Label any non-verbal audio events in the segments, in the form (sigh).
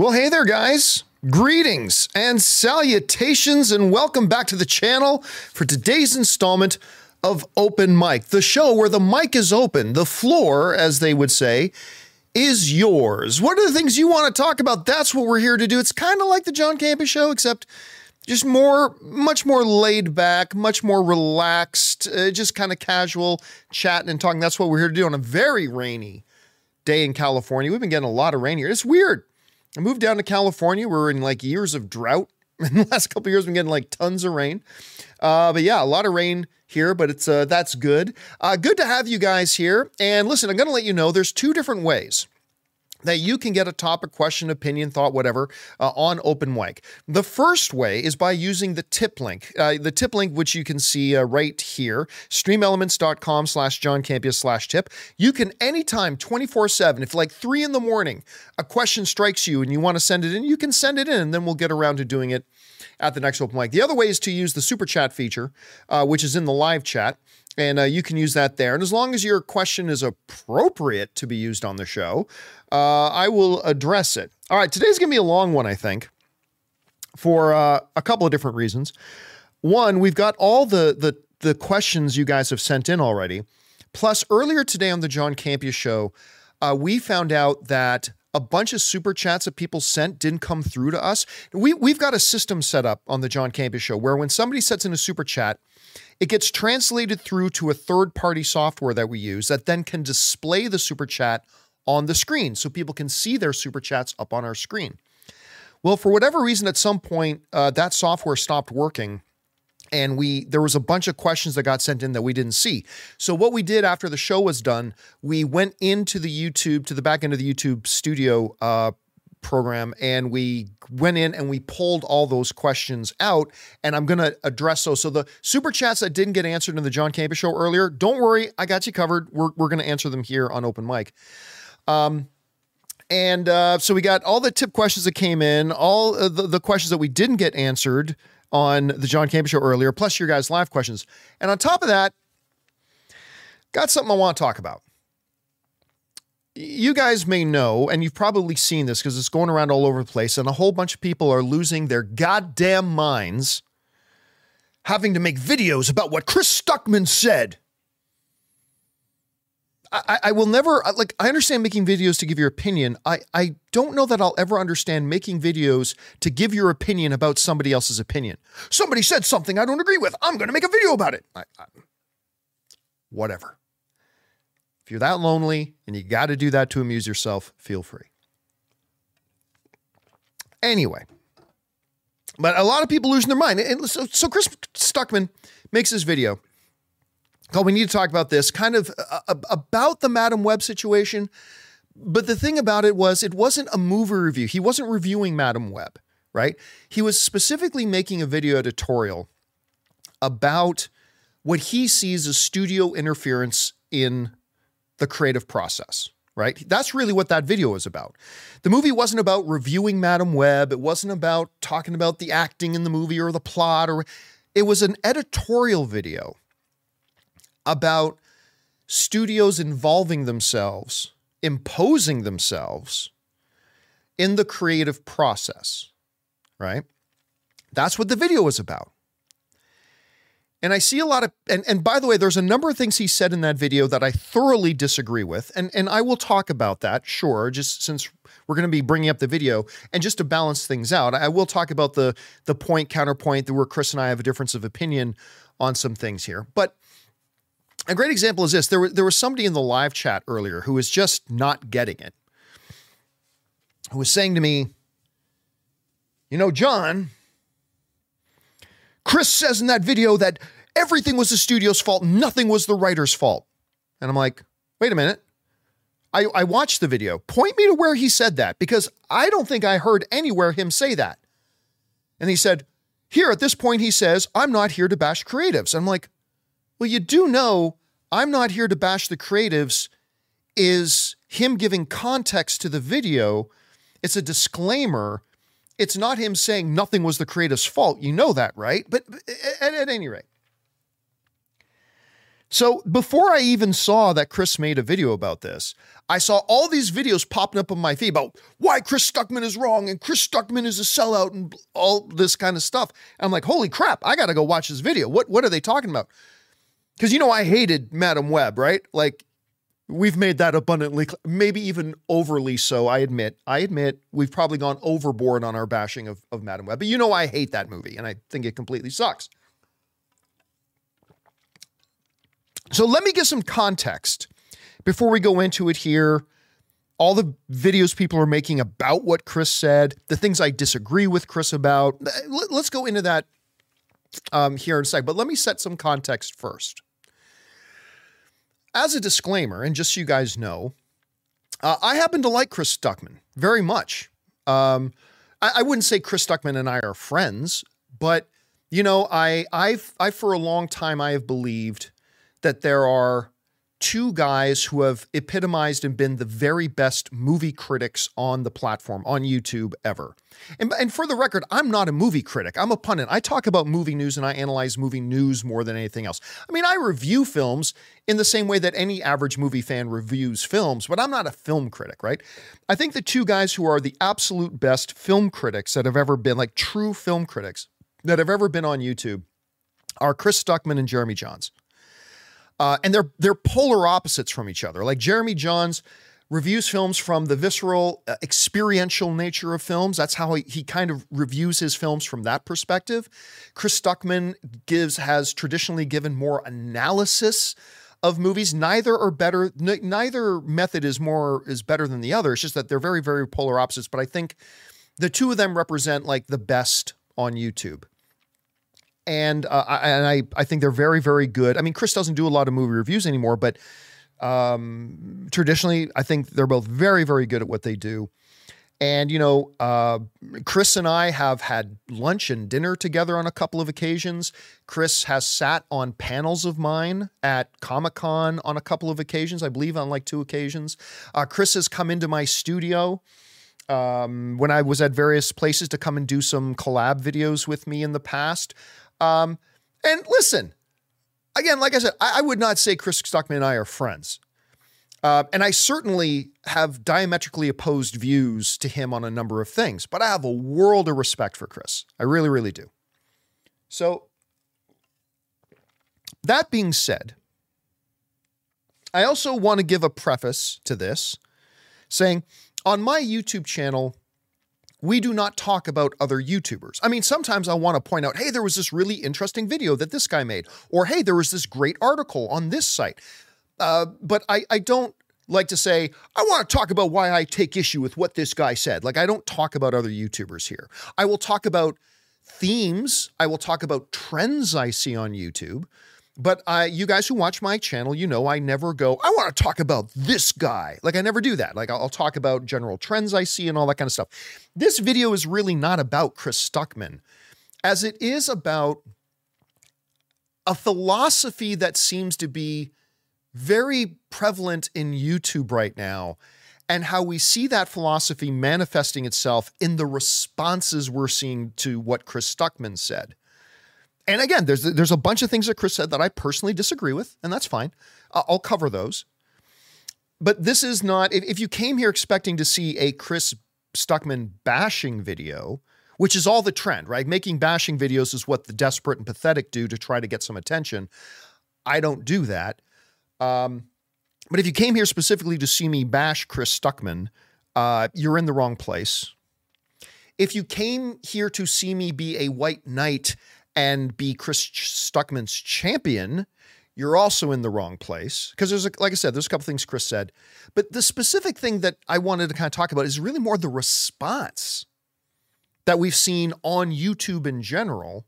Well, hey there, guys. Greetings and salutations, and welcome back to the channel for today's installment of Open Mic, the show where the mic is open, the floor, as they would say, is yours. What are the things you want to talk about? That's what we're here to do. It's kind of like the John Campea show, except just more, much more laid back, much more relaxed, uh, just kind of casual chatting and talking. That's what we're here to do on a very rainy day in California. We've been getting a lot of rain here. It's weird. I moved down to California. We are in like years of drought. (laughs) In the last couple years, we've been getting like tons of rain. Uh, but yeah, a lot of rain here, but it's uh, that's good. Uh, good to have you guys here. And listen, I'm going to let you know there's two different ways that you can get a topic, question, opinion, thought, whatever uh, on Open Mic. The first way is by using the tip link. Uh, the tip link, which you can see uh, right here, streamelements.com slash John Campea slash tip. You can anytime, 24 7, if like three in the morning, a question strikes you and you want to send it in, you can send it in and then we'll get around to doing it at the next Open Mic. The other way is to use the super chat feature, uh, which is in the live chat and uh, you can use that there. And as long as your question is appropriate to be used on the show, uh, I will address it. All right, today's going to be a long one, I think, for uh, a couple of different reasons. One, we've got all the the the questions you guys have sent in already. Plus, earlier today on the John Campea show, uh, we found out that a bunch of super chats that people sent didn't come through to us. We we've got a system set up on the John Campea show where when somebody sets in a super chat, it gets translated through to a third party software that we use that then can display the super chat on the screen so people can see their super chats up on our screen. Well, for whatever reason, at some point, uh, that software stopped working and we there was a bunch of questions that got sent in that we didn't see. So what we did after the show was done, we went into the YouTube to the back end of the YouTube studio uh, program and we went in and we pulled all those questions out and I'm going to address those. So the super chats that didn't get answered in the John Campea show earlier, don't worry, I got you covered. We're, we're going to answer them here on open mic. Um, and uh, so we got all the tip questions that came in, all the, the questions that we didn't get answered on the John Campea show earlier, plus your guys' live questions. And on top of that, got something I want to talk about you guys may know, and you've probably seen this because it's going around all over the place, and a whole bunch of people are losing their goddamn minds having to make videos about what Chris Stuckmann said. I, I will never like I understand making videos to give your opinion. I, I don't know that I'll ever understand making videos to give your opinion about somebody else's opinion. Somebody said something I don't agree with. I'm going to make a video about it. I, I, whatever. You're that lonely and you got to do that to amuse yourself, feel free. Anyway, but a lot of people losing their mind. And so, so Chris Stuckmann makes this video called We Need to Talk About This, kind of uh, uh, about the Madame Web situation. But the thing about it was, it wasn't a movie review. He wasn't reviewing Madame Web, right? He was specifically making a video editorial about what he sees as studio interference in the creative process, right? That's really what that video is about. The movie wasn't about reviewing Madame Web, it wasn't about talking about the acting in the movie or the plot or it was an editorial video about studios involving themselves, imposing themselves in the creative process, right? That's what the video was about. And I see a lot of and, and by the way, there's a number of things he said in that video that I thoroughly disagree with. And, and I will talk about that, sure, just since we're going to be bringing up the video. And just to balance things out, I will talk about the the point counterpoint where Chris and I have a difference of opinion on some things here. But a great example is this. There, there was somebody in the live chat earlier who was just not getting it. Who was saying to me, you know, John, Chris says in that video that everything was the studio's fault, nothing was the writer's fault. And I'm like, wait a minute. I, I watched the video. Point me to where he said that because I don't think I heard anywhere him say that. And he said, here at this point, he says, I'm not here to bash creatives. I'm like, well, you do know I'm not here to bash the creatives is him giving context to the video. It's a disclaimer it's not him saying nothing was the creative's fault. You know that, right? But, at, at any rate. So before I even saw that Chris made a video about this, I saw all these videos popping up on my feed about why Chris Stuckmann is wrong and Chris Stuckmann is a sellout and all this kind of stuff. And I'm like, holy crap, I gotta go watch this video. What what are they talking about? Because you know I hated Madame Web, right? Like we've made that abundantly, maybe even overly so. I admit, I admit we've probably gone overboard on our bashing of, of Madame Web. But you know I hate that movie and I think it completely sucks. So let me give some context before we go into it here. All the videos people are making about what Chris said, the things I disagree with Chris about. Let's go into that um, here in a sec. But let me set some context first. As a disclaimer, and just so you guys know, uh, I happen to like Chris Stuckmann very much. Um, I, I, wouldn't say Chris Stuckmann and I are friends, but you know, I I've I for a long time I have believed that there are two guys who have epitomized and been the very best movie critics on the platform on YouTube ever. And, and, for the record, I'm not a movie critic. I'm a pundit. I talk about movie news and I analyze movie news more than anything else. I mean, I review films in the same way that any average movie fan reviews films, but I'm not a film critic, right? I think the two guys who are the absolute best film critics that have ever been, like true film critics that have ever been on YouTube, are Chris Stuckmann and Jeremy Jahns. Uh, and they're they're polar opposites from each other. Like Jeremy Jahns reviews films from the visceral, uh, experiential nature of films. That's how he, he kind of reviews his films from that perspective. Chris Stuckmann gives has traditionally given more analysis of movies. Neither are better. Neither method is more is better than the other. It's just that they're very very polar opposites. But I think the two of them represent like the best on YouTube and uh, I, and I I think they're very very good. I mean, Chris doesn't do a lot of movie reviews anymore, but um, traditionally, I think they're both very very good at what they do. And you know, uh, Chris and I have had lunch and dinner together on a couple of occasions. Chris has sat on panels of mine at Comic Con on a couple of occasions, I believe on like two occasions. Uh, Chris has come into my studio um, when I was at various places to come and do some collab videos with me in the past. Um, and listen, again, like I said, I, I, would not say Chris Stuckmann and I are friends. Uh, and I certainly have diametrically opposed views to him on a number of things, but I have a world of respect for Chris. I really, really do. So, that being said, I also want to give a preface to this saying on my YouTube channel, we do not talk about other YouTubers. I mean, sometimes I want to point out, hey, there was this really interesting video that this guy made, or hey, there was this great article on this site. Uh, but I, I don't like to say, I want to talk about why I take issue with what this guy said. Like, I don't talk about other YouTubers here. I will talk about themes, I will talk about trends I see on YouTube. But I, you guys who watch my channel, you know I never go, I want to talk about this guy. Like I never do that. Like I'll, I'll talk about general trends I see and all that kind of stuff. This video is really not about Chris Stuckmann, as it is about a philosophy that seems to be very prevalent in YouTube right now, and how we see that philosophy manifesting itself in the responses we're seeing to what Chris Stuckmann said and again, there's there's a bunch of things that Chris said that I personally disagree with, and that's fine. I'll cover those. But this is not. If, if you came here expecting to see a Chris Stuckmann bashing video, which is all the trend, right? Making bashing videos is what the desperate and pathetic do to try to get some attention. I don't do that. Um, but if you came here specifically to see me bash Chris Stuckmann, uh, you're in the wrong place. If you came here to see me be a white knight and be Chris Stuckmann's champion, you're also in the wrong place. Because there's, a, like I said, there's a couple things Chris said. But the specific thing that I wanted to kind of talk about is really more the response that we've seen on YouTube in general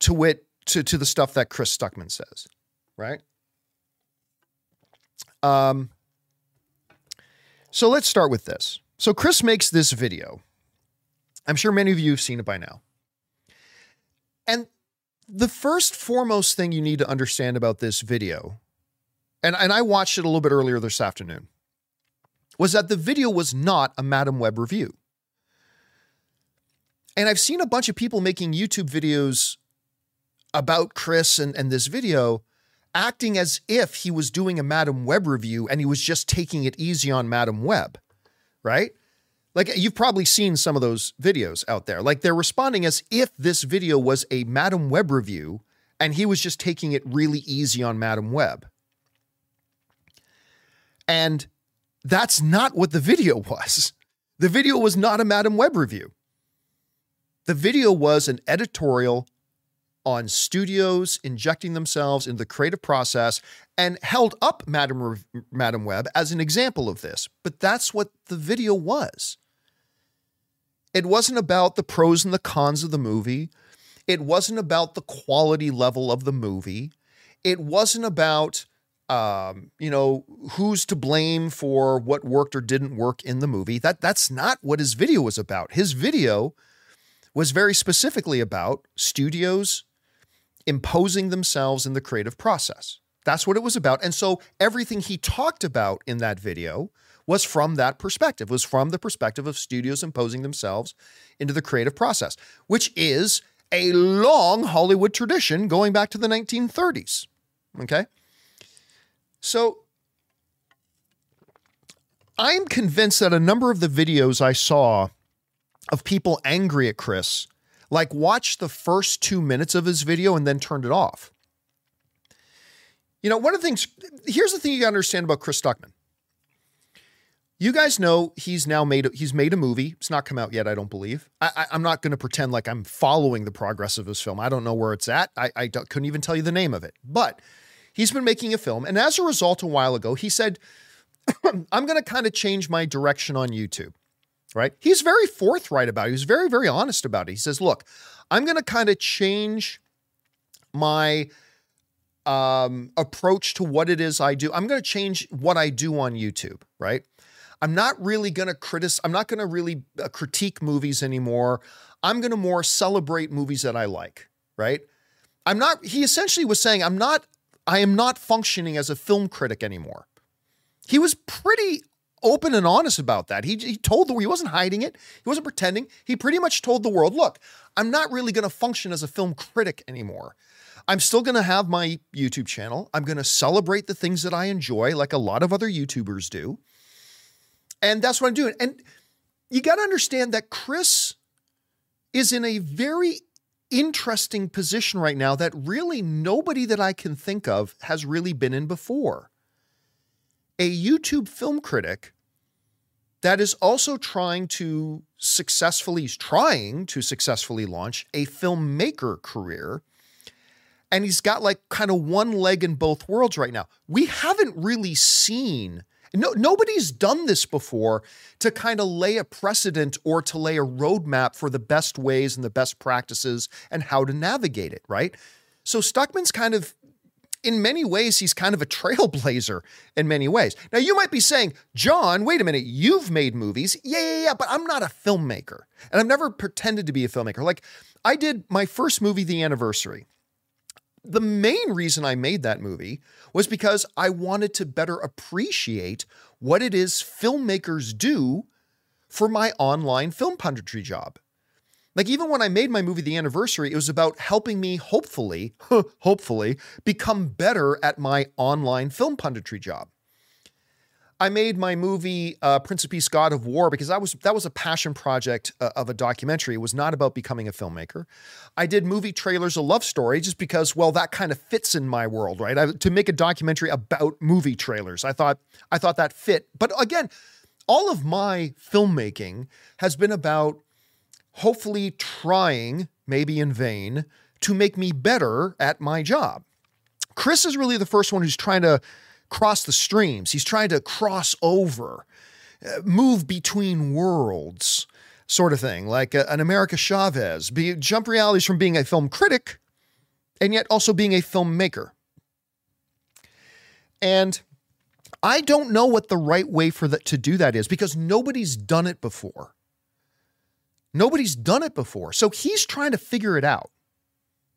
to wit to, to the stuff that Chris Stuckmann says, right? Um, so let's start with this. So Chris makes this video. I'm sure many of you have seen it by now. And the first foremost thing you need to understand about this video, and, and I watched it a little bit earlier this afternoon, was that the video was not a Madame Web review. And I've seen a bunch of people making YouTube videos about Chris and, and this video, acting as if he was doing a Madame Web review and he was just taking it easy on Madame Web, right? Like you've probably seen some of those videos out there. Like they're responding as if this video was a Madame Web review and he was just taking it really easy on Madame Web. And that's not what the video was. The video was not a Madame Web review. The video was an editorial on studios injecting themselves into the creative process and held up Madam, Madame Web as an example of this. But that's what the video was. It wasn't about the pros and the cons of the movie. It wasn't about the quality level of the movie. It wasn't about, um, you know, who's to blame for what worked or didn't work in the movie. That that's not what his video was about. His video was very specifically about studios imposing themselves in the creative process. That's what it was about. And so everything he talked about in that video was from that perspective, was from the perspective of studios imposing themselves into the creative process, which is a long Hollywood tradition going back to the 1930s. Okay. So I'm convinced that a number of the videos I saw of people angry at Chris, like watched the first two minutes of his video and then turned it off. You know, one of the things, here's the thing you got to understand about Chris Stuckmann. You guys know he's now made he's made a movie. It's not come out yet, I don't believe. I, am not going to pretend like I'm following the progress of his film. I don't know where it's at. I, I couldn't even tell you the name of it. But he's been making a film, and as a result, a while ago, he said, (clears throat) "I'm going to kind of change my direction on YouTube." Right? He's very forthright about it. He's very very honest about it. He says, "Look, I'm going to kind of change my." um, approach to what it is I do. I'm going to change what I do on YouTube, right? I'm not really going to criticize, I'm not going to really uh, critique movies anymore. I'm going to more celebrate movies that I like, right? I'm not, he essentially was saying, I'm not, I am not functioning as a film critic anymore. He was pretty open and honest about that. He, he told the world, he wasn't hiding it. He wasn't pretending. He pretty much told the world, look, I'm not really going to function as a film critic anymore. I'm still going to have my YouTube channel. I'm going to celebrate the things that I enjoy, like a lot of other YouTubers do. And that's what I'm doing. And you got to understand that Chris is in a very interesting position right now that really nobody that I can think of has really been in before. A YouTube film critic that is also trying to successfully trying to successfully launch a filmmaker career and he's got like kind of one leg in both worlds right now. We haven't really seen no, nobody's done this before to kind of lay a precedent or to lay a roadmap for the best ways and the best practices and how to navigate it, right? So Stuckmann's kind of in many ways, he's kind of a (laughs) trailblazer in many ways. Now, you might be saying, John, wait a minute, you've made movies. Yeah, yeah, yeah, but I'm not a filmmaker. And I've never pretended to be a filmmaker. Like, I did my first movie, The Anniversary the main reason I made that movie was because I wanted to better appreciate what it is filmmakers do for my online film punditry job. Like, even when I made my movie The Anniversary, it was about helping me, hopefully, (laughs) hopefully, become better at my online film punditry job. I made my movie uh, Prince of Peace, God of War because that was that was a passion project uh, of a documentary. It was not about becoming a filmmaker. I did movie trailers, a love story, just because well that kind of fits in my world, right? I, to make a documentary about movie trailers, I thought I thought that fit. But again, all of my filmmaking has been about hopefully trying, maybe in vain, to make me better at my job. Chris is really the first one who's trying to cross the streams. He's trying to cross over, uh, move between worlds, sort of thing, like a, an America Chavez. Be, jump realities from being a film critic and yet also being a filmmaker. And I don't know what the right way for that to do that is because nobody's done it before. Nobody's done it before. So he's trying to figure it out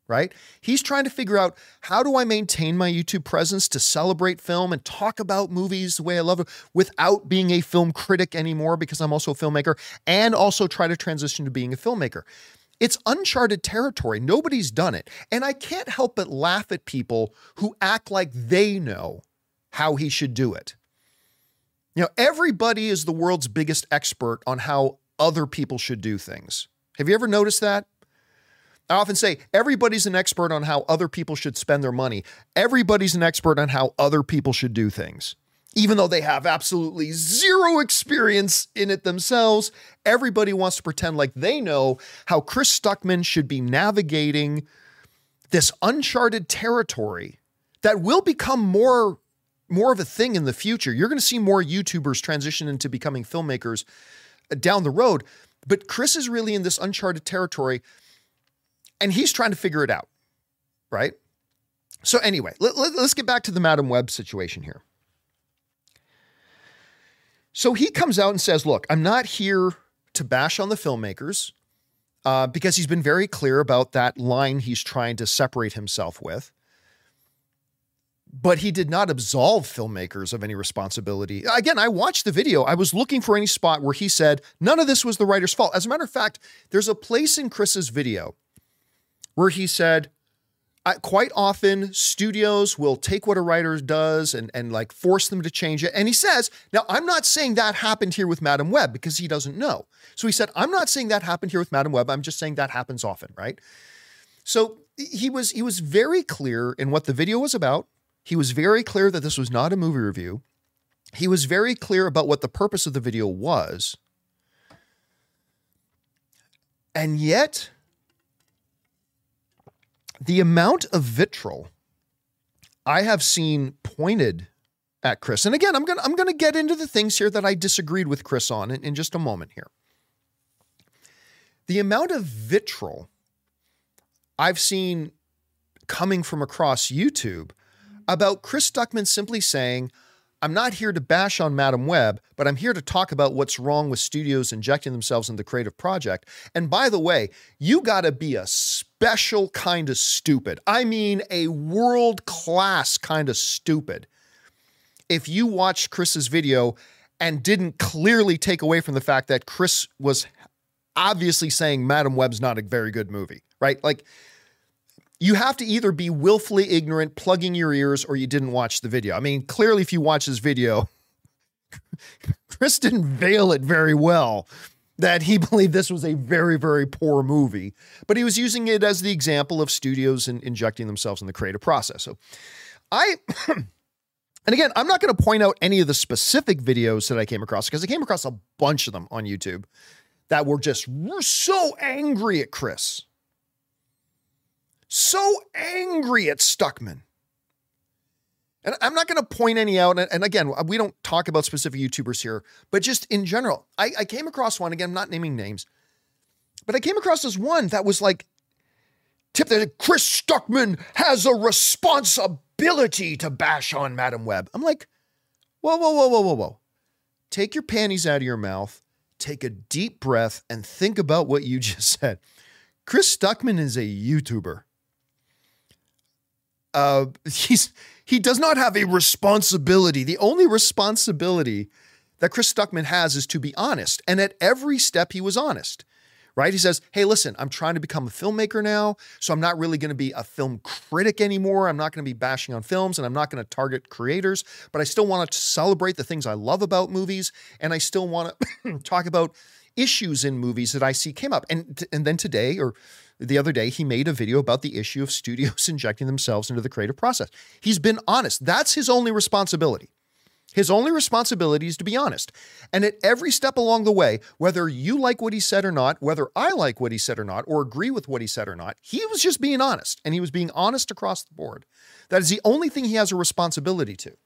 right? He's trying to figure out how do I maintain my YouTube presence to celebrate film and talk about movies the way I love it without being a film critic anymore because I'm also a filmmaker and also try to transition to being a filmmaker. It's uncharted territory. Nobody's done it. And I can't help but laugh at people who act like they know how he should do it. You know, everybody is the world's biggest expert on how other people should do things. Have you ever noticed that? I often say everybody's an expert on how other people should spend their money. Everybody's an expert on how other people should do things. Even though they have absolutely zero experience in it themselves, everybody wants to pretend like they know how Chris Stuckmann should be navigating this uncharted territory that will become more more of a thing in the future. You're going to see more YouTubers transition into becoming filmmakers uh, down the road, but Chris is really in this uncharted territory and he's trying to figure it out, right? So, anyway, let, let, let's get back to the Madame Web situation here. So he comes out and says, Look, I'm not here to bash on the filmmakers uh, because he's been very clear about that line he's trying to separate himself with. But he did not absolve filmmakers of any responsibility. Again, I watched the video. I was looking for any spot where he said, none of this was the writer's fault. As a matter of fact, there's a place in Chris's video where he said, quite often studios will take what a writer does and, and like force them to change it. And he says, now I'm not saying that happened here with Madame Web because he doesn't know. So he said, I'm not saying that happened here with Madame Web. I'm just saying that happens often, right? So he was he was very clear in what the video was about. He was very clear that this was not a movie review. He was very clear about what the purpose of the video was. And yet, the amount of vitriol I have seen pointed at Chris, and again, I'm gonna I'm gonna get into the things here that I disagreed with Chris on in, in just a moment here. The amount of vitriol I've seen coming from across YouTube about Chris Stuckmann simply saying, I'm not here to bash on Madame Web, but I'm here to talk about what's wrong with studios injecting themselves in the creative project. And by the way, you got to be a special kind of stupid. I mean, a world class kind of stupid. If you watched Chris's video and didn't clearly take away from the fact that Chris was obviously saying Madame Web's not a very good movie, right? Like, you have to either be willfully ignorant, plugging your ears, or you didn't watch the video. I mean, clearly, if you watch this video, (laughs) Chris didn't veil it very well that he (laughs) believed this was a very, very poor movie, but he was using it as the example of studios in, injecting themselves in the creative process. So I. (clears throat) And again, I'm not going to point out any of the specific videos that I came across because I came across a bunch of them on YouTube that were just so angry at Chris so angry at Stuckmann. And I'm not going to point any out. And again, we don't talk about specific YouTubers here, but just in general, I, I came across one, again, I'm not naming names, but I came across this one that was like, tip that Chris Stuckmann has a responsibility to bash on Madame Web. I'm like, whoa, whoa, whoa, whoa, whoa, whoa. Take your panties out of your mouth, take a deep breath, and think about what you (laughs) just said. Chris Stuckmann is a YouTuber uh, he's he does not have a responsibility. The only responsibility that Chris Stuckmann has is to be honest. And at every step, he was honest, right? He says, Hey, listen, I'm trying to become a filmmaker now. So I'm not really going to be a film critic anymore. I'm not going to be bashing on films and I'm not going to target creators, but I still want to celebrate the things I love about movies. And I still want (clears throat) to talk about issues in movies that I see came up. And, and then today, or the other day, he made a video about the issue of studios (laughs) injecting themselves into the creative process. He's been honest. That's his only responsibility. His only responsibility is to be honest. And at every step along the way, whether you like what he said or not, whether I like what he said or not, or agree with what he said or not, he was just being honest. And he was being honest across the board. That is the only thing he has a responsibility to.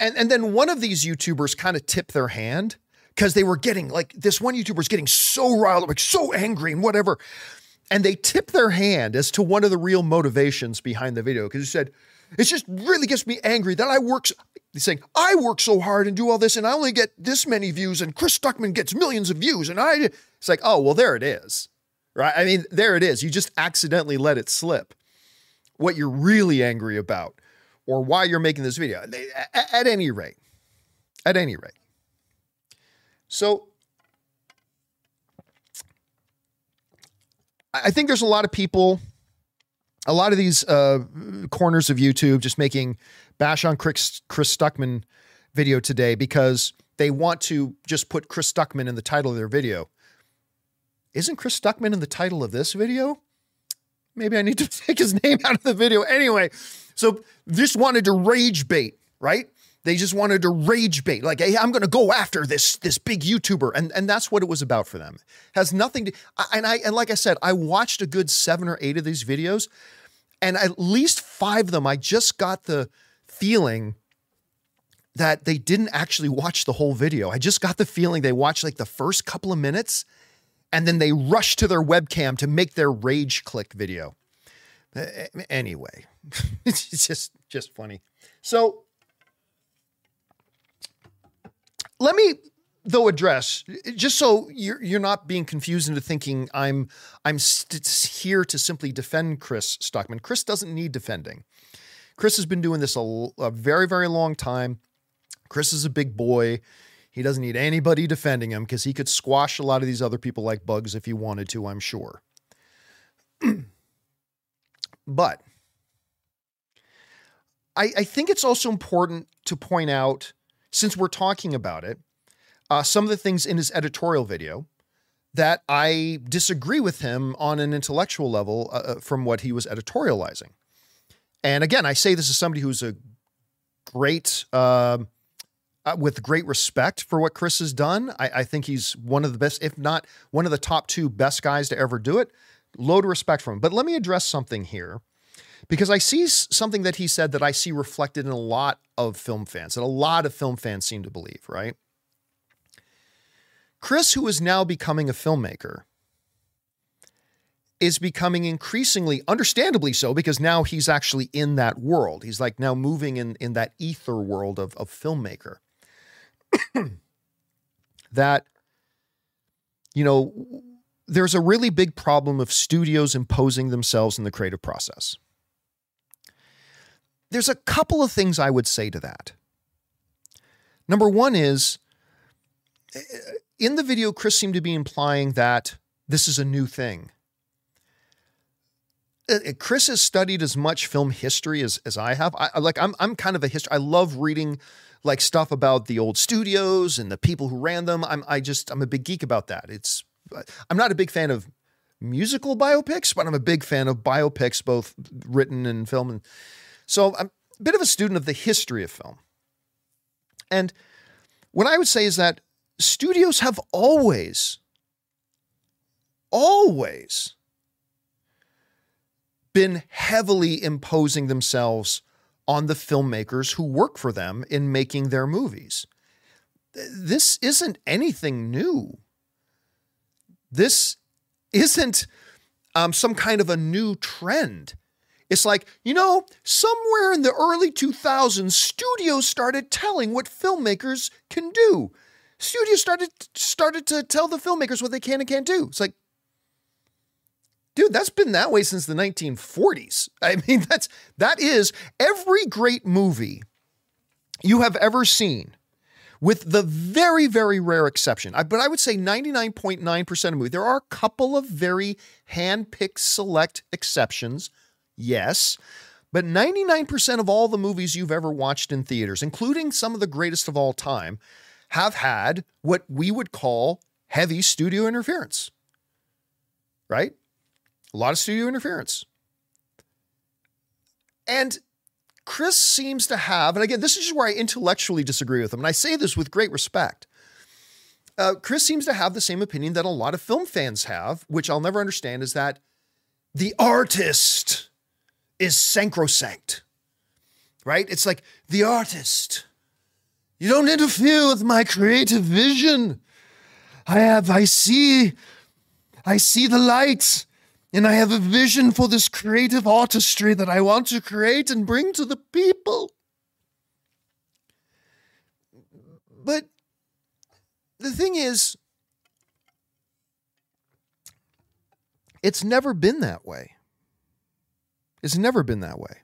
And, and then one of these YouTubers kind of tipped their hand because they were getting like this one YouTuber was getting so riled up, like so angry and whatever. And they tipped their hand as to one of the real motivations behind the video because he said, It just really gets me angry that I work. He's saying, I work so hard and do all this and I only get this many views and Chris Stuckmann gets millions of views. And I, it's like, oh, well, there it is. Right. I mean, there it is. You just accidentally let it slip what you're really angry about or why you're making this video. At, at any rate, at any rate. So I think there's a lot of people, a lot of these uh, corners of YouTube just making bash on Chris, Chris Stuckmann video today because they want to just put Chris Stuckmann in the title of their video. Isn't Chris Stuckmann in the title of this video? Maybe I need to (laughs) take his name out of the video. Anyway, so just wanted to rage bait, right? They just wanted to rage bait, like, hey, I'm going to go after this this big YouTuber, and and that's what it was about for them. Has nothing to, and I and like I said, I watched a good seven or eight of these videos, and at least five of them, I just got the feeling that they didn't actually watch the whole video. I just got the feeling they watched like the first couple of minutes, and then they rushed to their webcam to make their rage click video. Eh, eh, anyway, (laughs) it's just just funny. So let me though address just so you're you're not being confused into thinking I'm I'm st- here to simply defend Chris Stuckmann. Chris doesn't need defending. Chris has been doing this a, a very very long time. Chris is a big boy. He doesn't need anybody defending him because he could squash a lot of these other people like bugs if he wanted to, I'm sure. (clears throat) but I, I think it's also important to point out since we're talking about it, uh, some of the things in his editorial video that I disagree with him on an intellectual level uh, uh, from what he was editorializing. And again, I say this as somebody who's a great, uh, uh, with great respect for what Chris has done. I, I, think he's one of the best, if not one of the top two best guys to ever do it. Load of respect for him. But let me address something here because I see something that he said that I see reflected in a lot of film fans, and a lot of film fans seem to believe, right? Chris, who is now becoming a filmmaker, is becoming increasingly, understandably so, because now he's actually in that world. He's like now moving in, in that ether world of, of filmmaker. (clears throat) that, you know, there's a really big problem of studios imposing themselves in the creative process. There's a couple of things I would say to that. Number one is in the video, Chris seemed to be implying that this is a new thing. Uh, uh, Chris has studied as much film history as, as I have. I like I'm I'm kind of a history. I love reading like stuff about the old studios and the people who ran them. I'm I just I'm a big geek about that. It's I'm not a big fan of musical biopics, but I'm a big fan of biopics, both written and film. And so I'm a bit of a student of the history of film. And what I would say is that studios have always, always been heavily imposing themselves on the filmmakers who work for them in making their movies. This isn't anything new. This isn't um, some kind of a new trend. It's like, you know, somewhere in the early 2000s, studios started telling what filmmakers can do. Studios started started to tell the filmmakers what they can and can't do. It's like, dude, that's been that way since the 1940s. I (laughs) mean, that's that is every great movie you have ever seen, with the very, very rare exception. I, but I would say 99.9% of movies. There are a couple of very hand-picked select exceptions Yes. But 99% of all the movies you've ever watched in theaters, including some of the greatest of all time, have had what we would call heavy studio interference. Right? A lot of studio interference. And Chris seems to have, and again, this is just where I intellectually disagree with him, and I say this with great respect. Uh, Chris seems to have the same opinion that a lot of film fans have, which I'll never understand, is that the artist is sacrosanct, right? It's like the artist. You don't interfere with my creative vision. I have, I see, I see the light, and I have a vision for this creative artistry that I want to create and bring to the people. But the thing is, it's never been that way. It's never been that way.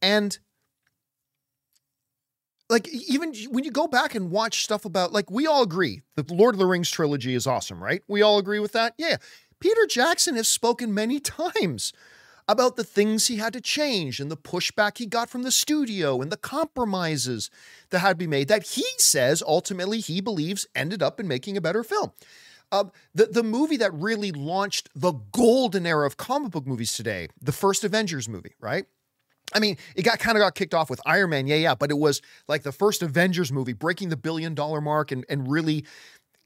And like even when you go back and watch stuff about like we all agree the Lord of the Rings trilogy is awesome, right? We all agree with that. Yeah. Peter Jackson has spoken many (laughs) times about the things he had to change and the pushback he got from the studio and the compromises that had to be made that he says ultimately he believes ended up in making a better film. Uh, the, the movie that really launched the golden era of comic book movies today, the first Avengers movie, right? I mean, it got kind of got kicked off with Iron Man, yeah, yeah, but it was like the first Avengers movie, breaking the billion dollar mark and, and really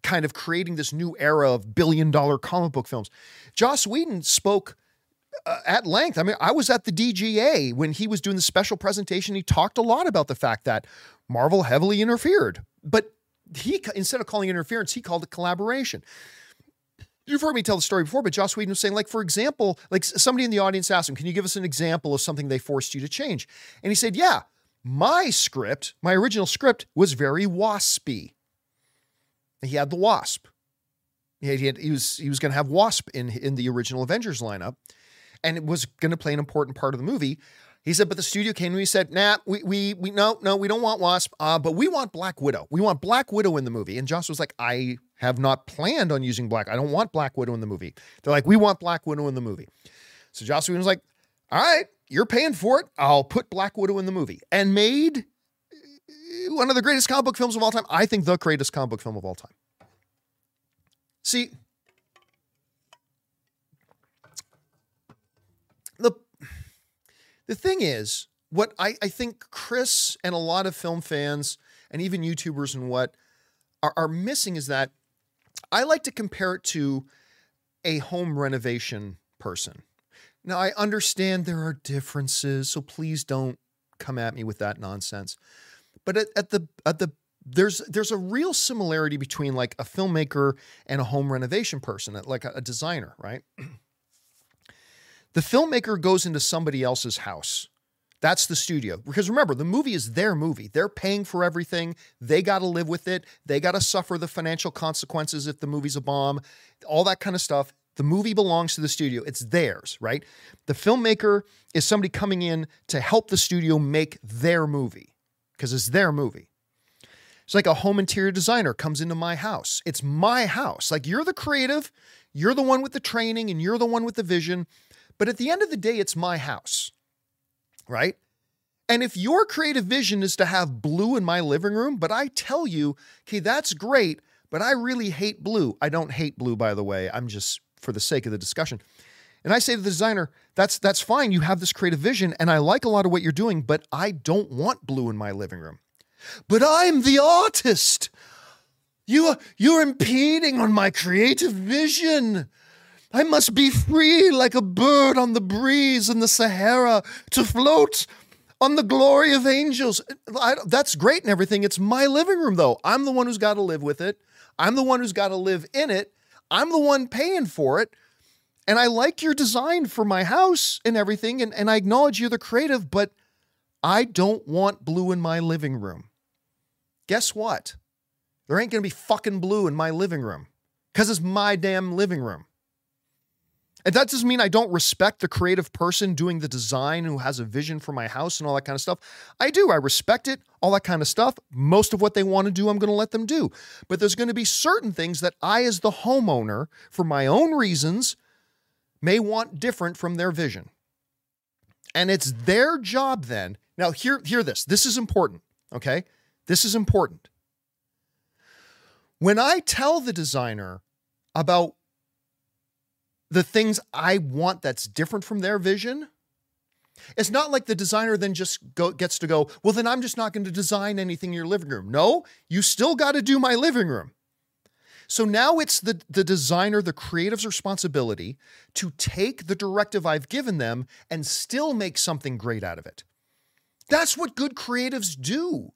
kind of creating this new era of billion dollar comic book films. Joss Whedon spoke uh, at length. I mean, I was at the DGA when he was doing the special presentation. He talked a lot about the fact that Marvel heavily interfered, but he instead of calling interference, he called it collaboration. You've heard me tell the story before, but Joss Whedon was saying, like, for example, like somebody in the audience asked him, Can you give us an example of something they forced you to change? And he said, Yeah, my script, my original script, was very waspy. He had the wasp. He, had, he was he was going to have wasp in in the original Avengers lineup, and it was going to play an important part of the movie. He said, but the studio came to me and said, nah, we, we, we, no, no, we don't want Wasp, uh, but we want Black Widow. We want Black Widow in the movie. And Joss was like, I have not planned on using Black. I don't want Black Widow in the movie. They're like, we want Black Widow in the movie. So Joss Whedon was like, all right, you're paying for it. I'll put Black Widow in the movie and made one of the greatest comic book films of all time. I think the greatest comic book film of all time. See, the the thing is, what I, I think Chris and a lot of film fans and even YouTubers and what are, are missing is that I like to compare it to a home renovation person. Now, I understand there are differences, so please don't come at me with that nonsense. But at, at the at the there's there's a real similarity between like a filmmaker and a home renovation person, like a, a designer, right? (clears throat) The filmmaker goes into somebody else's house. That's the studio. Because remember, the movie is their movie. They're paying for everything. They got to live with it. They got to suffer the financial consequences if the movie's a bomb, all that kind of stuff. The movie belongs to the studio. It's theirs, right? The filmmaker is somebody coming in to help the studio make their movie because it's their movie. It's like a home interior designer comes into my house. It's my house. Like you're the creative, you're the one with the training, and you're the one with the vision. But at the end of the day, it's my house, right? And if your creative vision is to have blue in my living room, but I tell you, okay, that's great, but I really hate blue. I don't hate blue, by the way. I'm just for the sake of the discussion. And I say to the designer, that's that's fine. You have this creative vision, and I like a lot of what you're doing, but I don't want blue in my living room. But I'm the artist. You are you're impeding on my creative vision. I must be free like a bird on the breeze in the Sahara to float on the glory of angels. I, that's great and everything. It's my living room, though. I'm the one who's got to live with it. I'm the one who's got to live in it. I'm the one paying for it. And I like your design for my house and everything. And, and I acknowledge you're the creative, but I don't want blue in my living room. Guess what? There ain't going to be fucking blue in my living room because it's my damn living room. And that doesn't mean I don't respect the creative person doing the design who has a vision for my house and all that kind of stuff. I do. I respect it, all that kind of stuff. Most of what they want to do, I'm going to let them do. But there's going to be certain things that I, as the homeowner, for my own reasons, may want different from their vision. And it's their job then. Now, hear, hear this. This is important, okay? This is important. When I tell the designer about the things I want that's different from their vision. It's not like the designer then just go, gets to go, well, then I'm just not going to design anything in your living room. No, you still got to do my living room. So now it's the, the designer, the creative's responsibility to take the directive I've given them and still make something great out of it. That's what good creatives do.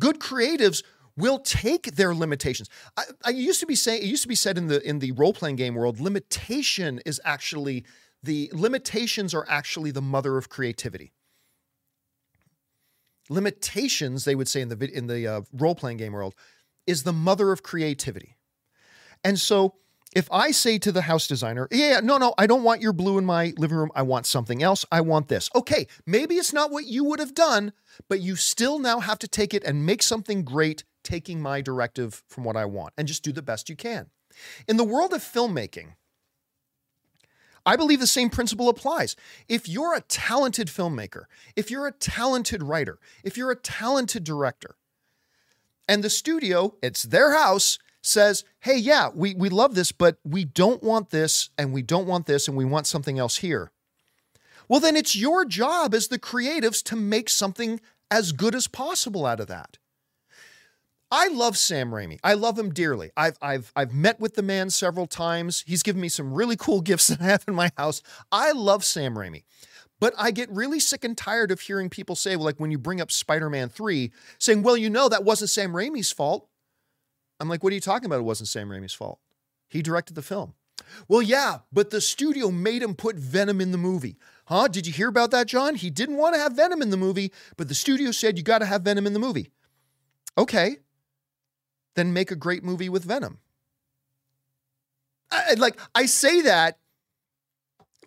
Good creatives will take their limitations. I, I, used to be saying it used to be said in the in the role playing game world, limitation is actually the limitations are actually the mother of creativity. Limitations, they would say in the in the uh, role playing game world, is the mother of creativity. And so, if I say to the house designer, "Yeah, no, no, I don't want your blue in my living room. I want something else. I want this." Okay, maybe it's not what you would have done, but you still now have to take it and make something great taking my directive from what I want and just do the best you can. In the world of filmmaking, I believe the same principle applies. If you're a talented filmmaker, if you're a talented writer, if you're a talented director, and the studio, it's their house, says, hey, yeah, we, we love this, but we don't want this, and we don't want this, and we want something else here. Well, then it's your job as the creatives to make something as good as possible out of that. I love Sam Raimi. I love him dearly. I've I've I've met with the man several times. He's given me some really cool (laughs) gifts that I have in my house. I love Sam Raimi. But I get really sick and tired of hearing people say, like when you bring up Spider-Man 3, saying, well, you know, that wasn't Sam Raimi's fault. I'm like, what are you talking about? It wasn't Sam Raimi's fault. He directed the film. Well, yeah, but the studio made him put Venom in the movie. Huh? Did you hear about that, John? He didn't want to have Venom in the movie, but the studio said you got to have Venom in the movie. Okay then make a great movie with Venom. I, like I say that,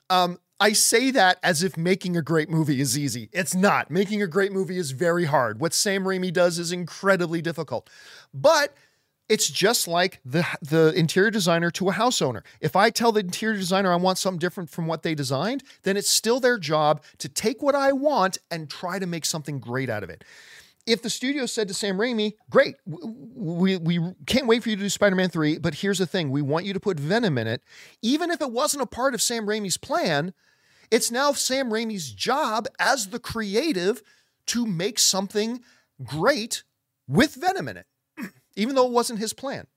um, I say that as if making a great movie is easy. It's not. Making a great movie is very hard. What Sam Raimi does is incredibly difficult. But it's just like the the interior designer to a house owner. If I tell the interior designer I want something different from what they designed, then it's still their job to take what I want and try to make something great out of it if the studio said to Sam Raimi, great, we, we can't wait for you to do Spider Man 3, but here's the thing we want you to put Venom in it, even if it wasn't a part of Sam Raimi's plan, it's now Sam Raimi's job as the creative to make something great with Venom in it, even though it wasn't his plan.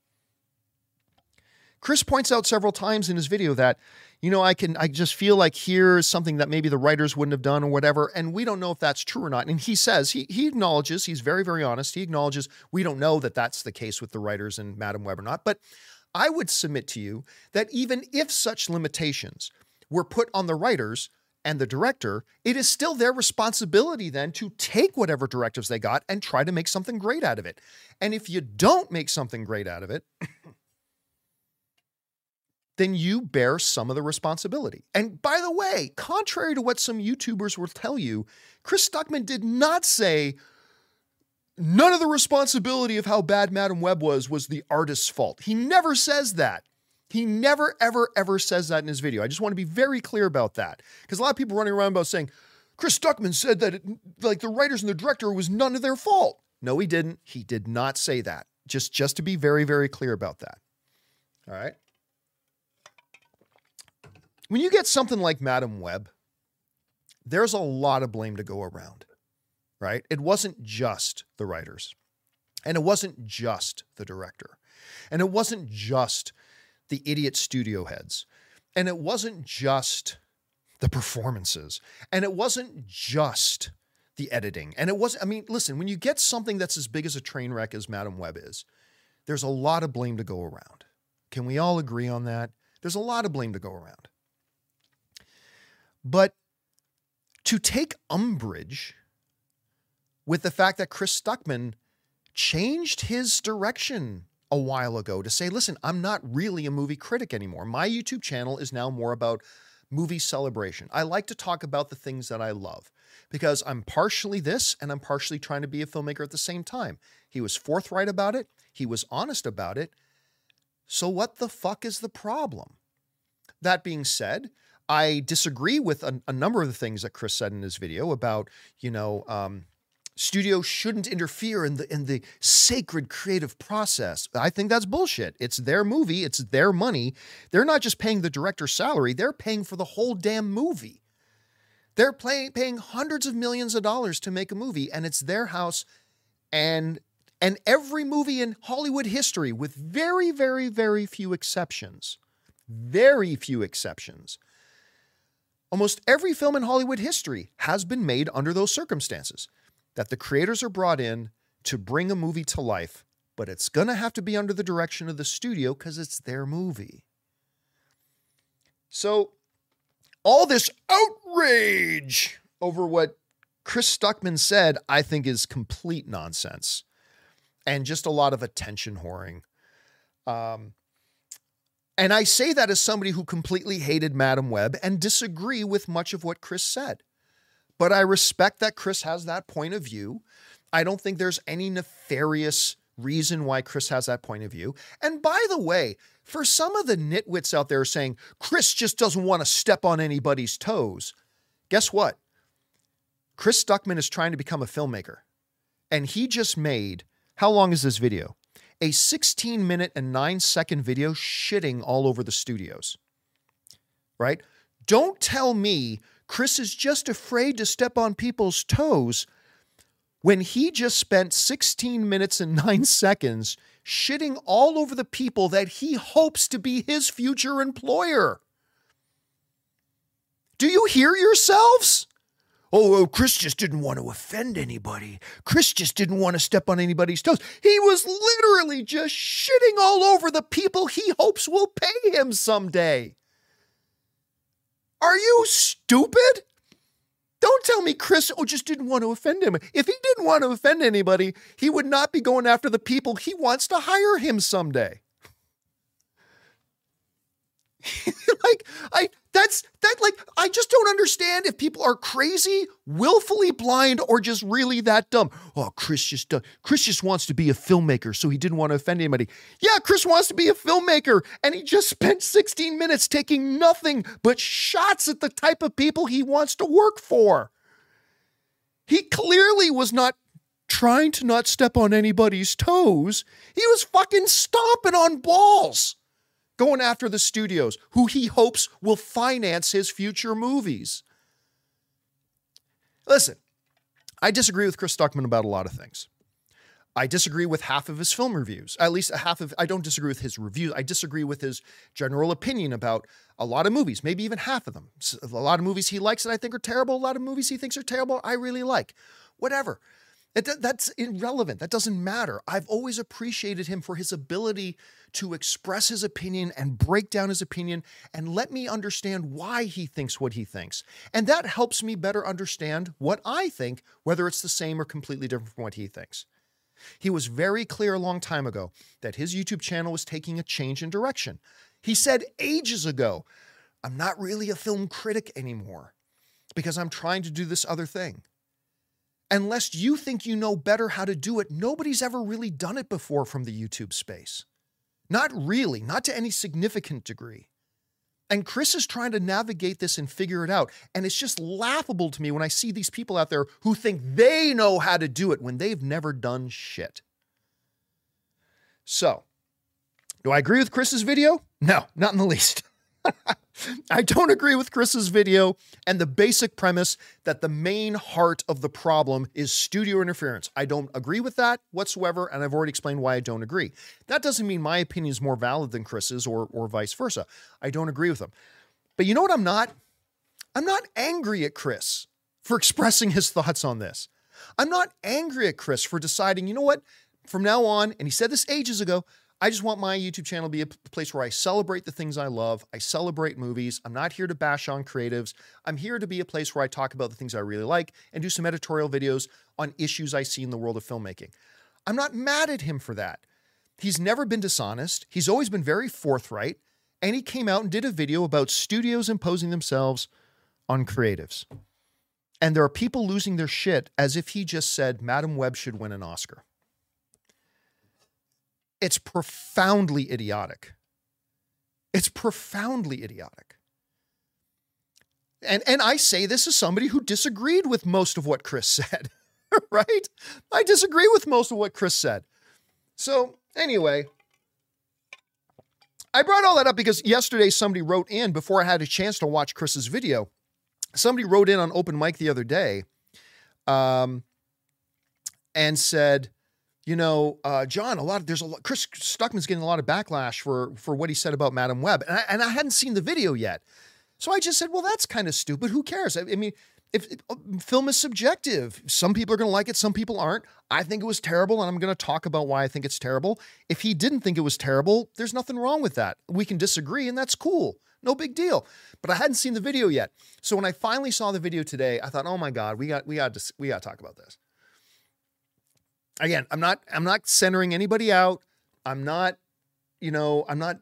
Chris points out several times in his video that you know, I can, I just feel like here's something that maybe the writers wouldn't have done or whatever. And we don't know if that's true or not. And he says, he, he acknowledges, he's very, very honest. He acknowledges we don't know that that's the case with the writers and Madame Web or not. But I would submit to you that even if such limitations were put on the writers, and the director, it is still their responsibility then to take whatever directives they got and try to make something great out of it. And if you don't make something great out of it, (coughs) then you bear some of the responsibility. And by the way, contrary to what some YouTubers will tell you, Chris Stuckmann did not say none of the responsibility of how bad Madame Web was was the artist's fault. He never says that. He never, ever, ever says that in his video. I just want to be very clear about that because a lot of people running around about saying Chris Stuckmann said that it, like the writers and the director was none of their fault. No, he didn't. He did not say that. Just, just to be very, very clear about that. All right. When you get something like Madame Web, there's a lot of blame to go around, right? It wasn't just the writers, and it wasn't just the director, and it wasn't just the idiot studio heads, and it wasn't just the performances, and it wasn't just the editing. And it was, I mean, listen, when you get something that's as big as a train wreck as Madame Web is, there's a lot of blame to go around. Can we all agree on that? There's a lot of blame to go around. But to take umbrage with the fact that Chris Stuckmann changed his direction a while ago to say, listen, I'm not really a movie critic anymore. My YouTube channel is now more about movie celebration. I like to talk about the things that I love because I'm partially this and I'm partially trying to be a filmmaker at the same time. He was forthright about it, he was honest about it. So, what the fuck is the problem? That being said, I disagree with a, a, number of the things that Chris said in his video about, you know, um, studios shouldn't interfere in the in the sacred creative process. I think that's bullshit. It's their movie, it's their money. They're not just paying the director's salary, they're paying for the whole damn movie. They're pay, paying hundreds of millions of dollars to make a movie and it's their house and and every movie in Hollywood history with very very very few exceptions. Very few exceptions Almost every film in Hollywood history has been made under those circumstances that the creators are brought in to bring a movie to life, but it's going to have to be under the direction of the studio because it's their movie. So, all this outrage over what Chris Stuckmann said, I think is complete nonsense and just a lot of attention whoring. Um, and I say that as somebody who completely hated Madame Web and disagree with much of what Chris said. But I respect that Chris has that point of view. I don't think there's any nefarious reason why Chris has that point of view. And by the way, for some of the nitwits out there saying Chris just doesn't want to step on anybody's toes, guess what? Chris Stuckmann is trying to become a filmmaker. And he just made, how long is this video? A 16 minute and 9 second video shitting all over the studios. Right? Don't tell me Chris is just afraid to step on people's toes when he just spent 16 minutes and 9 seconds shitting all over the people that he hopes to be his future employer. Do you hear yourselves? Oh, oh, Chris just didn't want to offend anybody. Chris just didn't want to step on anybody's toes. He was literally just shitting all over the people he hopes will pay him someday. Are you stupid? Don't tell me Chris oh, just didn't want to offend him. If he didn't want to offend anybody, he would not be going after the people he wants to hire him someday. (laughs) like I that's that like I just don't understand if people are crazy, willfully blind, or just really that dumb. Oh, Chris just Chris just wants to be a filmmaker, so he didn't want to offend anybody. Yeah, Chris wants to be a filmmaker, and he just spent 16 minutes taking nothing but shots at the type of people he wants to work for. He clearly was not trying to not step on anybody's toes. He was fucking stomping on balls going after the studios who he hopes will finance his future movies. Listen, I disagree with Chris Stuckmann about a lot of things. I disagree with half of his film reviews. At least a half of I don't disagree with his reviews. I disagree with his general opinion about a lot of movies, maybe even half of them. A lot of movies he likes that I think are terrible, a lot of movies he thinks are terrible I really like. Whatever. It, that's irrelevant. That doesn't matter. I've always appreciated him for his ability to express his opinion and break down his opinion and let me understand why he thinks what he thinks. And that helps me better understand what I think, whether it's the same or completely different from what he thinks. He was very clear a long time ago that his YouTube channel was taking a change in direction. He said ages ago, I'm not really a film critic anymore because I'm trying to do this other thing unless you think you know better how to do it, nobody's ever really done it before from the YouTube space. Not really, not to any significant degree. And Chris is trying to navigate this and figure it out. And it's just laughable to me when I see these people out there who think they know how to do it when they've never done shit. So, do I agree with Chris's video? No, not in the least. I don't agree with Chris's video and the basic premise that the main heart of the problem is studio interference. I don't agree with that whatsoever, and I've already explained why I don't agree. That doesn't mean my opinion is more valid than Chris's or, or vice versa. I don't agree with them. But you know what I'm not? I'm not angry at Chris for expressing his thoughts on this. I'm not angry at Chris for deciding, you know what, from now on, and he said this ages ago, I just want my YouTube channel to be a place where I celebrate the things I love. I celebrate movies. I'm not here to bash on creatives. I'm here to be a place where I talk about the things I really like and do some editorial videos on issues I see in the world of filmmaking. I'm not mad at him for that. He's never been dishonest. He's always been very forthright. And he came out and did a video about studios imposing themselves on creatives. And there are people losing their shit as if he just said Madame Web should win an Oscar. It's profoundly idiotic. It's profoundly idiotic. And, and I say this as somebody who disagreed with most of what Chris (laughs) said, right? I disagree with most of what Chris said. So, anyway, I brought all that up because yesterday somebody wrote in before I had a chance to watch Chris's video. Somebody wrote in on open mic the other day um, and said, you know, uh, John, a lot of there's a lot. Chris Stuckmann's getting a lot of backlash for for what he said about Madame Web, and I, and I hadn't seen the video yet, so I just said, well, that's kind of stupid. Who cares? I, I mean, if, if, uh, film is subjective, some people are going to like it, some people aren't. I think it was terrible, and I'm going to talk about why I think it's terrible. If he didn't think it was terrible, there's nothing wrong with that. We can disagree, and that's cool. No big deal. But I hadn't seen the video yet, so when I finally saw the video today, I thought, oh my god, we got we got to we got to talk about this again, I'm not I'm not centering anybody out. I'm not, you know, I'm not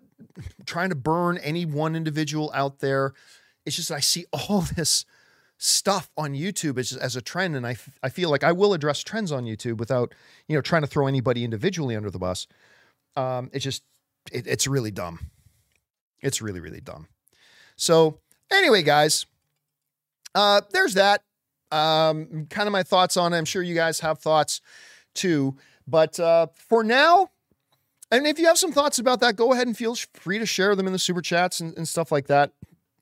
trying to burn any one individual out there. It's just I see all (laughs) this stuff on YouTube as, as a trend, and I, f- I feel like I will address trends on YouTube without you know trying to throw anybody individually under the bus. Um, it's just it, it's really dumb. It's really really dumb. So anyway, guys, uh, there's that. Um, kind of my thoughts on it. I'm sure you guys have thoughts too. But uh, for now, and if you have some thoughts about that, go ahead and feel free to share them in the super chats and, and stuff like that.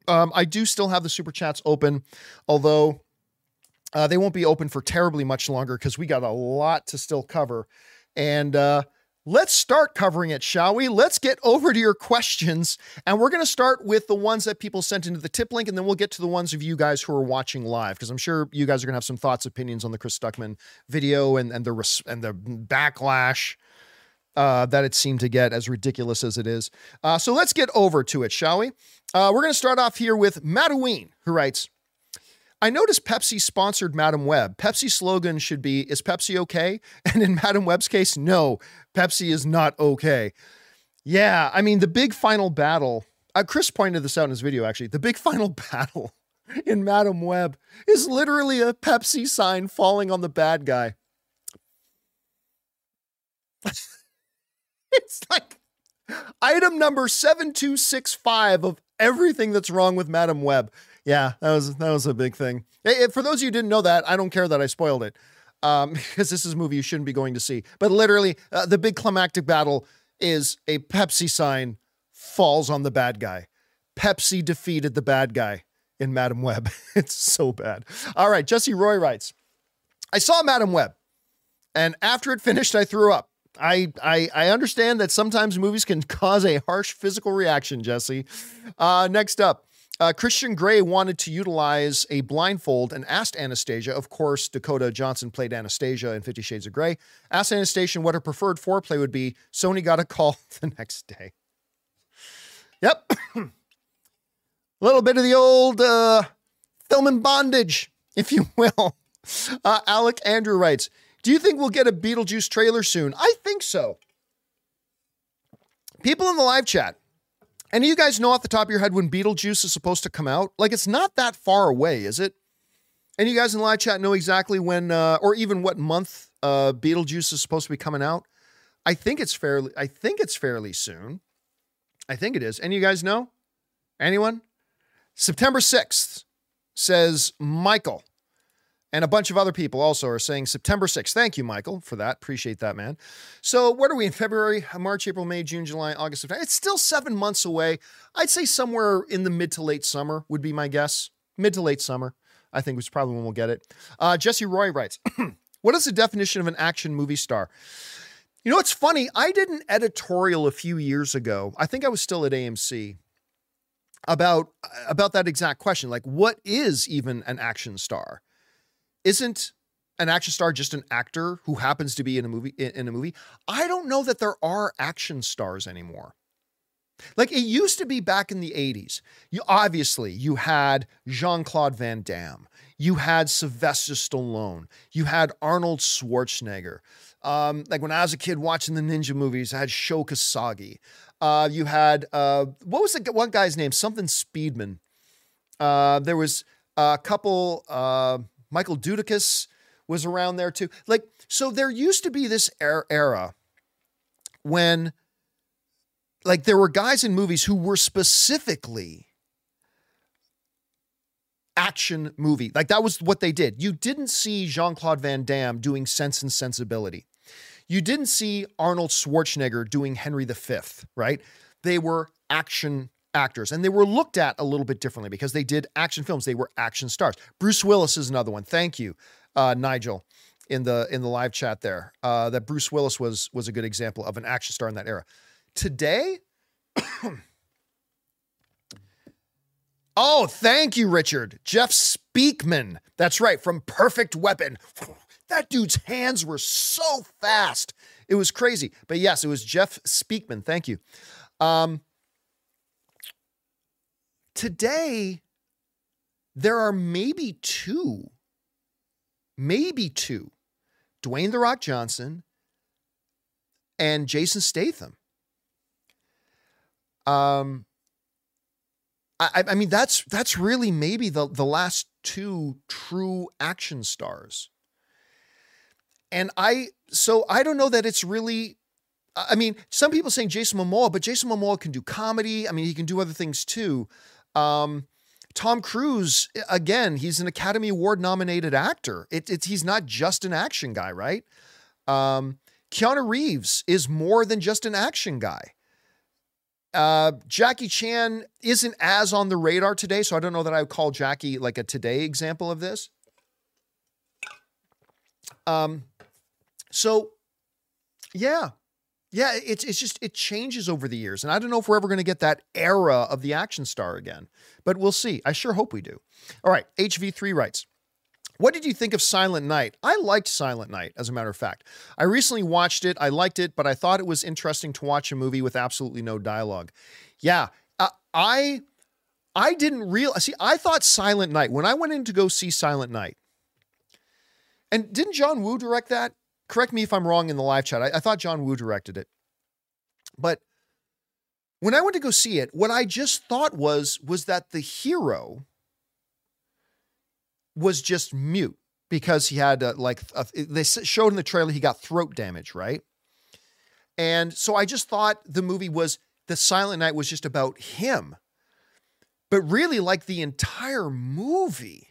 Um, I do still have the super chats open, although uh, they won't be open for terribly much longer because we got a lot to still cover. And uh, let's start covering it, shall we? Let's get over to your questions. And we're going to start with the ones that people sent into the tip link, and then we'll get to the ones of you guys who are watching live, because I'm sure you guys are going to have some thoughts, opinions on the Chris Stuckmann video and, and, the, and the backlash. Uh, that it seemed to get, as ridiculous as it is. Uh, so let's get over to it, shall we? Uh, we're going to start off here with Madaween, who writes I noticed Pepsi sponsored Madame Web. Pepsi slogan should be Is Pepsi okay? (laughs) And in Madame Web's case, no, Pepsi is not okay. Yeah, I mean, the big final battle, uh, Chris pointed this out in his video actually. The big (laughs) final battle in Madame Web is literally a Pepsi sign falling on the bad guy. (laughs) it's like item number 7265 of everything that's wrong with Madame Web. Yeah, that was that was a big thing. Hey, for those of you who didn't know that, I don't care that I spoiled it. Um, (laughs) because this is a movie you shouldn't be going to see. But literally, uh, the big climactic battle is a Pepsi sign falls on the bad guy. Pepsi defeated the bad guy in Madame Web. (laughs) it's so bad. All right, Jesse Roy writes, I saw Madame Web, and after it finished, I threw up. I, I I understand that sometimes movies can (laughs) cause a harsh physical reaction, Jesse. Uh, next up, uh, Christian Grey wanted to utilize a blindfold and asked Anastasia, of course, Dakota Johnson played Anastasia in Fifty Shades of Grey, asked Anastasia what her preferred foreplay would be. Sony got a call (laughs) the next day. Yep. (coughs) a little bit of the old uh, film in bondage, if you (laughs) will. Uh, Alec Andrew writes, do you think we'll get a Beetlejuice trailer soon? I think so. People in the live chat, any of you guys know off the top of your head when Beetlejuice is supposed to come out? Like, it's not that far away, is it? Any of you guys in live chat know exactly when, uh, or even what month uh, Beetlejuice is supposed to be coming out? I think it's fairly. I think it's fairly soon. I think it is. Any of you guys know? Anyone? September sixth says Michael. And a bunch of other people also are saying September 6th. Thank you, Michael, for that. Appreciate that, man. So, what are we in February, March, April, May, June, July, August, September? It's still seven months away. I'd say somewhere in the mid to late summer would be my guess. Mid to late summer, I think was probably when we'll get it. Uh, Jesse Roy writes (clears throat) What is the definition of an action movie star? You know, it's funny. I did an editorial a few years ago. I think I was still at AMC about about that exact question. Like, what is even an action star? Isn't an action star just an actor who happens to be in a movie in a movie? I don't know that there are action stars anymore. Like it used to be back in the 80s you obviously you had jean-claude van damme. You had sylvester stallone. You had arnold schwarzenegger. Um, like when i was a kid watching the ninja movies i had Sho Kosugi. Uh, you had uh, what was the one guy's name? Something speedman. Uh, there was a couple uh, Michael Dudikoff was around there too. Like, so there used to be this er, era when, like, there were guys in movies who were specifically action movie. Like, that was what they did. You didn't see Jean Claude Van Damme doing Sense and Sensibility. You didn't see Arnold Schwarzenegger doing Henry V, right? They were action actors and they were looked at a little bit differently because they did action films. They were action stars. Bruce willis is another one. Thank you uh, nigel in the in the live chat there. Uh, that bruce willis was was a good example of an action star in that era. Today oh thank you richard. Jeff speakman. That's right from perfect weapon. That dude's hands were so fast. It was crazy. But yes it was jeff speakman. Thank you. Um, Today, there are maybe two, maybe two, Dwayne The Rock Johnson and Jason Statham. Um, I, I mean that's that's really maybe the the last two true action stars. And I, so I don't know that it's really, I mean, some people saying Jason Momoa, but Jason Momoa can do comedy. I mean, he can do other things too. Um, Tom Cruise, again, he's an Academy Award nominated actor. It, it's he's not just an action guy, right? Um, Keanu Reeves is more than just an action guy. Uh, Jackie Chan isn't as on the radar today, so I don't know that I would call Jackie like a today example of this. Um, so yeah, yeah, it's it's just it changes over the years, and I don't know if we're ever going to get that era of the action star again, but we'll see. I sure hope we do. All right, HV3 writes. What did you think of Silent Night? I liked Silent Night, as a matter of fact. I recently watched it. I liked it, but I thought it was interesting to watch a movie with absolutely no dialogue. Yeah, uh, I I didn't real see. I thought Silent Night when I went in to go see Silent Night, and didn't John Woo direct that? Correct me if I'm wrong in the live chat. I, I thought John Woo directed it, but when I went to go see it, what I just thought was was that the hero was just mute because he had uh, like they showed in the trailer he got throat damage, right? And so I just thought the movie was the Silent Night was just about him. But really like the entire movie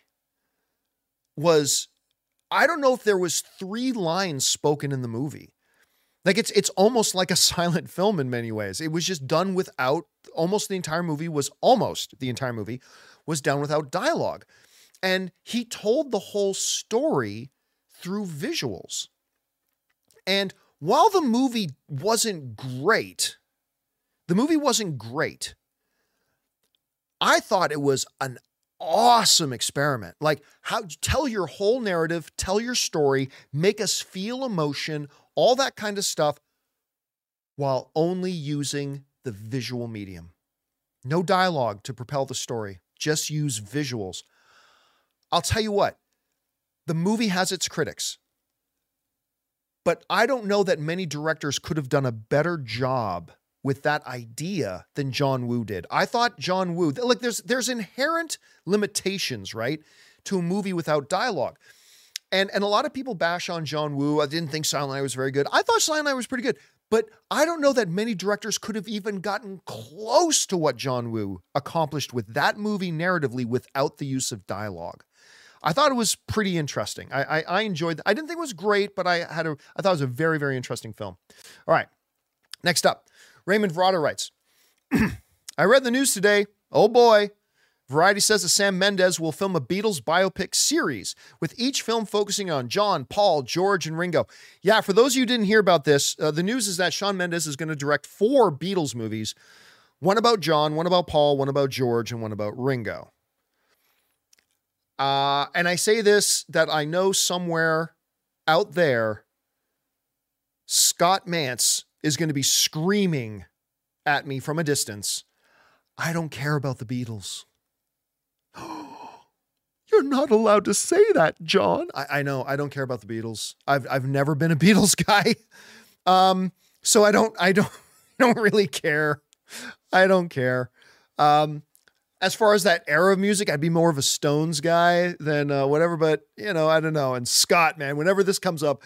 was I don't know if there was 3 lines spoken in the movie. Like it's it's almost like a (laughs) silent film in many ways. It was just done without almost the entire movie was almost the entire movie was done without dialogue. And he told the whole story through visuals. And while the movie wasn't great, the movie wasn't great. I thought it was an awesome experiment. Like how tell your whole narrative, tell your story, make us feel emotion, all that kind of stuff while only using the visual medium. No dialogue to propel the story. Just use visuals. I'll tell you what, the movie has its critics. But I don't know that many directors could have done a better job with that idea than John Woo did. I thought John Woo, like there's there's inherent limitations, right, to a movie without dialogue. And and a lot of people bash on John Woo. I didn't think Silent Night was very good. I thought Silent Night was pretty good. But I don't know that many directors could have even gotten close to what John Woo accomplished with that movie narratively without the use of dialogue. I thought it was pretty interesting. I, I, I enjoyed. I didn't think it was great, but I had a. I thought it was a very very interesting film. All right, next up, Raymond Verada writes. (clears throat) I read the news today. Oh boy. Variety says that Sam Mendes will film a Beatles biopic series, with each film focusing on John, Paul, George, and Ringo. Yeah, for those of you who didn't hear about this, uh, the news is that Shawn Mendes is going to direct four Beatles movies one about John, one about Paul, one about George, and one about Ringo. Uh, and I say this that I know somewhere out there, Scott Mantz is going to be screaming at me from a distance. I don't care about the Beatles. (gasps) You're not allowed to say that, John. I, I, know. I don't care about the Beatles. I've I've never been a (laughs) Beatles guy. Um, so I don't I don't (laughs) don't really care. I don't care. Um, as far as that era of music, I'd be more of a Stones guy than uh, whatever. But you know, I don't know. And Scott, man, whenever this comes up,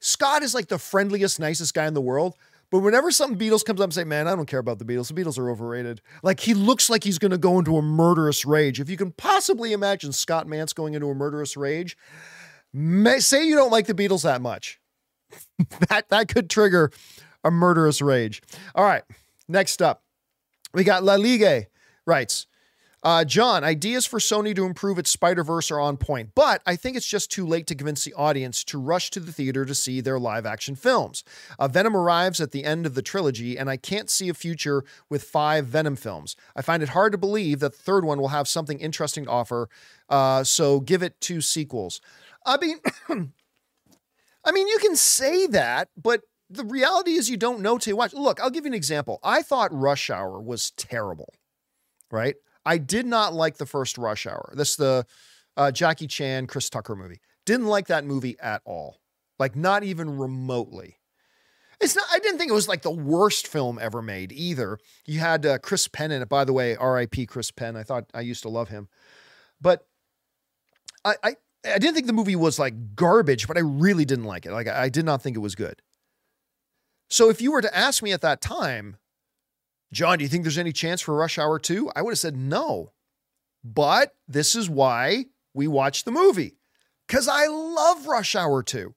Scott is like the friendliest, nicest guy in the world. But whenever something Beatles comes up and say, man, I don't care about the Beatles. The Beatles are overrated. Like he looks like he's going to go into a murderous rage. If you can possibly imagine Scott Mantz going into a murderous rage, may, say you don't like the Beatles that much. (laughs) that that could trigger a murderous rage. All right, next up, we got La Ligue writes. Uh, John, ideas for Sony to improve its Spider Verse are on point, but I think it's just too late to convince the audience to rush to the theater to see their live action films. Uh, Venom arrives at the end of the trilogy, and I can't see a future with five Venom films. I find it hard to believe that the third one will have something interesting to offer, uh, so give it two sequels. I mean, (coughs) I mean, you can say that, but the reality is you don't know you watch. Look, I'll give you an example. I thought Rush Hour was terrible, right? I did not like the first Rush Hour. This the uh, Jackie Chan, Chris Tucker movie. Didn't like that movie at all. Like not even remotely. It's not. I didn't think it was like the worst film ever made either. You had uh, Chris Penn in it. By the way, R.I.P. Chris Penn. I thought I used to love him, but I, I I didn't think the movie was like garbage, but I really didn't like it. Like I did not think it was good. So if you were to ask me at that time, John, do you think there's any chance for Rush Hour 2? I would have said no. But this is why we watched the movie. Cuz I love Rush Hour 2.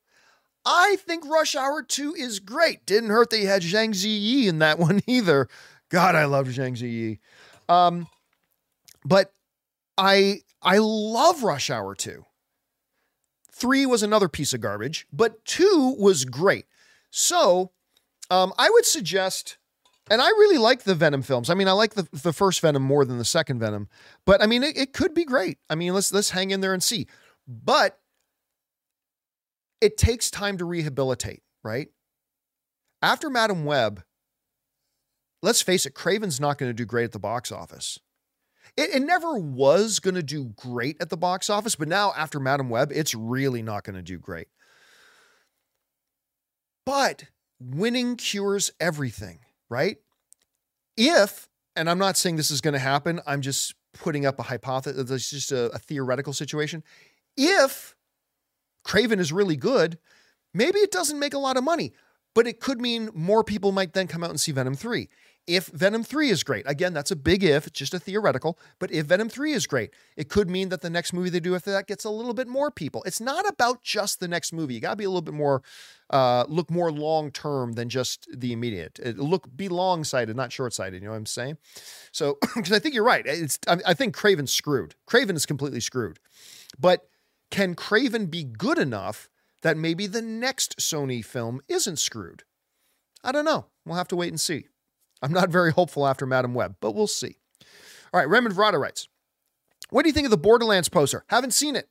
I think Rush Hour 2 is great. Didn't hurt that you had Zhang Ziyi in that (laughs) one either. God, I love Zhang Ziyi. Um, but I I love Rush Hour 2. Three was another piece of garbage, but two was great. So um, I would suggest, and I really like the Venom films. I mean, I like the, the first Venom more than the second Venom, but I mean, it, it could be great. I mean, let's let's hang in there and see. But it takes time to rehabilitate, right? After Madame Web, let's face it, Kraven's not going to do great at the box office. It, it never was going to do great at the box office, but now after Madame Web, it's really not going to do great. But winning cures everything, right? If, and I'm not saying this is going to happen, I'm just putting up a hypothesis, it's just a, a theoretical situation. If Kraven is really good, maybe it doesn't make a lot of money, but it could mean more people might then come out and see Venom 3 if Venom 3 is great, again, that's a big if, it's just a theoretical, but if Venom 3 is great, it could mean that the next movie they do after that gets a little bit more people. It's not about just the next movie. You got to be a little bit more, uh, look more long term than just the immediate. It, look, be long sighted, not short sighted. You know what I'm saying? So, (clears throat) because I think you're right. It's, I, I think Kraven's screwed. Kraven is completely screwed. But can Kraven be good enough that maybe the next Sony film isn't screwed? I don't know. We'll have to wait and see. I'm not very hopeful after Madame Web, but we'll see. All right, Raymond Vrada writes, What do you think of the Borderlands poster? Haven't seen it.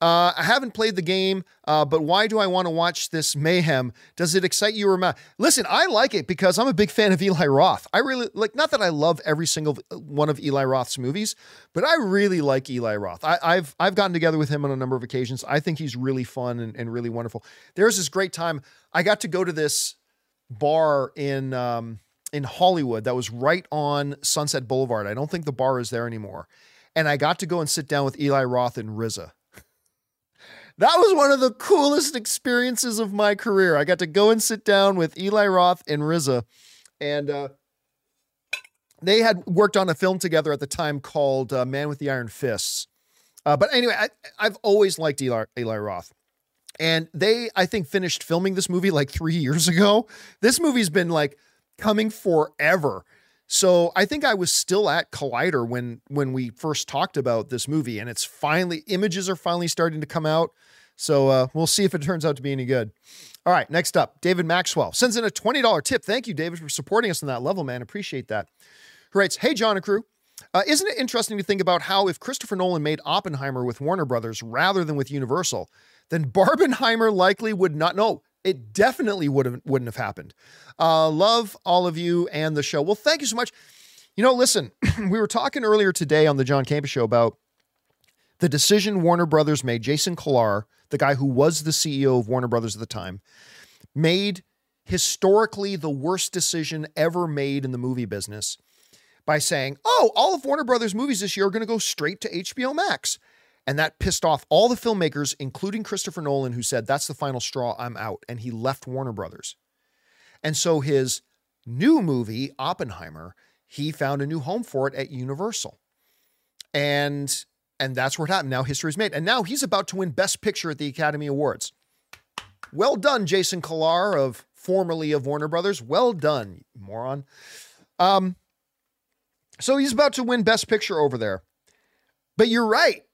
Uh, I haven't played the game, uh, but why do I want to watch this mayhem? Does it excite you or not? Listen, I like it because I'm a big fan of Eli Roth. I really like, not that I love every single one of Eli Roth's movies, but I really like Eli Roth. I, have I've gotten together with him on a number of occasions. I think he's really fun and, and really wonderful. There's this great time. I got to go to this bar in um, in Hollywood that was right on Sunset Boulevard. I don't think the bar is there anymore. And I got to go and sit down with Eli Roth and RZA. (laughs) That was one of the coolest experiences of my career. I got to go and sit down with Eli Roth and RZA. And uh, they had worked on a film together at the time called uh, Man with the Iron Fists. Uh, but anyway, I, have always liked Eli, Eli Roth. And they, I think, finished filming this movie like three years ago. This movie's been like coming forever. So I think I was still at Collider when when we first talked about this movie, and it's finally images are finally starting to come out. So uh, we'll see if it turns out to be any good. All right, next up, David Maxwell sends in a twenty dollar tip. Thank you, David, for supporting us on that level, man. Appreciate that. Who writes, "Hey, John and crew." Uh, isn't it interesting to think about how if Christopher Nolan made Oppenheimer with Warner Brothers rather than with Universal, then Barbenheimer likely would not. No, it definitely would have wouldn't have happened. Uh, love all of you and the show. Well, thank you so much. You know, listen, (clears throat) we were talking earlier today on the John Campea show about the decision Warner Brothers made. Jason Kilar, the guy who was the CEO of Warner Brothers at the time, made historically the worst decision ever made in the movie business by saying, "Oh, all of Warner Brothers movies this year are going to go straight to HBO Max." And that pissed off all the filmmakers, including Christopher Nolan, who said, That's the final straw, I'm out. And he left Warner Brothers. And so his new movie, Oppenheimer, he found a new home for it at Universal. And and that's what happened. Now history is made. And now he's about to win Best Picture at the Academy Awards. Well done, Jason Kilar of formerly of Warner Brothers. Well done, moron. Um, so he's about to win Best Picture over there. But you're right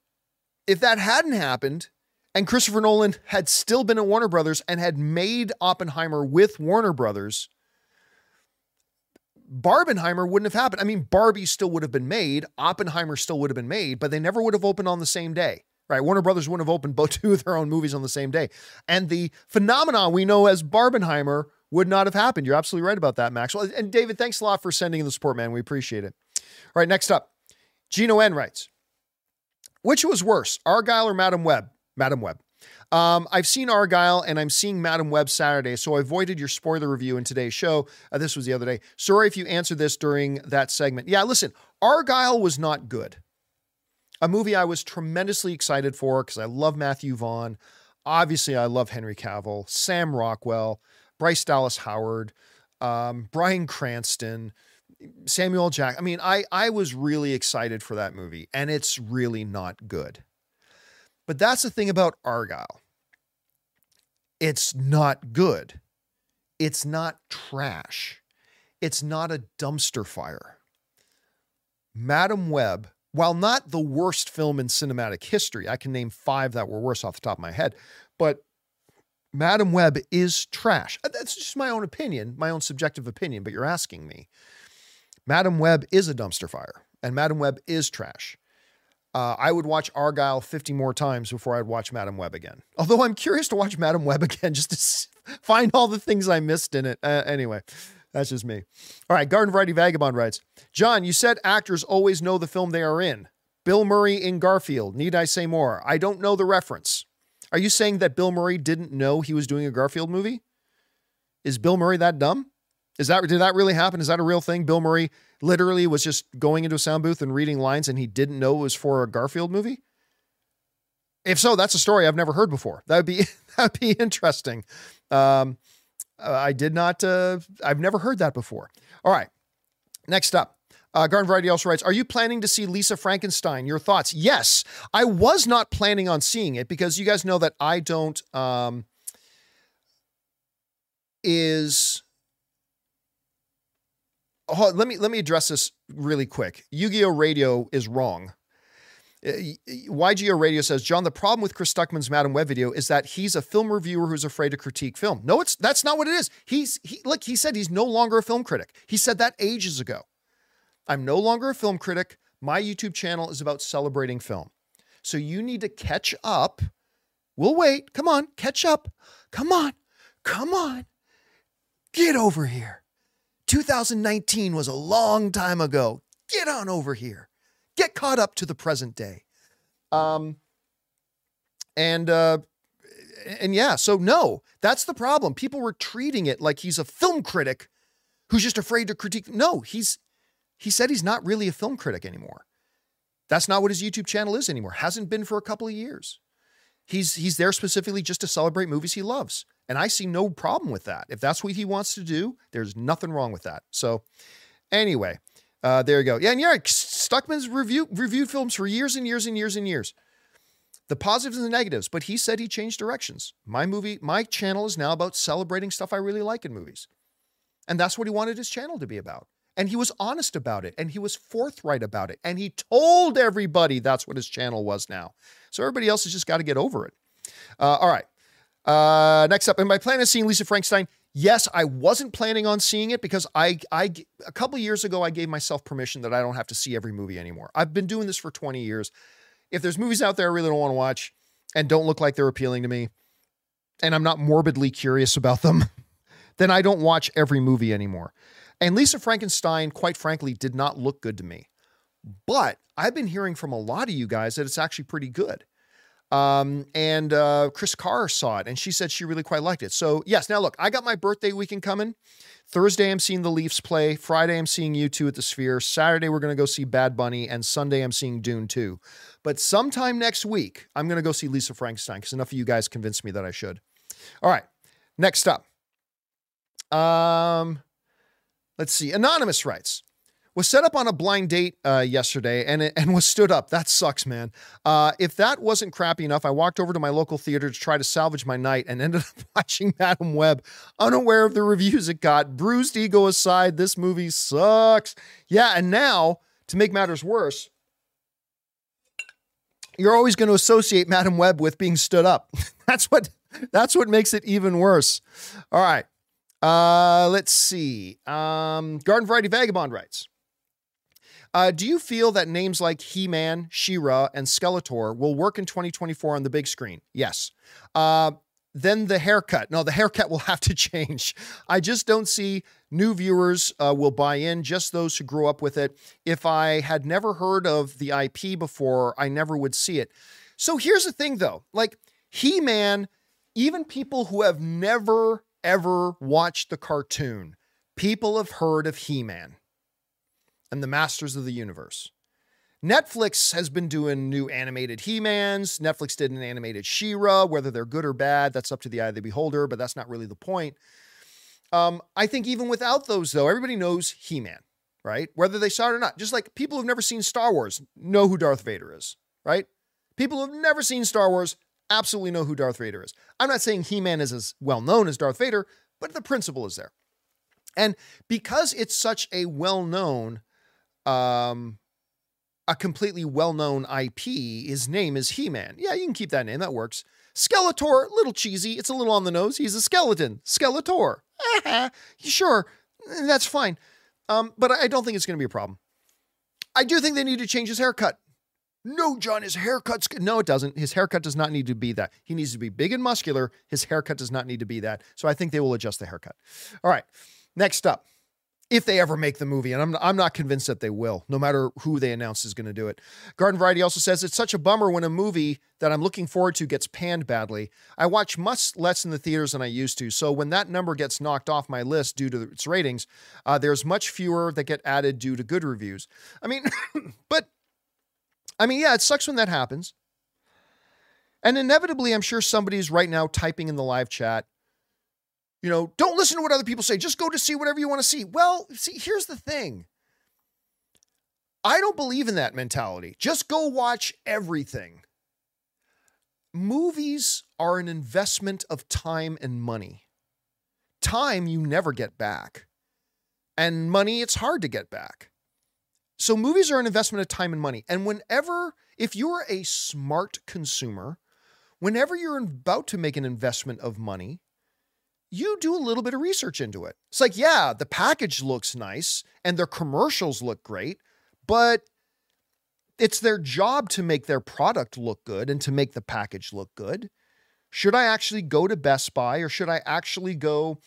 if that hadn't happened and Christopher Nolan had still been at Warner Brothers and had made Oppenheimer with Warner Brothers, Barbenheimer wouldn't have happened. I mean, Barbie still would have been made, Oppenheimer still would have been made, but they never would have opened on the same day. Right, Warner Brothers wouldn't have opened both (laughs) two of their own movies on the same day. And the phenomenon we know as Barbenheimer would not have happened. You're absolutely right about that, Maxwell. And David, thanks a lot for sending in the support, man. We appreciate it. All right, next up, Gino N writes, which was worse, Argylle or Madame Web? Madame Web. Um, I've seen Argylle and I'm seeing Madame Web Saturday, so I avoided your spoiler review in today's show. Uh, this was the other day. Sorry if you answered this during that segment. Yeah, listen, Argylle was not good. a movie I was tremendously excited for because I love Matthew Vaughn. Obviously, I love Henry Cavill, Sam Rockwell, Bryce Dallas Howard, um, Bryan Cranston, Samuel Jack. I mean, I I was really excited for that movie, and it's really not good. But that's the thing about Argylle. It's not good. It's not trash. It's not a dumpster fire. Madame Web, while not the worst film in cinematic history, I can name five that were worse off the top of my head, but Madame Web is trash. That's just my own opinion, my own subjective opinion, but you're asking me. Madame Web is a dumpster fire, and Madame Web is trash. Uh, I would watch Argylle 50 more times before I'd watch Madame Web again. Although I'm curious to watch Madame Web (laughs) again just to find all the things I missed in it. Uh, anyway, that's just me. All right, Garden Variety Vagabond writes John, you said actors always know the film they are in. Bill Murray in Garfield. Need I say more? I don't know the reference. Are you saying that Bill Murray didn't know he was doing a Garfield movie? Is Bill Murray that dumb? Is that did that really happen? Is that a real thing? Bill Murray literally was just going into a sound booth and reading lines and he didn't know it was for a Garfield movie? If so, that's a story I've never heard before. That would be (laughs) that'd be interesting. Um, I did not. Uh, I've never heard that before. All right. Next up, uh, Garden Variety also writes, Are you planning to see Lisa Frankenstein? Your thoughts? Yes. I was not planning on seeing it because you guys know that I don't um, is let me let me address this really quick. Yu-Gi-Oh! Radio is wrong. Uh, YGO Radio says, John, the problem with Chris Stuckmann's Madame Web video is that he's a film reviewer who's afraid to critique film. No, it's that's not what it is. He's he look, he said he's no longer a film critic. He said that ages ago. I'm no longer a film critic. My YouTube channel is about celebrating film. So you need to catch up. We'll wait. Come on, catch up. Come on. Come on. Get over here. 2019 was a long time ago. Get on over here. Get caught up to the present day. Um, and uh, and yeah, so no, that's the problem. People were treating it like he's a film critic who's just afraid to critique. No, he's he said he's not really a film critic anymore. That's not what his YouTube channel is anymore. Hasn't been for a couple of years. He's he's there specifically just to celebrate movies he loves. And I see no problem with that. If that's what he wants to do, there's nothing wrong with that. So anyway, uh, there you go. Yeah, and yeah, Stuckmann's review, reviewed films for years and years and years and years. The positives and the negatives, but he said he changed directions. My movie, my channel is now about celebrating stuff I really like in movies. And that's what he wanted his channel to be about. And he was honest about it and he was forthright about it. And he told everybody that's what his channel was now. So everybody else has just got to get over it. Uh, all right. Uh, next up, am I planning on seeing Lisa Frankenstein? Yes, I wasn't planning on seeing it because I, I, a couple years ago, I gave myself permission that I don't have to see every movie anymore. I've been doing this for 20 years. If there's movies out there I really don't want to watch and don't look like they're appealing to me, and I'm not morbidly curious about them, (laughs) then I don't watch every movie anymore. And Lisa Frankenstein, quite frankly, did not look good to me. But I've been hearing from a lot of you guys that it's actually pretty good. Um, and uh, Chris Carr saw it and she said she really quite liked it. So, yes, now look, I got my birthday weekend coming. Thursday, I'm seeing the Leafs play. Friday, I'm seeing U2 at the Sphere. Saturday, we're going to go see Bad Bunny. And Sunday, I'm seeing Dune 2. But sometime next week, I'm going to go see Lisa Frankenstein because enough of you guys convinced me that I should. All right, next up. Um, let's see. Anonymous writes, was set up on a blind date uh, yesterday and (laughs) and was stood up. That sucks, man. Uh, if that wasn't crappy enough, I walked over to my local theater to try to salvage my night and (laughs) ended up watching Madame Web, unaware of the reviews it got. Bruised ego aside, this movie sucks. Yeah, and now to make matters worse, you're always going to associate Madame Web with being stood up. (laughs) that's what that's what makes it even worse. All right. Uh, let's see. Um, Garden Variety Vagabond writes. Uh, do you feel that names like He Man, She Ra, and Skeletor will work in 2024 on the big screen? Yes. Uh, then the haircut. No, the (laughs) haircut will have to change. I just don't see new viewers uh, will buy in, just those who grew up with it. If I had never heard of the IP before, I never would see it. So here's the thing though like He Man, even people who have never ever watched the cartoon, people have heard of He Man and the Masters of the Universe. Netflix has been doing new animated He-Mans. Netflix did an animated She-Ra. Whether they're good or bad, that's up to the eye of the beholder, but that's not really the point. Um, I think even without those, though, everybody knows He-Man, right? Whether they saw it or not. Just like people who've never seen Star Wars know who Darth Vader is, right? People who've never seen Star Wars absolutely know who Darth Vader is. I'm not saying He-Man is as well known as Darth Vader, but the principle is there. And because it's such a well-known um, a completely well-known IP. His name is He-Man. Yeah, you can keep that name. That works. Skeletor, little cheesy. It's a little on the nose. He's a skeleton. Skeletor. (laughs) sure, that's fine. Um, but I don't think it's going to be a problem. I do think they need to change his haircut. No, John, his haircut's good. No, it doesn't. His haircut does not need to be that. He needs to be big and muscular. His haircut does not need to be that. So I think they will adjust the haircut. All right. Next up if they ever make the movie. And I'm, I'm not convinced that they will, no matter who they announce is going to do it. Garden Variety also says it's such a bummer when a movie that I'm looking forward to gets panned badly. I watch much less in the theaters than I used to. So when that number gets knocked off my list due to its ratings, uh, there's much fewer that get added due to good reviews. I mean, (coughs) but I mean, yeah, it sucks when that happens. And inevitably, I'm sure somebody's right now typing in the live chat, you know, don't listen to what other people say. Just go to see whatever you want to see. Well, see, here's the thing. I don't believe in that mentality. Just go watch everything. Movies are an investment of time and money. Time you never get back, and money it's hard to get back. So, movies are an investment of time and money. And whenever, if you're a smart consumer, whenever you're about to make an investment of money, you do a little bit of research into it. It's like, yeah, the package looks nice and their commercials look great, but it's their job to make their product look good and to make the package look good. Should I actually go to Best Buy or should I actually go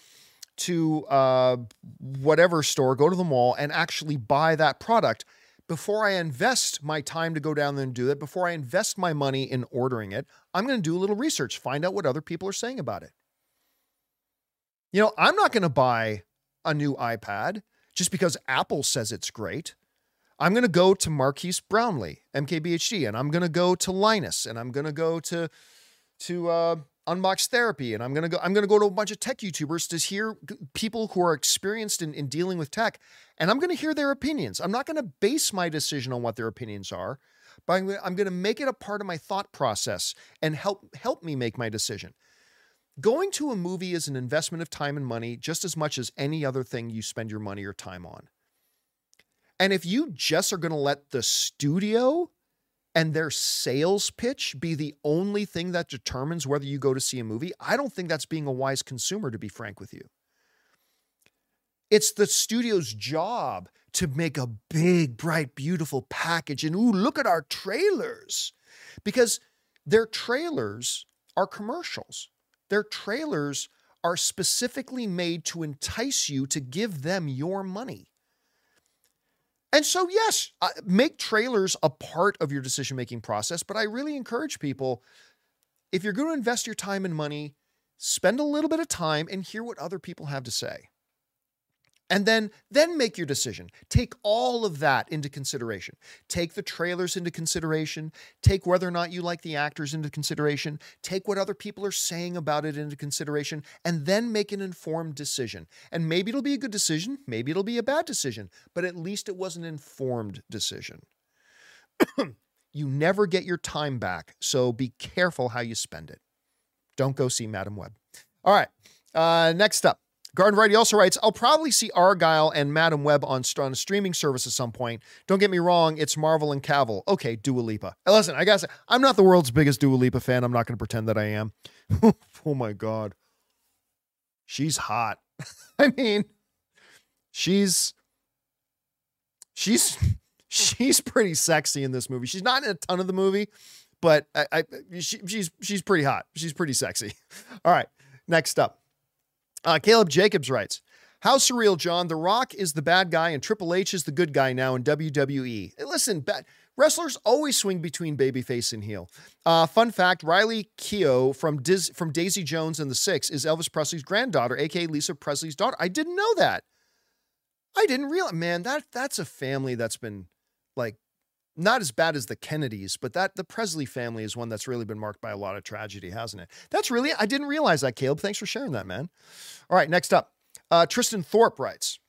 to uh, whatever store, go to the mall and actually buy that product before I invest my time to go down there and do it, before I invest my money in ordering it? I'm going to do a little research, find out what other people are saying about it. You know, I'm not going to buy a new iPad just because Apple says it's great. I'm going to go to Marques Brownlee, MKBHD, and I'm going to go to Linus, and I'm going to go to to uh, Unbox Therapy, and I'm going to go. I'm going to go to a bunch of tech YouTubers to hear people who are experienced in, in dealing with tech, and I'm going to hear their opinions. I'm not going to base my decision on what their opinions are, but I'm, I'm going to make it a part of my thought process and help help me make my decision. Going to a movie is an investment of time and money just as much as any other thing you spend your money or time on. And if you just are going to let the studio and their sales pitch be the only thing that determines whether you go to see a movie, I don't think that's being a wise consumer, to be frank with you. It's the studio's job to make a big, bright, beautiful package. And ooh, look at our trailers. Because their trailers are commercials. Their trailers are specifically made to entice you to give them your money. And so, yes, make trailers a part of your decision making process, but I really encourage people if you're going to invest your time and money, spend a little bit of time and hear what other people have to say and then then make your decision. Take all of that into consideration. Take the trailers into consideration. Take whether or not you like the actors into consideration. Take what other people are saying about it into consideration and then make an informed decision. And maybe it'll be a good decision maybe it'll be a bad decision but at least it was an informed decision. (clears throat) You never get your time back so be careful how you spend it. Don't go see Madame Web. All right uh, next up Garden Variety also writes, I'll probably see Argylle and Madame Web on, on a streaming service at some point. Don't get me wrong, it's Marvel and Cavill. Okay, Dua Lipa. Listen, I gotta I'm not the world's biggest Dua Lipa fan. I'm not going to pretend that I am. (laughs) oh my God. She's hot. (laughs) I mean, she's, she's, (laughs) she's pretty sexy in this movie. She's not in a ton of the movie, but I, I she, she's, she's pretty hot. She's pretty sexy. All right, next up. Uh, Caleb Jacobs writes, how surreal, John. The Rock is the bad guy and Triple H is the good guy now in WWE. Listen, bad, wrestlers always swing between babyface and heel. Uh, fun fact Riley Keough from, Diz, from Daisy Jones and the Six is Elvis Presley's granddaughter, aka Lisa Presley's daughter. I didn't know that. I didn't realize, man, that that's a family that's been not as bad as the Kennedys, but that the Presley family is one that's really been marked by a lot of tragedy, hasn't it? That's really, I didn't realize that, Caleb. Thanks for sharing that, man. All right, next up. Uh, Tristan Thorpe writes,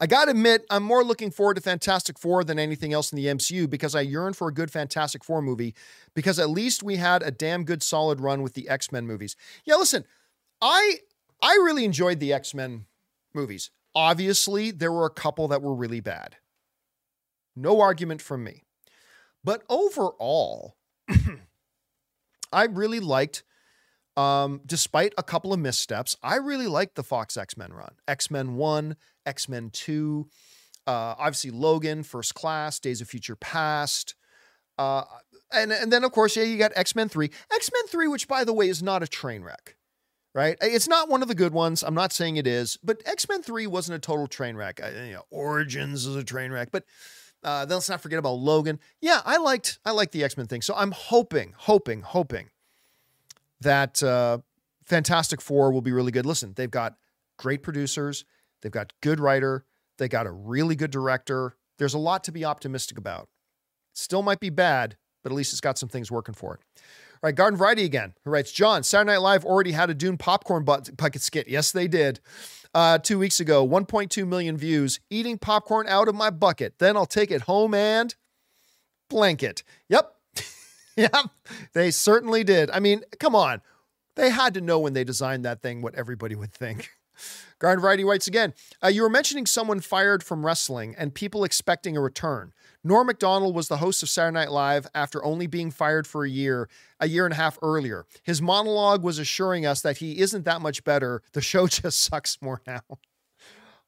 I gotta admit, I'm more looking forward to Fantastic Four than anything else in the MCU because I yearn for a good Fantastic Four movie because at least we had a damn good solid run with the X-Men movies. Yeah, listen, I I really enjoyed the X-Men movies. Obviously, there were a couple that were really bad. No argument from me. But overall, (clears throat) I really liked um, despite a couple of missteps, I really liked the Fox X Men run. X Men 1, X Men 2, uh, obviously Logan, First Class, Days of Future Past. Uh, and, and then, of course, yeah, you got X Men 3. X Men 3, which, by the way, is not a train wreck, right? It's not one of the good ones. I'm not saying it is, but X Men 3 wasn't a total train wreck. I, you know, Origins is a train wreck, but. Uh, let's not forget about Logan. Yeah, I liked I liked the X Men thing. So I'm hoping, hoping, hoping that uh, Fantastic Four will be really good. Listen, they've got great producers, they've got good writer, they got a really good director. There's a lot to be optimistic about. Still might be bad, but at least it's got some things working for it. Right, Garden Variety again, who writes, John, Saturday Night Live already had a Dune popcorn bucket skit. Yes, they did. Uh, two weeks ago, 1.2 million views, eating popcorn out of my bucket. Then I'll take it home and blanket. Yep, (laughs) yep. they certainly did. I mean, come on. They had to know when they designed that thing what everybody would think. Garden Variety writes again uh, You were mentioning someone fired from wrestling and people expecting a return. Norm MacDonald was the host of Saturday Night Live after only being fired for a year, a year and a half earlier. His monologue was assuring us that he isn't that much better. The show (laughs) just sucks more now.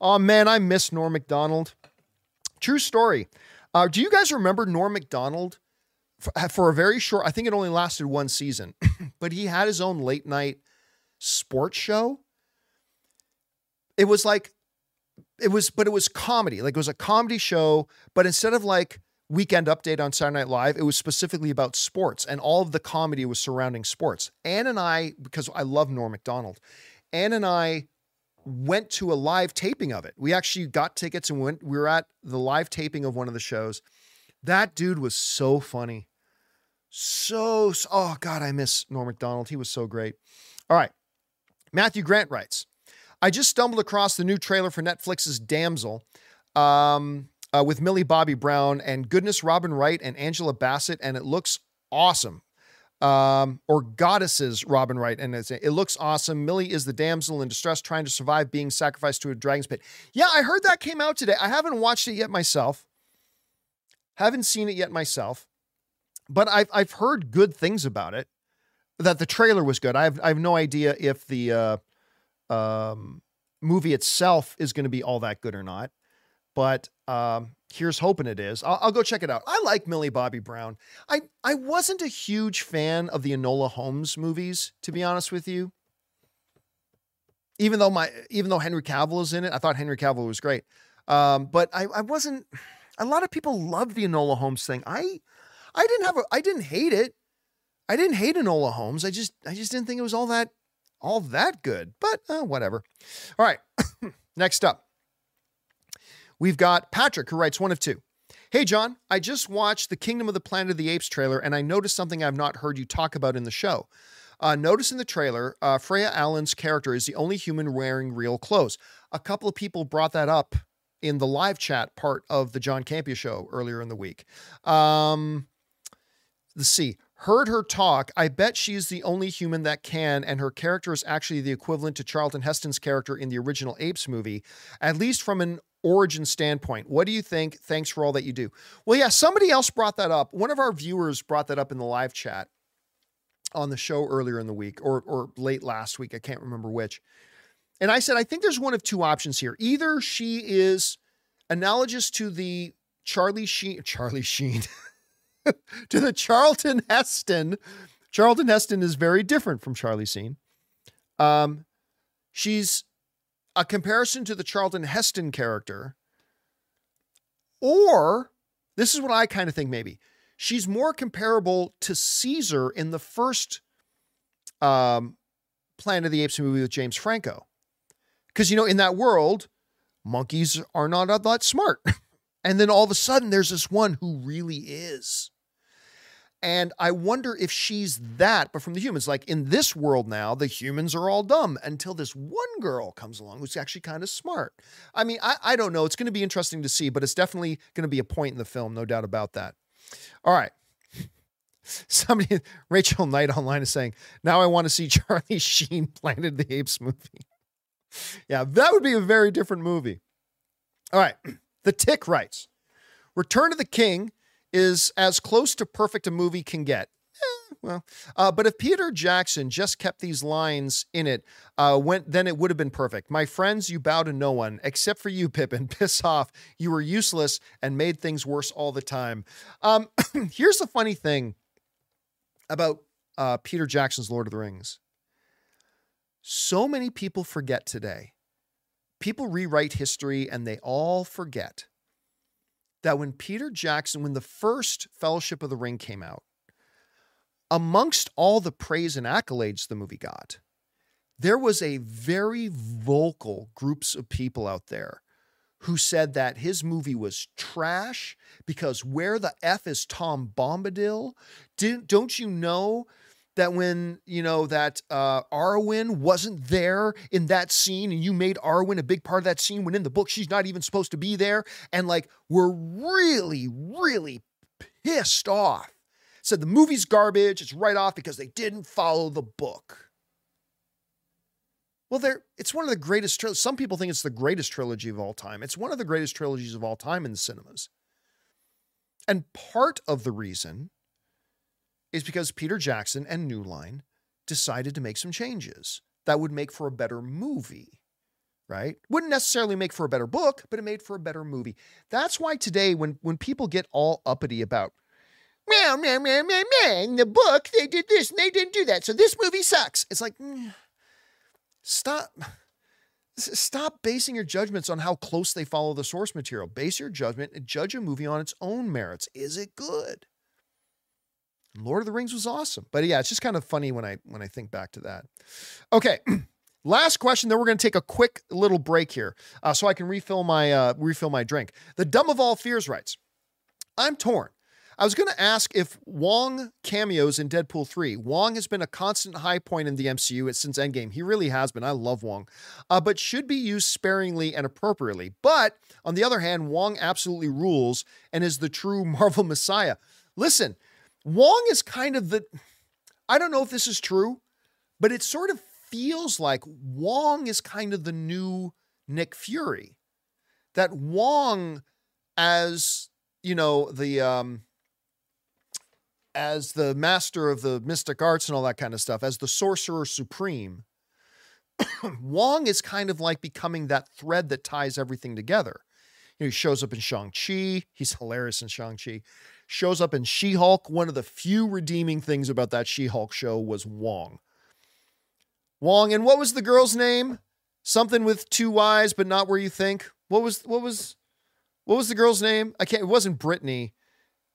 Oh man, I miss Norm MacDonald. True story. Uh, do you guys remember Norm MacDonald for, for a very short, I think it only lasted one season, (clears throat) but he had his own late night sports show. It was like, it was, but it was comedy. Like it was a comedy show, but instead of like weekend update on Saturday Night Live, it was specifically about sports and all of the comedy was surrounding sports. Ann and I, because I love Norm MacDonald, Ann and I went to a live taping of it. We actually got tickets and went, we were at the live taping of one of the shows that dude was so funny. So, oh God, I miss Norm MacDonald. He was so great. All right. Matthew Grant writes I just stumbled across the new trailer for Netflix's Damsel um, uh, with Millie Bobby Brown and goodness Robin Wright and Angela Bassett, and it looks awesome. Um, or goddesses Robin Wright, and it looks awesome. Millie is the damsel in distress trying to survive being sacrificed to a dragon's pit. Yeah, I heard that came out today. I haven't watched it yet myself. Haven't seen it yet myself, but I've I've heard good things about it. That the trailer was good. I have I have no idea if the uh, um, movie itself is going to be all that good or not, but um, here's hoping it is. I'll, I'll, go check it out. I like Millie Bobby Brown. I I wasn't a huge fan of the Enola Holmes movies, to be honest with you. Even though my even though Henry Cavill is in it, I thought Henry Cavill was great. Um, but I, I wasn't a lot of people love the Enola Holmes thing. I I didn't have a I didn't hate it. I didn't hate Enola Holmes. I just I just didn't think it was all that all that good. But uh, whatever. All right. (coughs) Next up. We've got Patrick who writes one of two. Hey John, I just watched the Kingdom of the Planet of the Apes trailer and I noticed something I've not heard you talk about in the show. Uh, notice in the trailer, uh, Freya Allan's character is the only human wearing real clothes. A couple of people brought that up in the live chat part of the John Campea show earlier in the week. Um, let's see. Heard her talk. I bet she's the only human that can, and her character is actually the equivalent to Charlton Heston's character in the original Apes movie, at least from an origin standpoint. What do you think? Thanks for all that you do. Well, yeah, somebody else brought that up. One of our viewers brought that up in the live chat on the show earlier in the week or or late last week. I can't remember which. And I said, I think there's one of two options here. Either she is analogous to the Charlie Sheen, Charlie Sheen, (laughs) (laughs) to the Charlton Heston. Charlton Heston is very different from Charlie Sheen. Um, she's a comparison to the Charlton Heston character. Or this is what I kind of think maybe she's more comparable to Caesar in the first um, Planet of the Apes movie with James Franco. Because, you know, in that world, monkeys are not that smart. (laughs) And then all of a sudden, there's this one who really is. And I wonder if she's that, but from the humans. Like in this world now, the humans are all dumb until this one girl comes along who's actually kind of smart. I mean, I, I don't know. It's going to be interesting to see, but it's definitely going to be a point in the film, no doubt about that. All right. (laughs) Somebody, (laughs) Rachel Knight online is saying, now I want to see (laughs) Charlie Sheen Planet the Apes movie. yeah, that would be a very different movie. All right. (clears throat) The Tick writes Return of the King is as close to perfect a movie can get. Eh, well, uh, but if Peter Jackson just kept these lines in it, uh, when, then it would have been perfect. My friends, you bow to no one except for you, (laughs) Pippin. Piss off. You were useless and made things worse all the time. Um, (clears throat) here's the funny thing about uh, Peter Jackson's Lord of the Rings. So many people forget today. People rewrite history and they all forget that when Peter Jackson, when the first Fellowship of the Ring came out, amongst all the praise and accolades the movie got, there was a very vocal groups of people out there who said that his movie was trash because where the F is Tom Bombadil? Didn't, don't you know that when you know that uh, Arwen wasn't there in that scene, and you made Arwen a big part of that scene when in the book she's not even supposed to be there, and like we're really, really pissed off. Said the movie's garbage. It's right off because they didn't follow the book. Well, there it's one of the greatest. Tri- Some people think it's the greatest trilogy of all time. It's one of the greatest trilogies of all time in the cinemas. And part of the reason is because Peter Jackson and New Line decided to make some changes that would make for a better movie, right? Wouldn't necessarily make for a better book, but it made for a better movie. That's why today, when when people get all uppity about meow, meow, meow, meow, meow, the book, they did this and they didn't do that. So this movie sucks. It's like, mm, stop. Stop basing your judgments on how close they follow the source material. Base your judgment and judge a movie on its own merits. Is it good? Lord of the Rings was awesome. But yeah, it's just kind of funny when I when I think back to that. Okay. (clears throat) Last question, then we're going to take a quick little break here, uh, so I can refill my uh, refill my drink. The dumb of all fears writes, "I'm torn. I was going to ask if Wong cameos in Deadpool 3. Wong has been a constant high point in the MCU since Endgame. He really has been. I love Wong, uh, but should be used sparingly and appropriately. But on the other hand, Wong absolutely rules and is the true (laughs) Marvel Messiah. Listen, Wong is kind of the, I don't know if this is true, but it sort of feels like Wong is kind of the new Nick Fury. That Wong, as you know, the um, as the master of the mystic arts and all that kind of stuff, as the sorcerer supreme, (coughs) Wong is kind of like becoming that thread that ties everything together. You know, he shows up in Shang-Chi. He's hilarious in Shang-Chi shows up in She Hulk. One of the few redeeming things about that She Hulk show was Wong. Wong, and what was the girl's name? Something with two Y's, but not where you think. What was what was what was the girl's name? I can't. It wasn't Brittany.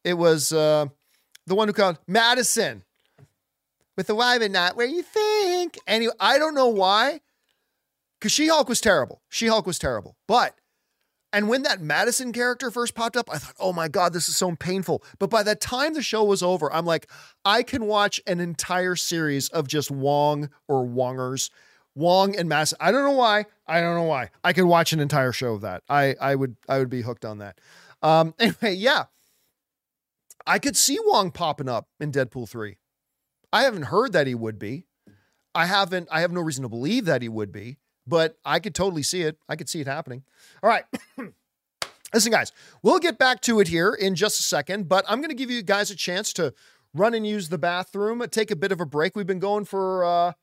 It was uh, the one who called Madisynn with the Y, but not where you think. Anyway, I don't know why. Because She Hulk was terrible. She Hulk was terrible. But and when that Madisynn character first popped up, I thought, oh my God, this is so painful. But by the time the show was over, I'm like, I can watch an entire series of just Wong or Wongers, Wong and Madisynn. I don't know why. I don't know why. I could watch an entire show of that. I I would I would be hooked on that. Um, (laughs) anyway, yeah. I could see Wong popping up in Deadpool 3. I haven't heard that he would be. I haven't, I have no reason to believe that he would be but I could totally see it. I could see it happening. All right. (coughs) Listen, guys, we'll get back to it here in just a second, but I'm going to give you guys a chance to run and use the bathroom, take a bit of a break. We've been going for, uh,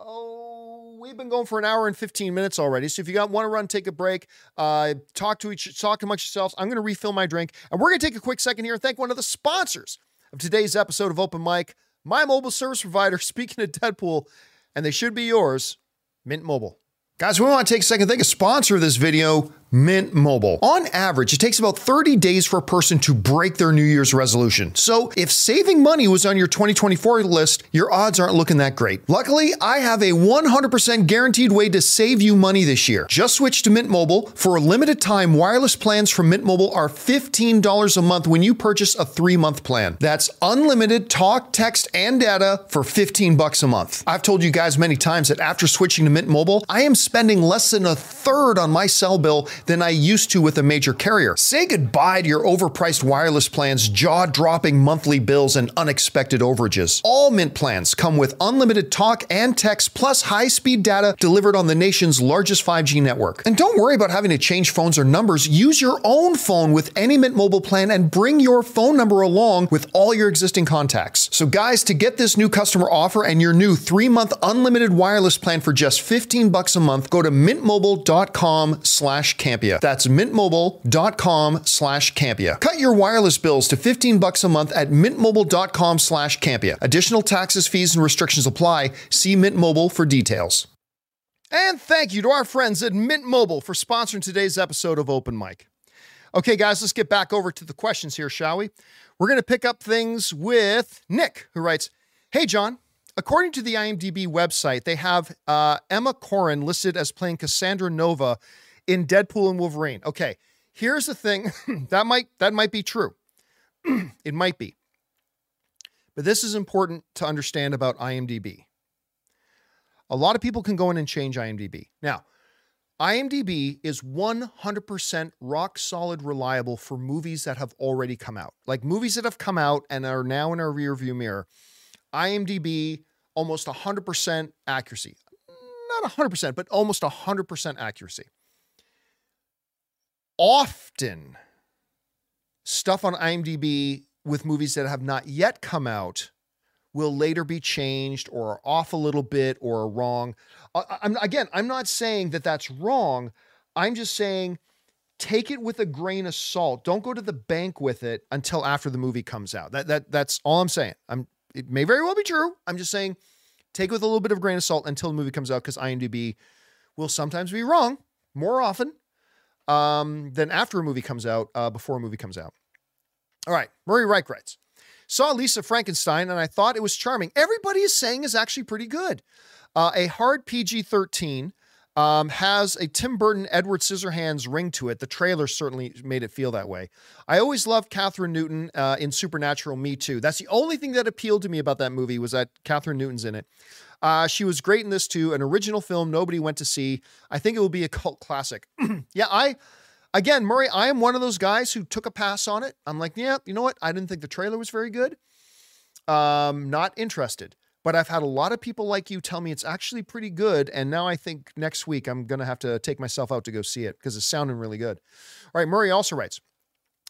oh, we've been going for an hour and 15 minutes already. So if you got want to run, take a break, uh, talk to each, talk amongst yourselves. I'm going to refill my drink, and we're going to take a quick second here and thank one of the sponsors of today's episode of Open Mic, my mobile service provider. (laughs) Speaking of Deadpool, and they should be yours, Mint Mobile. Guys, we want to take a second. Thank a sponsor of this video, Mint Mobile. On average, it takes about 30 days for a person to break their New Year's resolution. So if saving money was on your 2024 list, your odds aren't looking that great. Luckily, I have a 100% guaranteed way to save you money this year. Just switch to Mint Mobile. For a limited time, wireless plans from Mint Mobile are $15 a month when you purchase a three month plan. That's unlimited talk, text, and data for 15 bucks a month. I've told you guys many times that after switching to Mint Mobile, I am spending less than a third on my cell bill than I used to with a major carrier. Say goodbye to your overpriced wireless plans, jaw dropping monthly bills, and unexpected overages. All Mint plans come with unlimited talk and text plus high speed data delivered on the nation's largest 5G network. And don't worry about having to change phones or numbers. Use your own phone with any Mint mobile plan and bring your phone number along with all your existing contacts. So, guys, to get this new customer offer and your new three month unlimited wireless plan for just 15 bucks a month, go to mintmobile.com slash Campea. That's mintmobile.com slash Campea. Cut your wireless bills to 15 bucks a month at mintmobile.com slash Campea. Additional taxes, fees, and restrictions apply. See Mint Mobile for details. And thank you to our friends at Mint Mobile for sponsoring today's episode of Open Mic. Okay, guys, let's get back over to the questions here, shall we? We're going to pick up things with Nick, who writes Hey, John. According to the IMDb website, they have uh, Emma Corrin listed as playing Cassandra Nova in Deadpool and Wolverine. Okay, here's the thing (laughs) that might that might be true. (clears throat) it might be. But this is important to understand about IMDb. A lot of people can go in and change IMDb. Now, IMDb is 100% rock solid reliable for movies that have already come out. Like movies that have come out and are now in our rearview mirror. IMDb almost 100% accuracy. Not 100%, but almost 100% accuracy often stuff on IMDb with movies that have not yet come out will later be changed or off a little bit or wrong. I'm, again, I'm not saying that that's wrong. I'm just saying take it with a grain of salt. Don't go to the bank with it until after the movie comes out. That that that's all I'm saying. I'm it may very well be true. I'm just saying take it with a little bit of grain of salt until the movie comes out because IMDb will sometimes be wrong more often um, than after a movie comes out, uh, before a movie comes out. All right, Murray Reich writes, saw Lisa Frankenstein and I thought it was charming. Everybody is saying is actually pretty good. Uh, a hard PG 13 um, has a Tim Burton Edward Scissorhands ring to it. The trailer certainly made it feel that way. I always loved Kathryn Newton uh, in Supernatural. Me too. That's the only thing that appealed to me about that movie was that Kathryn Newton's in it. Uh, she was great in this too. An original film nobody went to see. I think it will be a (laughs) cult classic. (clears throat) yeah, I again, Murray, I am one of those guys who took a pass on it. I'm like, yeah, you know what? I didn't think the trailer was very good. Um, not interested. But I've had a lot of people like you tell me it's actually pretty good. And now I think next week I'm going to have to take myself out to go see it because it's sounding really good. All right. Murray also writes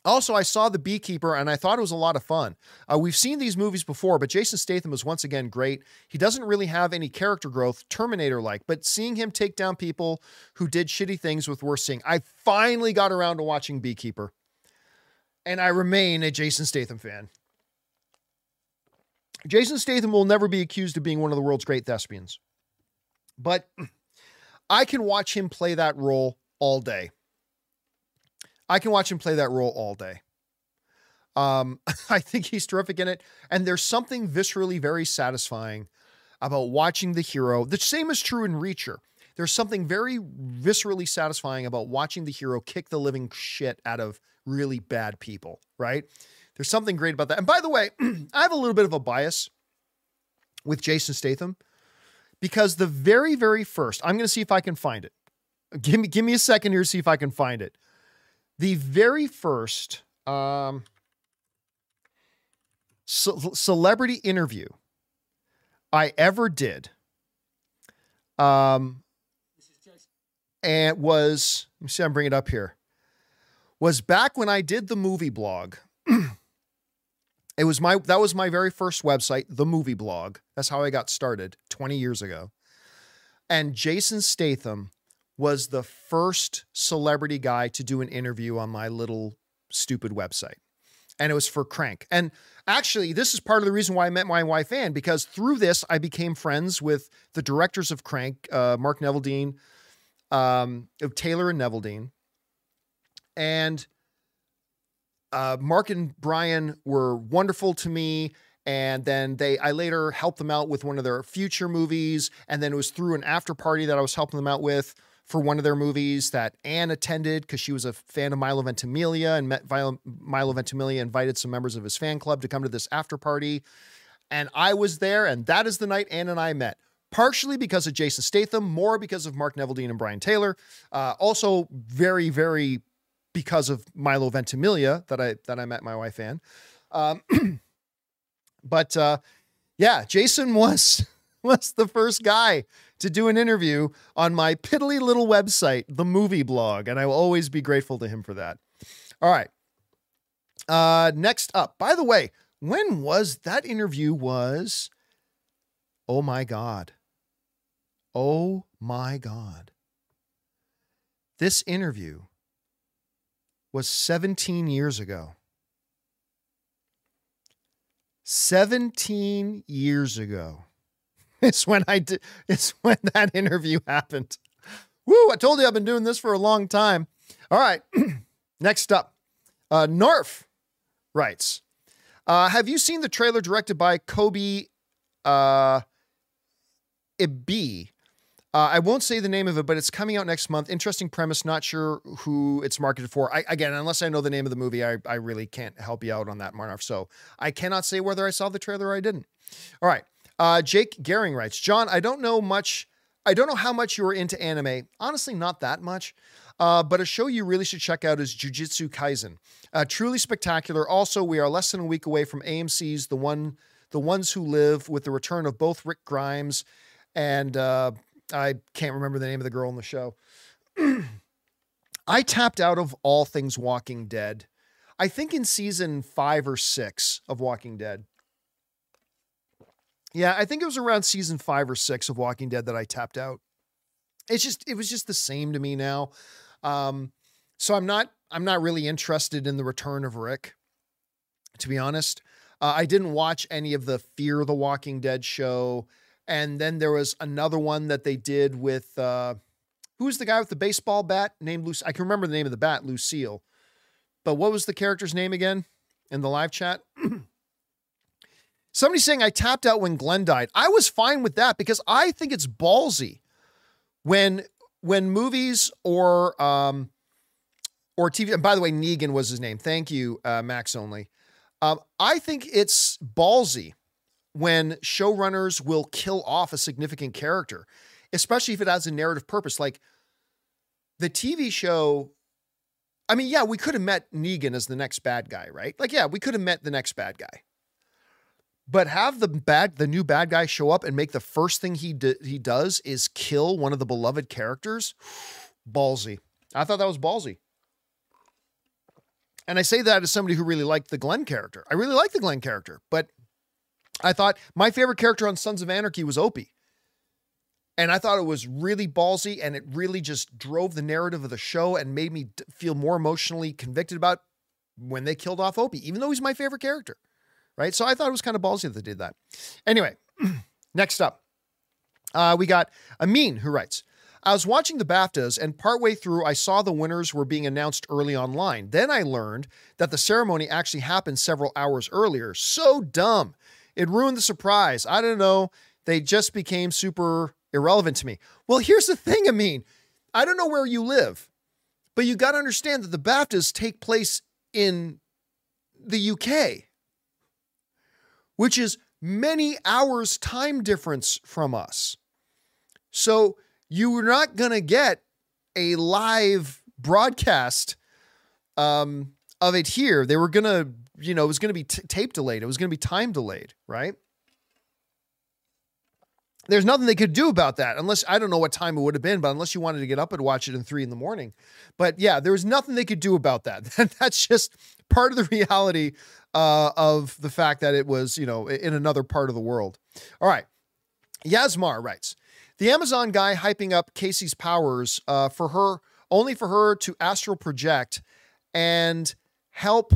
also, I saw The Beekeeper and I thought it was a lot of fun. Uh, we've seen these movies before, but Jason Statham was once again great. He doesn't really have any character growth, Terminator like, but seeing him take down people who did shitty things with worse seeing, I finally got around to watching Beekeeper. And I remain a Jason Statham fan. Jason Statham will never be accused of being one of the world's great thespians, but (clears throat) I can watch him play that role all day. I can watch him play that role all day. Um, (laughs) I think he's terrific in it. And there's something viscerally very satisfying about watching the hero. The same is true in Reacher. There's something very viscerally satisfying about watching the hero kick the living shit out of really bad people, right? There's something great about that. And by the way, (clears throat) I have a little bit of a bias with Jason Statham because the very, very first, I'm going to see if I can find it. Give me, give me a second here to see if I can find it. The very first um, ce- celebrity interview I ever did um, and was, let me see, I'm bringing it up here, was back when I did the movie blog. (clears throat) it was my, that was my very first website, the movie blog. That's how I got started 20 years ago. And Jason Statham was the first celebrity guy to do an interview on my little stupid website. And it was for Crank. And actually, this is part of the reason why I met my wife, Ann, because through this, I became friends with the directors of Crank, uh, Mark Neveldine, um, Taylor and Neveldine. and uh, Mark and Brian were wonderful to me. And then they, I later helped them out with one of their future movies. And then it was through an after party that I was helping them out with for one of their movies that Anne attended because she was a fan of Milo Ventimiglia and met Milo Ventimiglia invited some members of his fan club to come to this after party. And I was there, and that is the night Anne and I met. Partially because of Jason Statham, more because of Mark Neveldine and Brian Taylor. Uh, also, very, very because of Milo Ventimiglia that I that I met my wife Anne. Um, (clears throat) but uh, yeah, Jason was (laughs) was the first guy to do an interview on my piddly little website, the movie blog, and I will always be grateful to him for that. All right. Uh, next up, by the way, when was that interview? Was oh my god, oh my god, this interview was 17 years ago. 17 years ago. (laughs) It's when I did, it's when (laughs) that interview happened. Woo, I told you I've been doing this for a long time. All right. (clears throat) Next up, uh, Norf writes uh, Have you seen the trailer directed by Kobe uh, Ibi? Uh, I won't say the name of it, but it's coming out next month. Interesting premise. Not sure who it's marketed for. I, again, unless I know the name of the movie, I, I really can't help you out on that, Marnarf. So I cannot say whether I saw the trailer or I didn't. All right. Uh, Jake Gehring writes, John, I don't know much. I don't know how much you are into anime. Honestly, not that much. Uh, but a show you really should check out is Jujutsu Kaisen. Uh, truly spectacular. Also, we are less than a week away from AMC's The One, The Ones Who Live, with the return of both Rick Grimes and uh, I can't remember the name of the girl in the show. (clears throat) I tapped out of all things Walking Dead. I think in season five or six of Walking Dead. Yeah, I think it was around season five or six of Walking Dead that I tapped out. It's just it was just the same to me now. Um, so I'm not I'm not really interested in the return of Rick, to be honest. Uh, I didn't watch any of the Fear the Walking Dead show. And then there was another one that they did with uh, who's the guy with the baseball bat named Luce? I can remember the name of the bat, Lucille. But what was the character's name again in the live chat? (clears throat) Somebody saying I tapped out when Glenn died. I was fine with that because I think it's ballsy when when movies or um or TV. And by the way, Negan was his name. Thank you, uh, Max only. Um, I think it's ballsy when showrunners will kill off a significant character, especially if it has a narrative purpose. Like the TV show, I mean, yeah, we could have met Negan as the next bad guy, right? Like, yeah, we could have met the next bad guy. But have the bad, the new bad guy show up and make the first thing he d- he does is kill one of the beloved characters. (sighs) Ballsy. I thought that was ballsy. And I say that as somebody who really liked the Glenn character. I really like the Glenn character, but I thought my favorite character on Sons of Anarchy was Opie. And I thought it was really ballsy and it really just drove the narrative of the show and made me feel more emotionally convicted about when they killed off Opie, even though he's my favorite character. Right. So I thought it was kind of ballsy that they did that. Anyway, (clears throat) next up, uh, we got Amin who writes, I was watching the BAFTAs, and partway through, I saw the winners were being announced early online. Then I learned that the ceremony actually happened several hours earlier. So dumb. It ruined the surprise. I don't know. They just became super irrelevant to me. Well, here's the thing, mean, I don't know where you live, but you got to understand that the BAFTAs take place in the UK, which is many hours time difference from us. So you're not going to get a live broadcast um, of it here. They were going to you know, it was going to be t- tape delayed. It was going to be time delayed, right? There's nothing they could do about that unless I don't know what time it would have been, but unless you wanted to get up and watch it in three in the morning. But yeah, there was nothing they could do about that. (laughs) That's just part of the reality uh, of the fact that it was, you know, in another part of the world. All right. Yasmar writes The Amazon guy hyping up Casey's powers uh, for her, only for her to astral project and help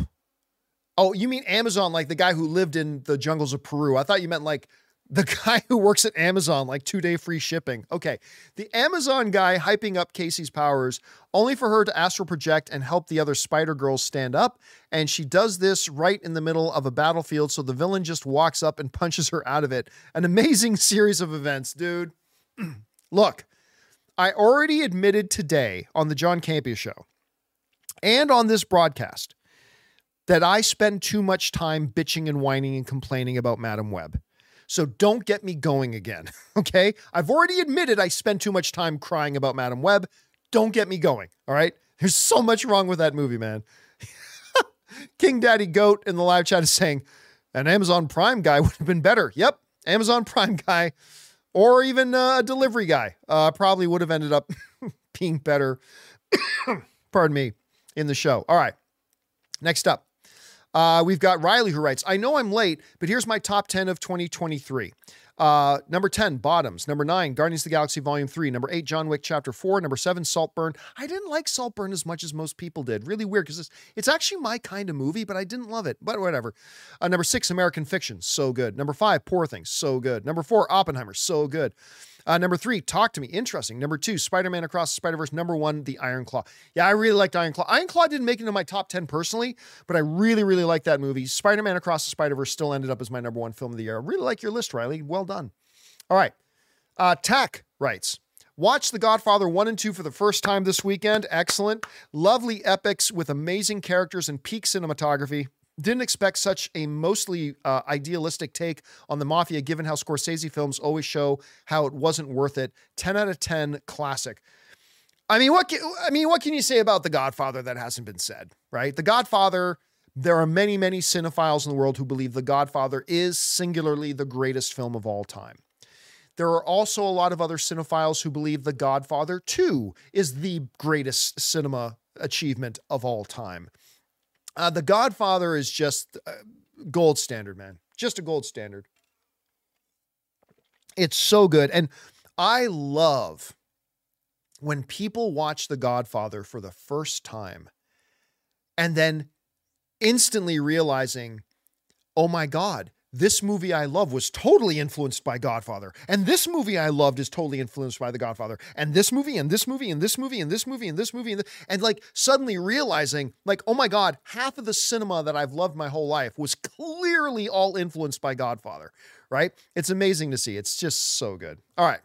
Oh, you mean Amazon, like the guy who lived in the jungles of Peru? I thought you meant like the (laughs) guy who works at Amazon, like two day free shipping. Okay. The Amazon guy hyping up Casey's powers only for her to astral project and help the other Spider Girls stand up. And she does this right in the middle of a battlefield. So the villain just walks up and (laughs) punches her out of it. An amazing series of events, dude. (clears throat) Look, I already admitted today on the John Campea show and on this broadcast that I spend too much time bitching and whining and complaining about Madame Web. So don't get me going again. (laughs) Okay. I've already admitted I spend too much time crying about Madame Web. Don't get me going. All right. There's so much wrong with that movie, man. (laughs) King Daddy Goat in the live chat is saying an Amazon Prime guy (laughs) would have been better. Yep. Amazon Prime guy or even uh, a delivery guy uh, probably would have ended up being better. (coughs) Pardon me in the show. All right. Next up. Uh, we've got Riley who writes, I know I'm late, but here's my top 10 of 2023. Uh, number 10, Bottoms. Number 9, Guardians of the Galaxy Volume 3. Number 8, John Wick Chapter 4. Number 7, Saltburn. I didn't like Saltburn as much as most people did. Really weird because it's, it's actually my kind of movie, but I didn't love it. But whatever. Uh, number 6, American Fiction. So good. Number 5, Poor Things. So good. Number 4, Oppenheimer. So good. Uh, number three, Talk to Me. Interesting. Number two, Spider Man Across the Spider Verse. Number one, The Iron Claw. Yeah, I really liked Iron Claw. Iron Claw didn't make it into my top 10 personally, but I really, really like that movie. Spider Man Across the Spider Verse still ended up as my number one film of the year. I really like your list, Riley. Well done. All right. Uh, Tack writes, Watch The Godfather 1 and 2 for the first time this weekend. Excellent. Lovely epics with amazing characters and peak cinematography. Didn't expect such a mostly uh, idealistic take on the mafia, given how Scorsese films always show how it wasn't worth it. 10 out of 10 classic. I mean, what can, I mean, what can you say about The Godfather that hasn't been said, right? The Godfather, there are many, many cinephiles in the world who believe The Godfather is singularly the greatest film of all time. There are also a lot of other cinephiles who believe The Godfather 2 is the greatest cinema achievement of all time. Uh, the Godfather is just uh, gold standard, man. Just a gold standard. It's so good. And I love when people watch The Godfather for the first time and then instantly realizing, oh my God, this movie I love was totally influenced by Godfather. And this movie I loved is totally influenced by The Godfather. And this movie, and this movie, and this movie, and this movie, and this movie, and, this, and like suddenly realizing, like, oh my God, half of the cinema that I've loved my whole life was clearly all influenced by Godfather, right? It's amazing to see. It's just so good. All right.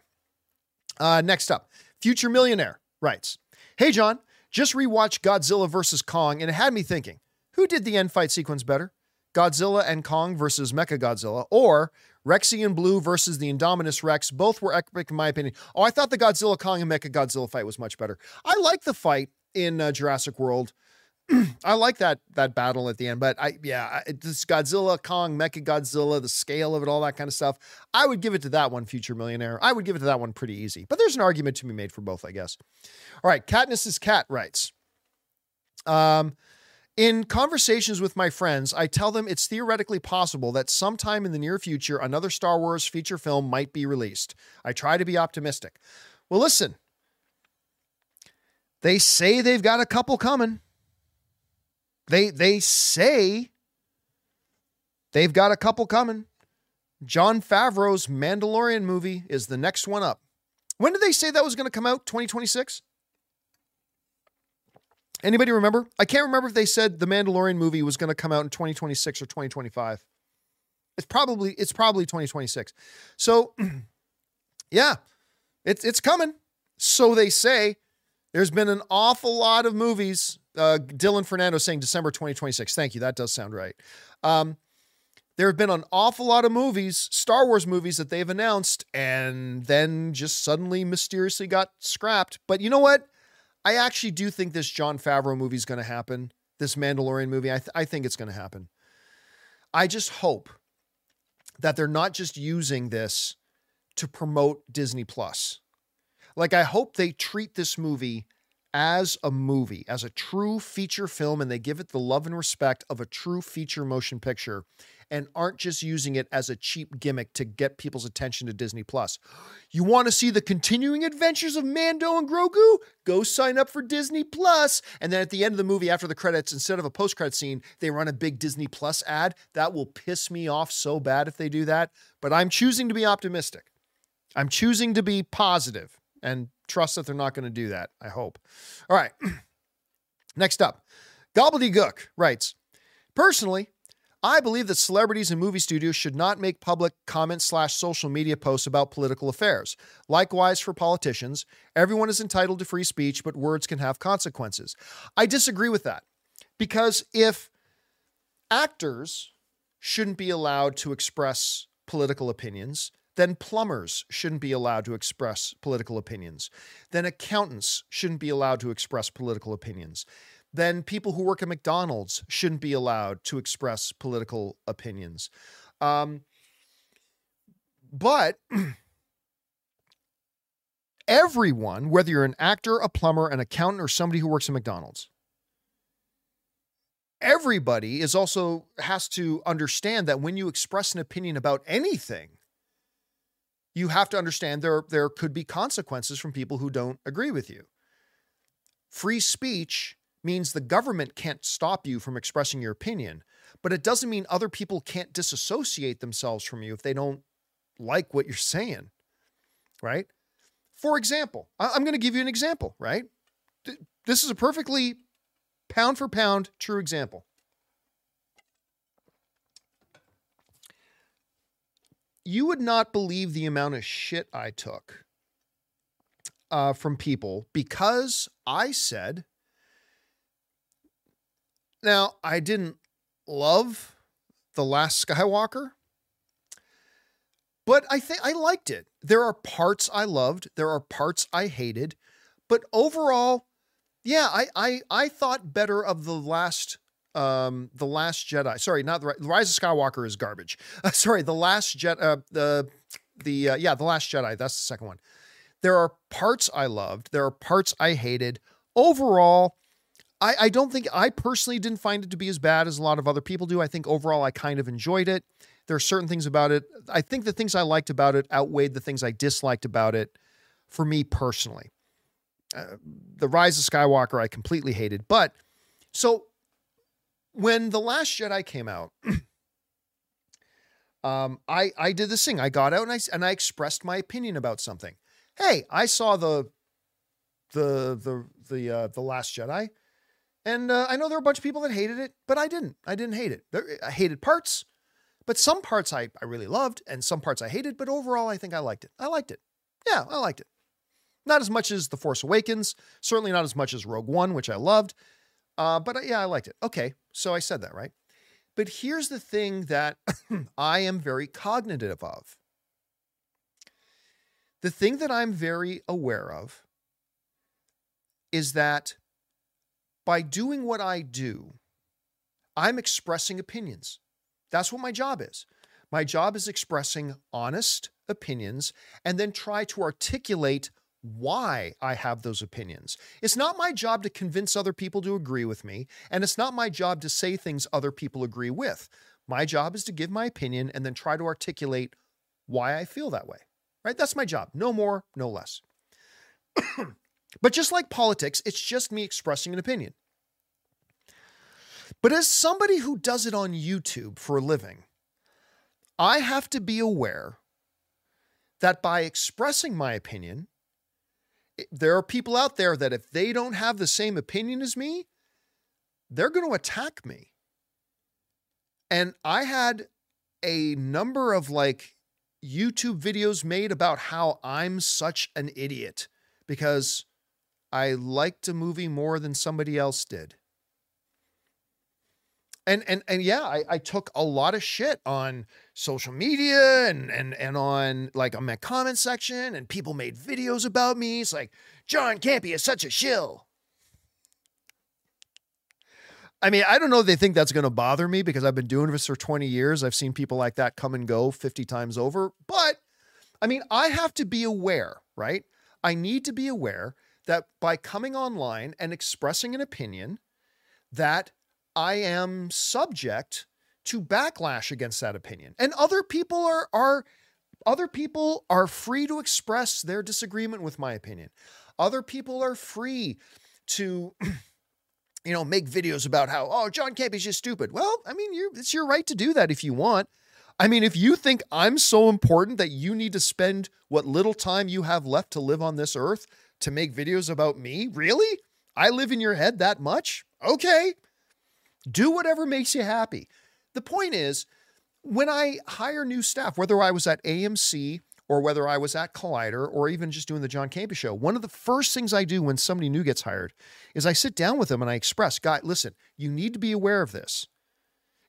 Uh, next up, Future Millionaire writes Hey, John, just rewatched Godzilla vs. Kong, and it had me thinking, who did the end fight sequence better? Godzilla and Kong versus Mechagodzilla, or Rexy and Blue versus the Indominus Rex. Both were epic in my opinion. Oh, I thought the Godzilla Kong and Mechagodzilla fight was much better. I like the fight in uh, Jurassic World. (clears throat) I like that that battle at the end, but I yeah, I, this Godzilla Kong Mechagodzilla, the scale of it, all that kind of stuff. I would give it to that one, Future Millionaire. I would give it to that one pretty easy. But there's an argument to be made for both, I guess. All right, Katniss's cat writes. Um, in conversations with my friends, I tell them it's theoretically possible that sometime in the near future, another Star Wars feature film might be released. I try to be optimistic. Well, listen, they say they've got a couple coming. They they say they've got a couple coming. Jon Favreau's Mandalorian movie is the next one up. When did they say that was going to come out? 2026? Anybody remember? I can't remember if they said the Mandalorian movie was going to come out in 2026 or 2025. It's probably it's probably 2026. So (clears throat) yeah, it's it's coming. So they say. There's been an awful lot of movies. Uh, Dylan Fernando saying December 2026. Thank you. That does sound right. Um, there have been an awful lot of movies, Star Wars movies that they've announced and then just suddenly mysteriously got scrapped. But you know what? I actually do think this Jon Favreau movie is going to happen. This Mandalorian movie, I, th- I think it's going to happen. I just hope that they're not just using this to promote Disney Plus. Like, I hope they treat this movie as a movie, as a true feature film, and they give it the love and respect of a true feature motion picture and aren't just using it as a cheap gimmick to get people's attention to Disney Plus. (gasps) You want to see the continuing adventures of Mando and Grogu? Go sign up for Disney Plus. And then at the end of the movie, after the credits, instead of a post credit scene, they run a big Disney Plus ad. That will piss me off so bad if they do that. But I'm choosing to be optimistic. I'm choosing to be positive and trust that they're not going to do that. I hope. All right. (clears throat) Next up, Gobbledygook writes Personally, I believe that celebrities and movie studios should not make public comments slash social media posts about political affairs. Likewise, for politicians, everyone is entitled to free speech, but words can have consequences. I disagree with that because if actors shouldn't be allowed to express political opinions, then plumbers shouldn't be allowed to express political opinions. Then accountants shouldn't be allowed to express political opinions then people who work at McDonald's shouldn't be allowed to express political opinions. Um, but (clears throat) everyone, whether you're an actor, a plumber, an accountant, or somebody who works at McDonald's, everybody is also has to understand that when you express an opinion about anything, you have to understand there, there could be consequences from people who don't agree with you. Free speech means the government can't stop you from expressing your opinion, but it doesn't mean other people can't disassociate themselves from you if they don't like what you're saying, right? For example, I'm going to give you an example, right? This is a perfectly pound for pound true example. You would not believe the amount of shit I took uh, from people because I said now, I didn't love The Last Skywalker, but I think I liked it. There are parts I loved, there are parts I hated, but overall, yeah, I I I thought better of the last um the last Jedi. Sorry, not the, Rise of Skywalker is garbage. (laughs) Uh, sorry, the last Jet uh, the the uh, yeah, the last Jedi, that's the second one. There are parts I loved, there are parts I hated. Overall, I, I don't think I personally didn't find it to be as bad as a lot of other people do. I think overall I kind of enjoyed it. There are certain things about it. I think the things I liked about it outweighed the things I disliked about it for me personally. Uh, the Rise of Skywalker I completely hated. But so when The Last Jedi came out, (clears throat) um, I I did this thing. I got out and I and I expressed my opinion about something. Hey, I saw the the the the uh, the Last Jedi. And uh, I know there were a bunch of people that hated it, but I didn't. I didn't hate it. There, I hated parts, but some parts I, I really loved, and some parts I hated, but overall, I think I liked it. I liked it. Yeah, I liked it. Not as much as The Force Awakens, certainly not as much as Rogue One, which I loved, uh, but uh, yeah, I liked it. Okay, so I said that, right? But here's the thing that (clears throat) I am very cognitive of. The thing that I'm very aware of is that by doing what I do, I'm expressing opinions. That's what my job is. My job is expressing honest opinions and then try to articulate why I have those opinions. It's not my job to convince other people to agree with me, and it's not my job to say things other people agree with. My job is to give my opinion and then try to articulate why I feel that way. Right? That's my job. No more, no less. (clears throat) But just like politics, it's just me expressing an opinion. But as somebody who does it on YouTube for a living, I have to be aware that by expressing my opinion, there are people out there that if they don't have the same opinion as me, they're going to attack me. And I had a number of like YouTube videos made about how I'm such an idiot because I liked a movie more than somebody else did. And and and yeah, I, I took a lot of shit on social media and and and on like on my comment section, and people made videos about me. It's like John Campea is such a shill. I mean, I don't know they think that's going to bother me because I've been doing this for 20 years. I've seen people like that come and go 50 times over. But I mean, I have to be aware, right? I need to be aware that by coming online and expressing an opinion that I am subject to backlash against that opinion. And other people are are other people are free to express their disagreement with my opinion. Other people are free to (clears throat) you know, make videos about how, oh, John Camp is just stupid. Well, I mean, it's your right to do that if you want. I mean, if you think I'm so important that you need to spend what little time you have left to live on this earth to make videos about me, really? I live in your head that much? Okay. Do whatever makes you happy. The point is, when I hire new staff, whether I was at AMC or whether I was at Collider or even just doing the John Campea show, one of the first things I do when somebody new gets hired is I sit down with them and I express, guy, listen, you need to be aware of this.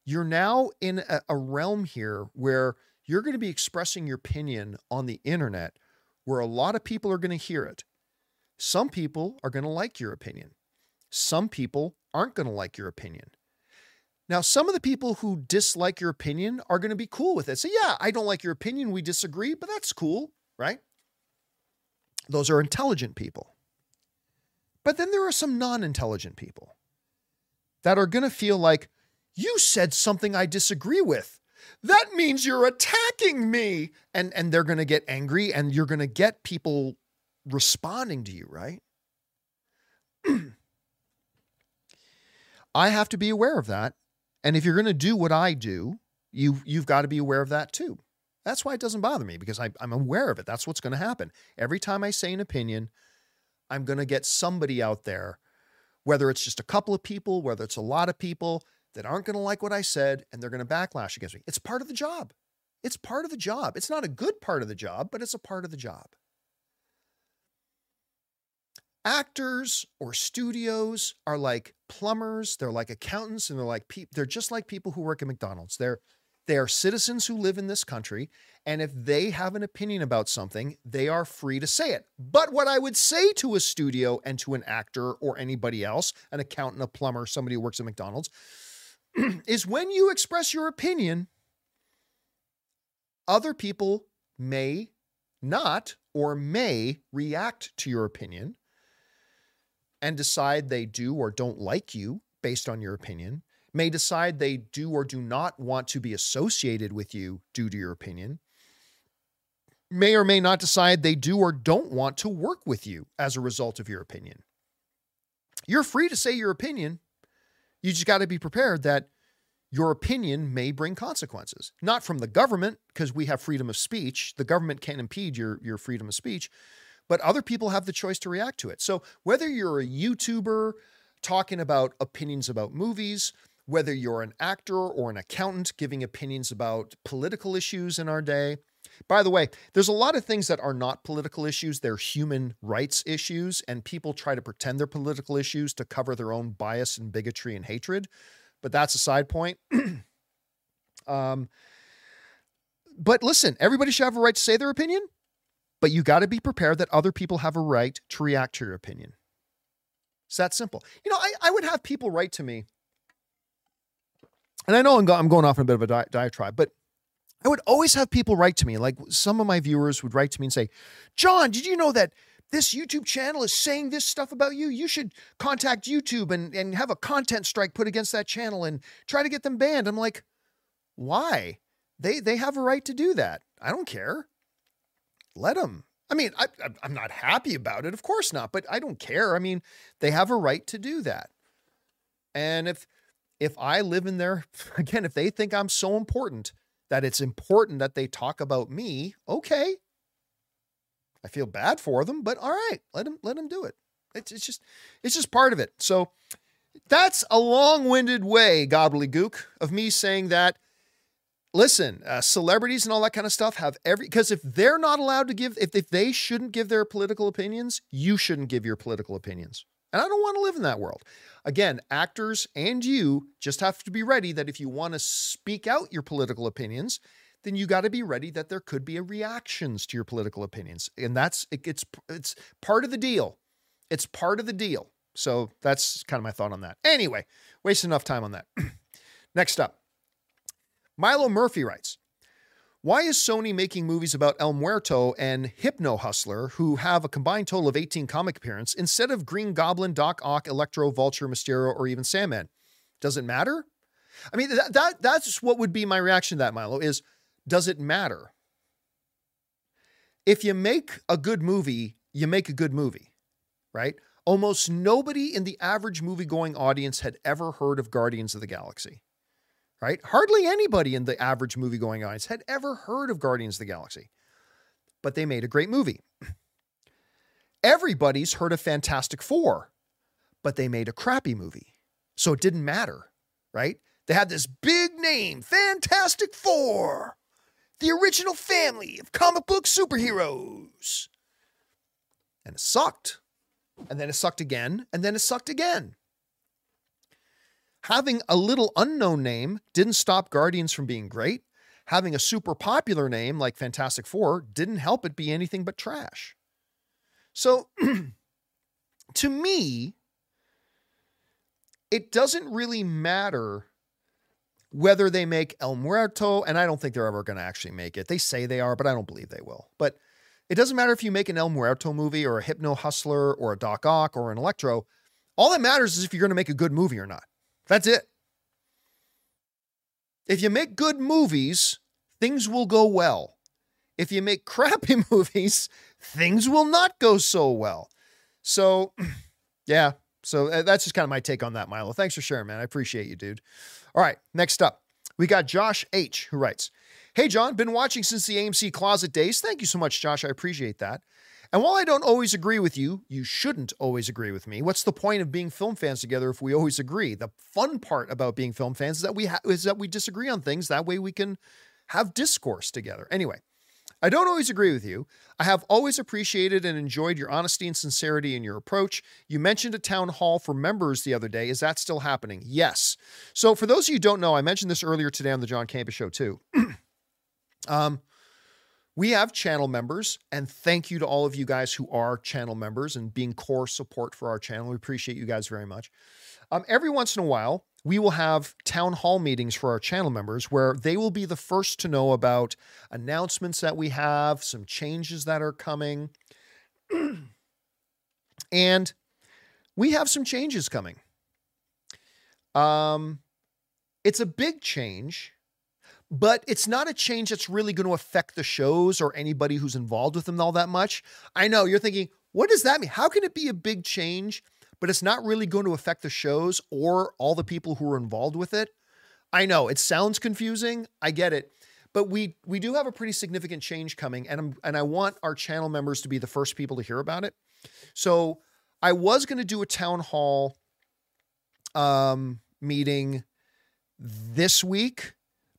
You're now in a, a realm here where you're going to be expressing your opinion on the internet where a lot of people are going to hear it. Some people are going to like your opinion. Some people aren't going to like your opinion. Now, some of the people who dislike your opinion are going to be cool with it. Say, yeah, I don't like your opinion. We disagree, but that's cool, right? Those are intelligent people. But then there are some non intelligent people that are going to feel like, you said something I disagree with. That means you're attacking me. And, and they're going to get angry and you're going to get people responding to you, right? (clears throat) I have to be aware of that and if you're going to do what I do, you you've got to be aware of that too. That's why it doesn't bother me because I, I'm aware of it. That's what's going to happen. Every time I say an opinion, I'm going to get somebody out there, whether it's just a couple of people, whether it's a lot of people that aren't going to like what I said and they're going to backlash against me. It's part of the job. It's part of the job. It's not a good part of the job, but it's a part of the job actors or studios are like plumbers they're like accountants and they're like pe- they're just like people who work at mcdonald's. They're they are citizens who live in this country and if they have an opinion about something they are free to say it. But what i would say to a studio and to an actor or anybody else an accountant a plumber somebody who works at mcdonald's (clears throat) is when you express your opinion other people may not or may react to your opinion and decide they do or don't like you based on your opinion, may decide they do or do not want to be associated with you due to your opinion, may or may not decide they do or don't want to work with you as a result of your opinion. You're free to say your opinion. You just got to be prepared that your opinion may bring consequences. Not from the government, because we have freedom of speech. The government can't impede your, your freedom of speech, but other people have the choice to react to it. So whether you're a YouTuber talking about opinions about movies, whether you're an actor or an accountant giving opinions about political issues in our day. By the way, there's a lot of things that are not political issues, they're human rights issues, and people try to pretend they're political issues to cover their own bias and bigotry and hatred. But that's a side point. (clears throat) um, but listen, everybody should have a right to say their opinion but you got to be prepared that other people have a right to react to your opinion. It's that simple. You know, I, I would have people write to me, and I know I'm, go, I'm going off in a bit of a di- diatribe, but I would always have people write to me. Like some of my viewers would write to me and say, John, did you know that this YouTube channel is saying this stuff about you? You should contact YouTube and, and have a content strike put against that channel and try to get them banned. I'm like, why? They, they have a right to do that. I don't care let them. I mean, I, I'm not happy about it, of course not, but I don't care. I mean, they have a right to do that. And if if I live in there (laughs) again, if they think I'm so important that it's important that they talk about me, okay. I feel bad for them, but all right, let them let them do it. It's, it's just it's just part of it. So that's a long-winded way, gobbledygook, of me saying that listen, uh, celebrities and all that kind of stuff have every because if they're not allowed to give, if, if they shouldn't give their political opinions, you shouldn't give your political opinions. And I don't want to live in that world. Again, actors and you just have to be ready that if you want to speak out your political opinions, then you got to be ready that there could be reactions to your political opinions. And that's it, it's it's part of the deal. It's part of the deal. So that's kind of my thought on that. Anyway, waste enough time on that. (clears throat) Next up. Milo Murphy writes Why is Sony making movies about El Muerto and Hypno Hustler, who have a combined total of 18 comic appearances, instead of Green Goblin, Doc Ock, Electro, Vulture, Mysterio, or even Sandman? Does it matter? I mean, that, that that's what would be my reaction to that, Milo, is does it matter? If you make a good movie, you make a good movie, right? Almost nobody in the average movie going audience had ever heard of Guardians of the Galaxy, right? Hardly anybody in the average movie going audience had ever heard of Guardians of the Galaxy, but they made a great movie. (clears throat) Everybody's heard of Fantastic Four, but they made a crappy movie. So it didn't matter, right? They had this big name, Fantastic Four, the original family of comic book superheroes. And it sucked. And then it sucked again. And then it sucked again. Having a little unknown name didn't stop Guardians from being great. Having a super popular name like Fantastic Four didn't help it be anything but trash. So, (clears throat) to me, it doesn't really matter whether they make El Muerto, and I don't think they're ever going to actually make it. They say they are, but I don't believe they will. But it doesn't matter if you make an El Muerto movie or a Hypno Hustler or a Doc Ock or an Electro. All that matters is if you're going to make a good movie or not. That's it. If you make good movies, things will go well. If you make (laughs) crappy movies, things will not go so well. So, (clears throat) yeah, so uh, that's just kind of my take on that, Milo. Thanks for sharing, man. I appreciate you, dude. All right, next up, we got Josh H, who writes Hey, John, been watching since the AMC Closet days. Thank you so much, Josh. I appreciate that. And while I don't always agree with you, you shouldn't always agree with me. What's the point of being film fans together if we always agree? The fun part about being film fans is that we ha- is that we disagree on things. That way we can have discourse together. Anyway, I don't always agree with you. I have always appreciated and enjoyed your honesty and sincerity in your approach. You mentioned a town hall for members the other day. Is that still happening? Yes. So, for those of you who don't know, I mentioned this earlier today on the John Campea Show, too. (clears throat) um, we have channel members, and thank you to all of you guys who are channel members and being core support for our channel. We appreciate you guys very much. Um, every once in a while, we will have town hall meetings for our channel members where they will be the first to know about announcements that we have, some changes that are coming. (clears throat) and we have some changes coming. Um, it's a big change, but it's not a change that's really going to affect the shows or anybody who's involved with them all that much. I know you're thinking, what does that mean? How can it be a big change but it's not really going to affect the shows or all the people who are involved with it. I know it sounds confusing. I get it. But we we do have a pretty significant change coming and I'm, and I want our channel members to be the first people to hear about it. So I was going to do a town hall um, meeting this week,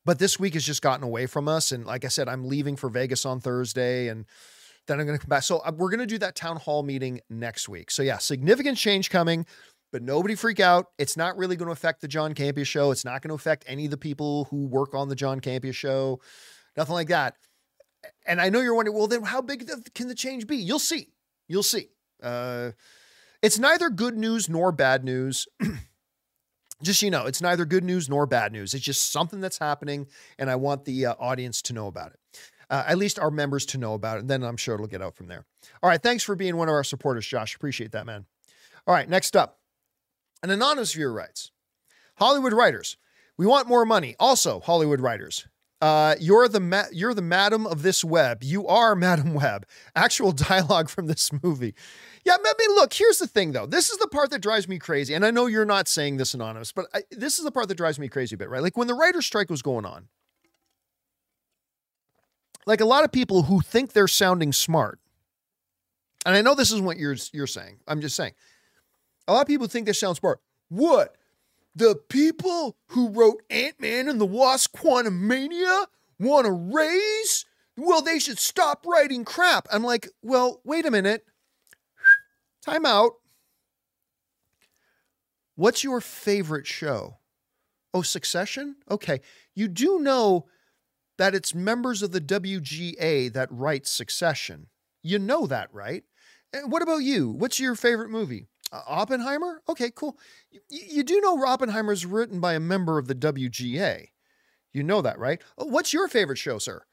but this week has just gotten away from us and like I said I'm leaving for Vegas on Thursday and then I'm going to come back. So uh, we're going to do that town hall meeting next week. So yeah, significant change coming, but nobody freak out. It's not really going to affect the John Campea show. It's not going to affect any of the people who work on the John Campea show. Nothing like that. And I know you're wondering, well, then how big can the change be? You'll see. You'll see. Uh, it's neither good news nor bad news. (clears throat) just you know, it's neither good news nor bad news. It's just something that's happening, and I want the uh, audience to know about it uh, at least our members to know about it. And then I'm sure it'll get out from there. All right. Thanks for being one of our supporters, Josh. Appreciate that, man. All right. Next up, an anonymous viewer writes Hollywood writers, we want more money. Also, Hollywood writers, uh, you're the ma- you're the madam of this web. You are (laughs) Madame Web. Actual dialogue from this movie. Yeah, I mean, look. Here's the thing, though. This is the part that drives me crazy, and I know you're not saying this anonymous, but I, this is the part that drives me crazy a bit, right? Like when the writer's strike was going on, like a lot of people who think they're sounding smart, and I know this isn't what you're you're saying. I'm just saying. A lot of people think they sound smart. What? The people who wrote Ant-Man and the Wasp Quantumania want to raise? Well, they should stop writing crap. I'm like, well, wait a minute. Time out. What's your favorite show? Oh, Succession? Okay. You do know that it's members of the WGA that write Succession. You know that, right? And what about you? What's your favorite movie? Uh, Oppenheimer? Okay, cool. You, you do know Oppenheimer is written by a member of the WGA. You know that, right? Oh, what's your favorite show, sir?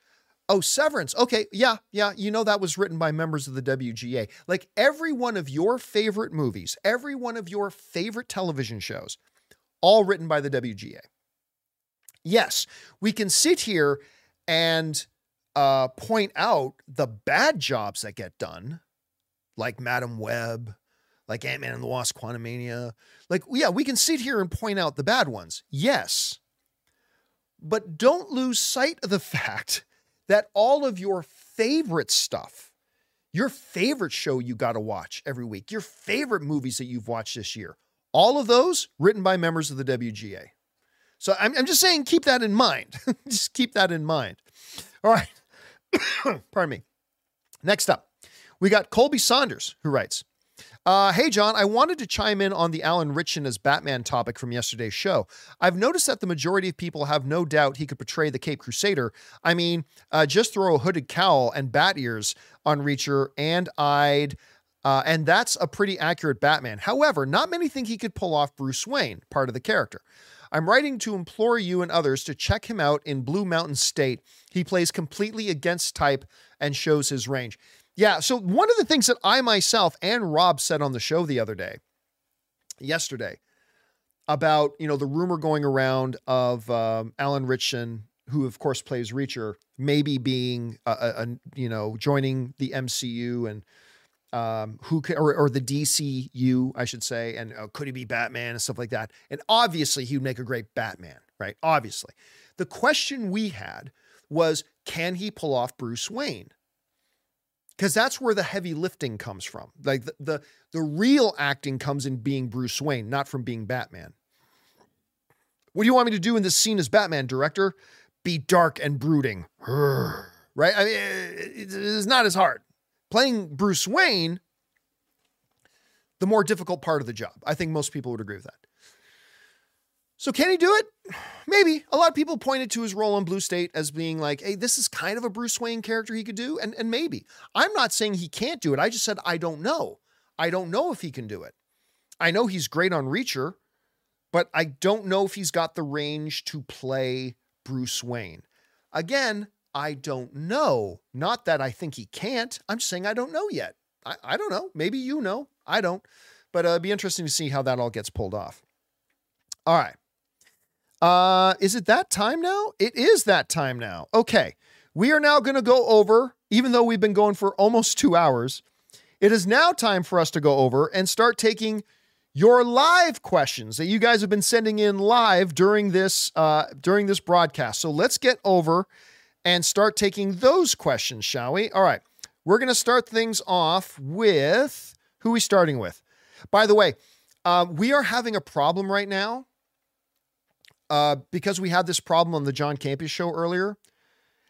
Oh, Severance. Okay. Yeah. Yeah. You know, that was written by members of the WGA. Like every one of your favorite movies, every one of your favorite television shows, all written by the WGA. Yes, we can sit here and uh, point out the bad jobs that get done, like Madame Web, like Ant Man and the Wasp Quantumania. Like, yeah, we can sit here and point out the bad ones. Yes. But don't lose sight of the (laughs) fact that all of your favorite stuff, your favorite show you got to watch every week, your favorite movies that you've watched this year, all of those written by members of the WGA. So I'm, I'm just saying, keep that in mind. (laughs) just keep that in mind. All right. (coughs) Pardon me. Next up, we got Colby Saunders, who writes uh, hey, John, I wanted to chime in on the Alan Ritchson as Batman topic from yesterday's show. I've noticed that the majority of people have no doubt he could portray the Cape Crusader. I mean, uh, just throw a hooded cowl and bat ears on Reacher, and I'd. Uh, and that's a pretty accurate Batman. However, not many think he could pull off Bruce Wayne, part of the character. I'm writing to implore you and others to check him out in Blue Mountain State. He plays completely against type and shows his range. Yeah. So one of the things that I myself and Rob said on the show the other day, yesterday, about you know the rumor going around of um, Alan Ritchson, who of course plays Reacher, maybe being a, a, a you know joining the MCU and um, who could, or, or the DCU, I should say, and uh, could he be Batman and stuff like that? And obviously, he would make a great Batman, right? Obviously, the question we had was, can he pull off Bruce Wayne? Because that's where the heavy lifting comes from. Like the, the the real acting comes in being Bruce Wayne, not from being Batman. What do you want me to do in this scene as Batman, director? Be dark and brooding, (sighs) right? I mean, it's not as hard. Playing Bruce Wayne, the more difficult part of the job. I think most people would agree with that. So can he do it? Maybe. A lot of people pointed to his role in Blue State as being like, hey, this is kind of a Bruce Wayne character he could do. And, and maybe. I'm not saying he can't do it. I just said, I don't know. I don't know if he can do it. I know he's great on Reacher, but I don't know if he's got the range to play Bruce Wayne. Again, I don't know. Not that I think he can't. I'm just saying I don't know yet. I, I don't know. Maybe you know. I don't. But uh, it'd be interesting to see how that all gets pulled off. All right. Uh, is it that time now? It is that time now. Okay. We are now going to go over, even though we've been going for almost two hours, it is now time for us to go over and start taking your live questions that you guys have been sending in live during this uh, during this broadcast. So let's get over and start taking those questions, shall we? All right. We're going to start things off with who we starting with? By the way, uh, we are having a problem right now uh, because we had this problem on the John Campea show earlier.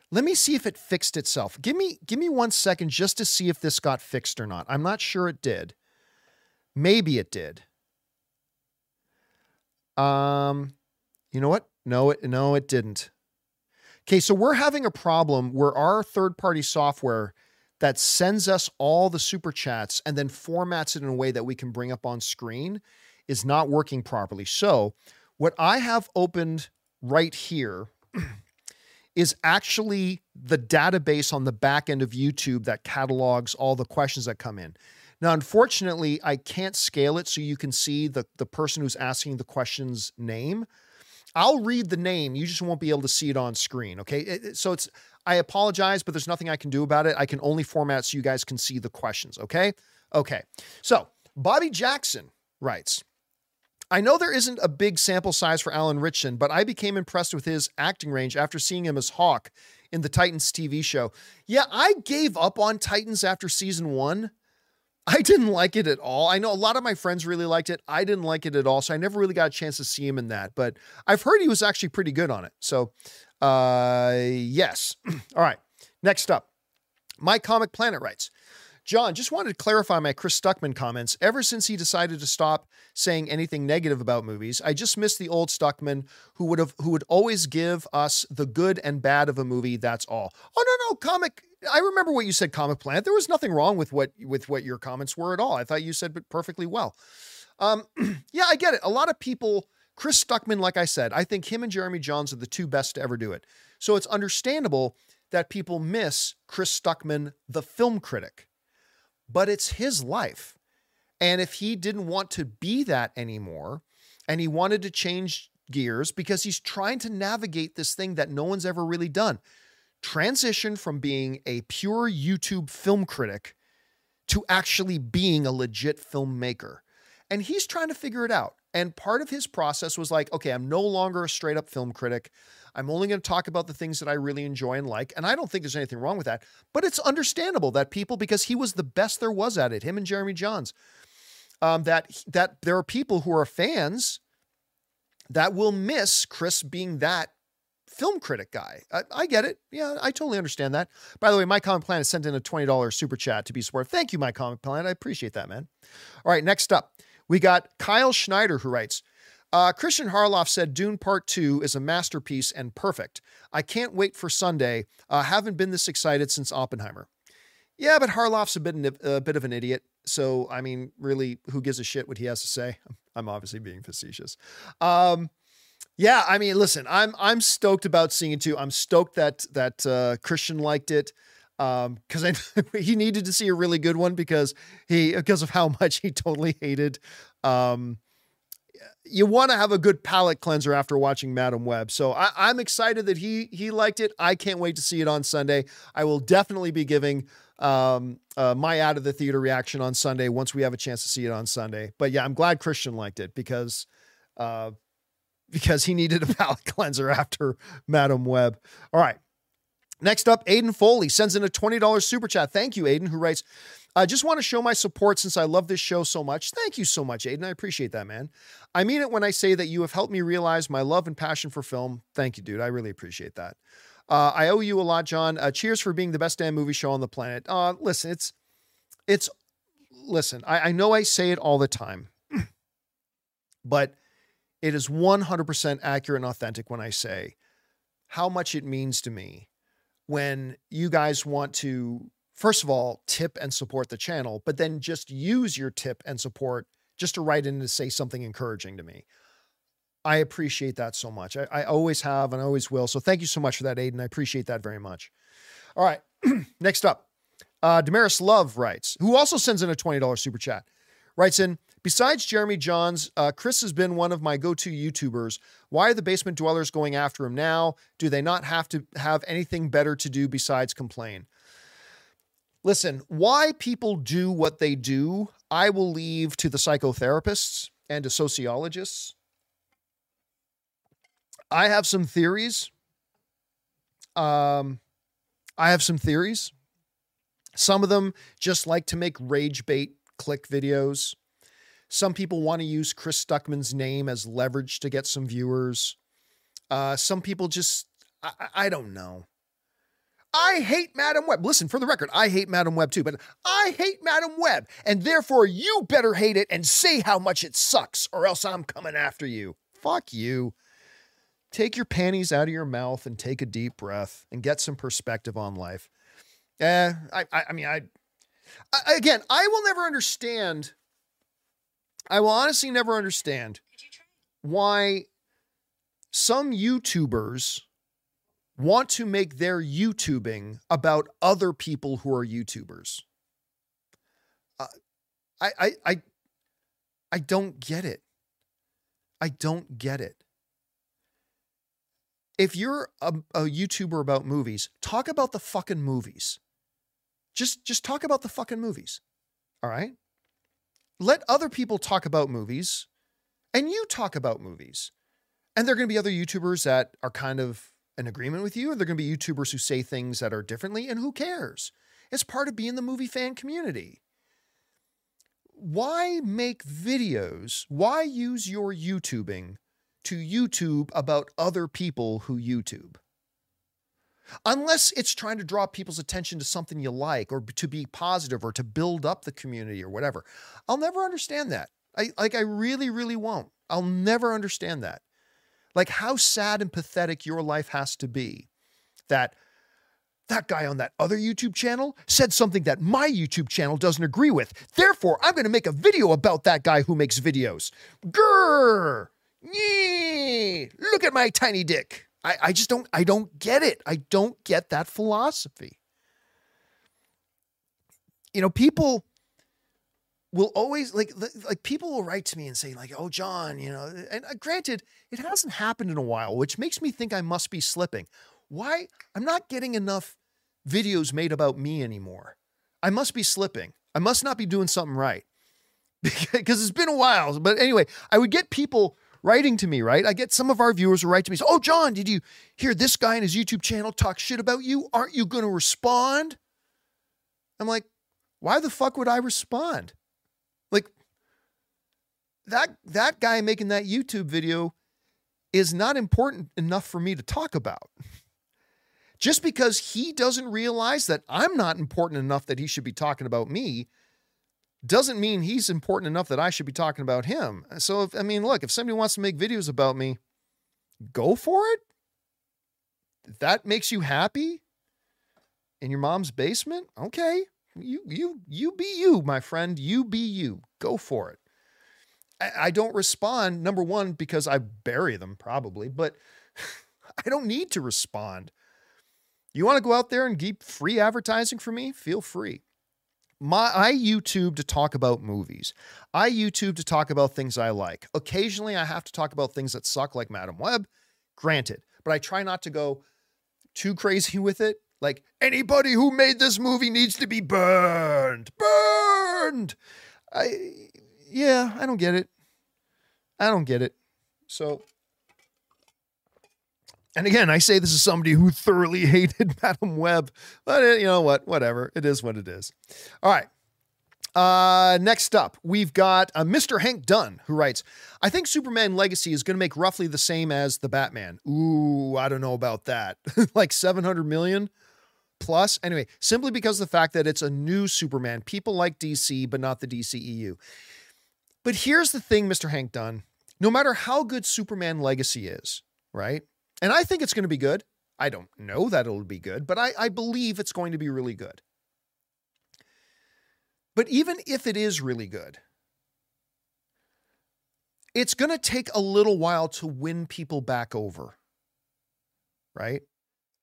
Let me see if it fixed itself. Give me give me one second just to see if this got fixed or not. I'm not sure it did. Maybe it did. Um, you know what? No, it no, it didn't. Okay, so we're having a problem where our third-party software that sends us all the super chats and then formats it in a way that we can bring up on screen is not working properly. So what I have opened right here is actually the database on the back end of YouTube that catalogs all the questions that come in. Now, unfortunately, I can't scale it so you can see the, the person who's asking the question's name. I'll read the name. You just won't be able to see it on screen. Okay. so it's, I apologize, but there's nothing I can do about it. I can only format so you guys can see the questions. Okay. Okay. So Bobby Jackson writes, I know there isn't a big sample size for Alan Ritchson, but I became impressed with his acting range after seeing him as Hawk in the Titans TV show. Yeah, I gave up on Titans after season one. I didn't like it at all. I know a lot of my friends really liked it. I didn't like it at all, so I never really got a chance to see him in that. But I've heard he was actually pretty good on it. So, uh, yes. (clears throat) all right. Next up, My Comic Planet writes John, just wanted to clarify my Chris Stuckmann comments. Ever since he decided to stop saying anything negative about movies, I just miss the old Stuckmann who would have who would always give us the good and bad of a movie. That's all. Oh no, no, comic. I remember what you said, Comic Planet. There was nothing wrong with what with what your comments were at all. I thought you said it perfectly well. Um, (clears throat) yeah, I get it. A lot of people. Chris Stuckmann, like I said, I think him and Jeremy Jahns are the two best to ever do it. So it's understandable that people miss Chris Stuckmann, the film critic, but it's his life. And if he didn't want to be that anymore and he wanted to change gears because he's trying to navigate this thing that no one's ever really done transition from being a pure YouTube film critic to actually being a legit filmmaker. And he's trying to figure it out. And part of his process was like, okay, I'm no longer a straight up film critic. I'm only going to talk about the things that I really enjoy and like. And I don't think there's anything wrong with that. But it's understandable that people, because he was the best there was at it, him and Jeremy Jahns, um, that that there are people who are fans that will miss Chris being that film critic guy. I, I, get it. Yeah, I totally understand that. By the way, My Comic Planet sent in a $20 super chat to be supportive. Thank you, My Comic Planet. I appreciate that, man. All right, next up, we got Kyle Schneider who writes, uh, Christian Harloff said Dune Part 2 is a masterpiece and perfect. I can't wait for Sunday. Uh, haven't been this excited since Oppenheimer. Yeah, but Harloff's a bit, a bit of an idiot. So, I mean, really, who gives a shit what he has to say? (laughs) I'm obviously being facetious. Um, yeah, I mean, listen, I'm I'm stoked about seeing it too. I'm stoked that that uh, Christian liked it because um, (laughs) he needed to see a really good one because he because of how (laughs) much he totally hated. Um, you want to have a good palate cleanser after watching Madame Web. So I, am excited that he he liked it. I can't wait to see it on Sunday. I will definitely be giving um, uh, my out of the theater reaction on Sunday once we have a chance to see it on Sunday. But yeah, I'm glad Christian liked it because uh, because he needed a (laughs) palate cleanser after Madame Web. All right. Next up, Aiden Foley sends in a $20 super chat. Thank you, Aiden, who writes, I just want to show my support since I love this show so much. Thank you so much, Aiden. I appreciate that, man. I mean it when I say that you have helped me realize my love and passion for film. Thank you, dude. I really appreciate that. Uh, I owe you a lot, John. Uh, cheers for being the best damn movie show on the planet. Uh, listen, it's, it's, listen, I, I know I say it all the time, (clears throat) but it is 100% accurate and authentic when I say how much it means to me when you guys want to, first of all, tip and support the channel, but then just use your tip and support just to write in to say something encouraging to me. I appreciate that so much. I, I always have and I always will. So thank you so much for that, Aiden. I appreciate that very much. All right. (clears throat) Next up, uh, Damaris Love writes, who also sends in a $20 super chat, writes in, besides Jeremy Jahns, uh, Chris has been one of my go-to YouTubers. Why are the basement dwellers going after him now? Do they not have to have anything better to do besides complain? Listen, why people do what they do, I will leave to the psychotherapists and to sociologists I have some theories. Um, I have some theories. Some of them just like to make rage bait click videos. Some people want to use Chris Stuckmann's name as leverage to get some viewers. Uh, some people just, I, I don't know. I hate Madame Web. Listen, for the record, I hate Madame Web too, but I hate Madame Web, and therefore you better hate it and say how much it sucks, or else I'm coming after you. Fuck you take your panties out of your mouth and take a deep breath and get some perspective on life. Eh, I, I, I mean, I, I, again, I will never understand. I will honestly never understand why some YouTubers want to make their YouTubing about other people who are YouTubers. Uh, I, I, I, I don't get it. I don't get it if you're a, a YouTuber about movies, talk about the fucking movies. Just just talk about the fucking movies. All right? Let other people talk about movies and you talk about movies. And there're going to be other YouTubers that are kind of in agreement with you, and there're going to be YouTubers who say things that are differently, and who cares? It's part of being the movie fan community. Why make videos? Why use your YouTubing to YouTube about other people who YouTube. Unless it's trying to draw people's attention to something you like or to be positive or to build up the community or whatever. I'll never understand that. I like I really really won't. I'll never understand that. Like how sad and pathetic your life has to be that that guy on that other YouTube channel said something that my YouTube channel doesn't agree with. Therefore, I'm going to make a video about that guy who makes videos. Grrr! Yee! Look at my tiny dick. I, I just don't I don't get it. I don't get that philosophy. You know, people will always like like people will write to me and say like, "Oh, John, you know." And uh, granted, it hasn't happened in a while, which makes me think I must be slipping. Why? I'm not getting enough videos made about me anymore. I must be slipping. I must not be doing something right (laughs) because it's been a while. But anyway, I would get people writing to me, right? I get some of our viewers who write to me, Oh, John, did you hear this guy in his YouTube channel talk shit about you? Aren't you going to respond? I'm like, Why the fuck would I respond? Like, that, that guy making that YouTube video is not important enough for me to talk about. Just because he doesn't realize that I'm not important enough that he should be talking about me doesn't mean he's important enough that I should be talking about him. So, if, I mean, look, if somebody wants to make videos about me, go for it. If that makes you happy in your mom's basement, okay. You you you be you, my friend. You be you. Go for it. I, I don't respond, number one, because I bury them probably, but (laughs) I don't need to respond. You want to go out there and keep free advertising for me? Feel free. My, I YouTube to talk about movies. I YouTube to talk about things I like. Occasionally, I have to talk about things that suck, like Madame Web. Granted, but I try not to go too crazy (laughs) with it. Like anybody who made this movie needs to be burned, burned. I, yeah, I don't get it. I don't get it. So and again, I say this is somebody who thoroughly (laughs) hated Madame Web, but it, you know what? Whatever. It is what it is. All right. Uh, next up, we've got uh, Mr. Hank Dunn, who writes, I think Superman Legacy is going to make roughly the same as the Batman. Ooh, I don't know about that. (laughs) like 700 million plus. Anyway, simply because of the fact that it's a new Superman. People like DC, but not the DCEU. But here's the thing, Mr. Hank Dunn. No matter how good Superman Legacy is, right? And I think it's going to be good. I don't know that it'll be good, but I, I believe it's going to be really good. But even if it is really good, it's going to take a little while to win people back over, right?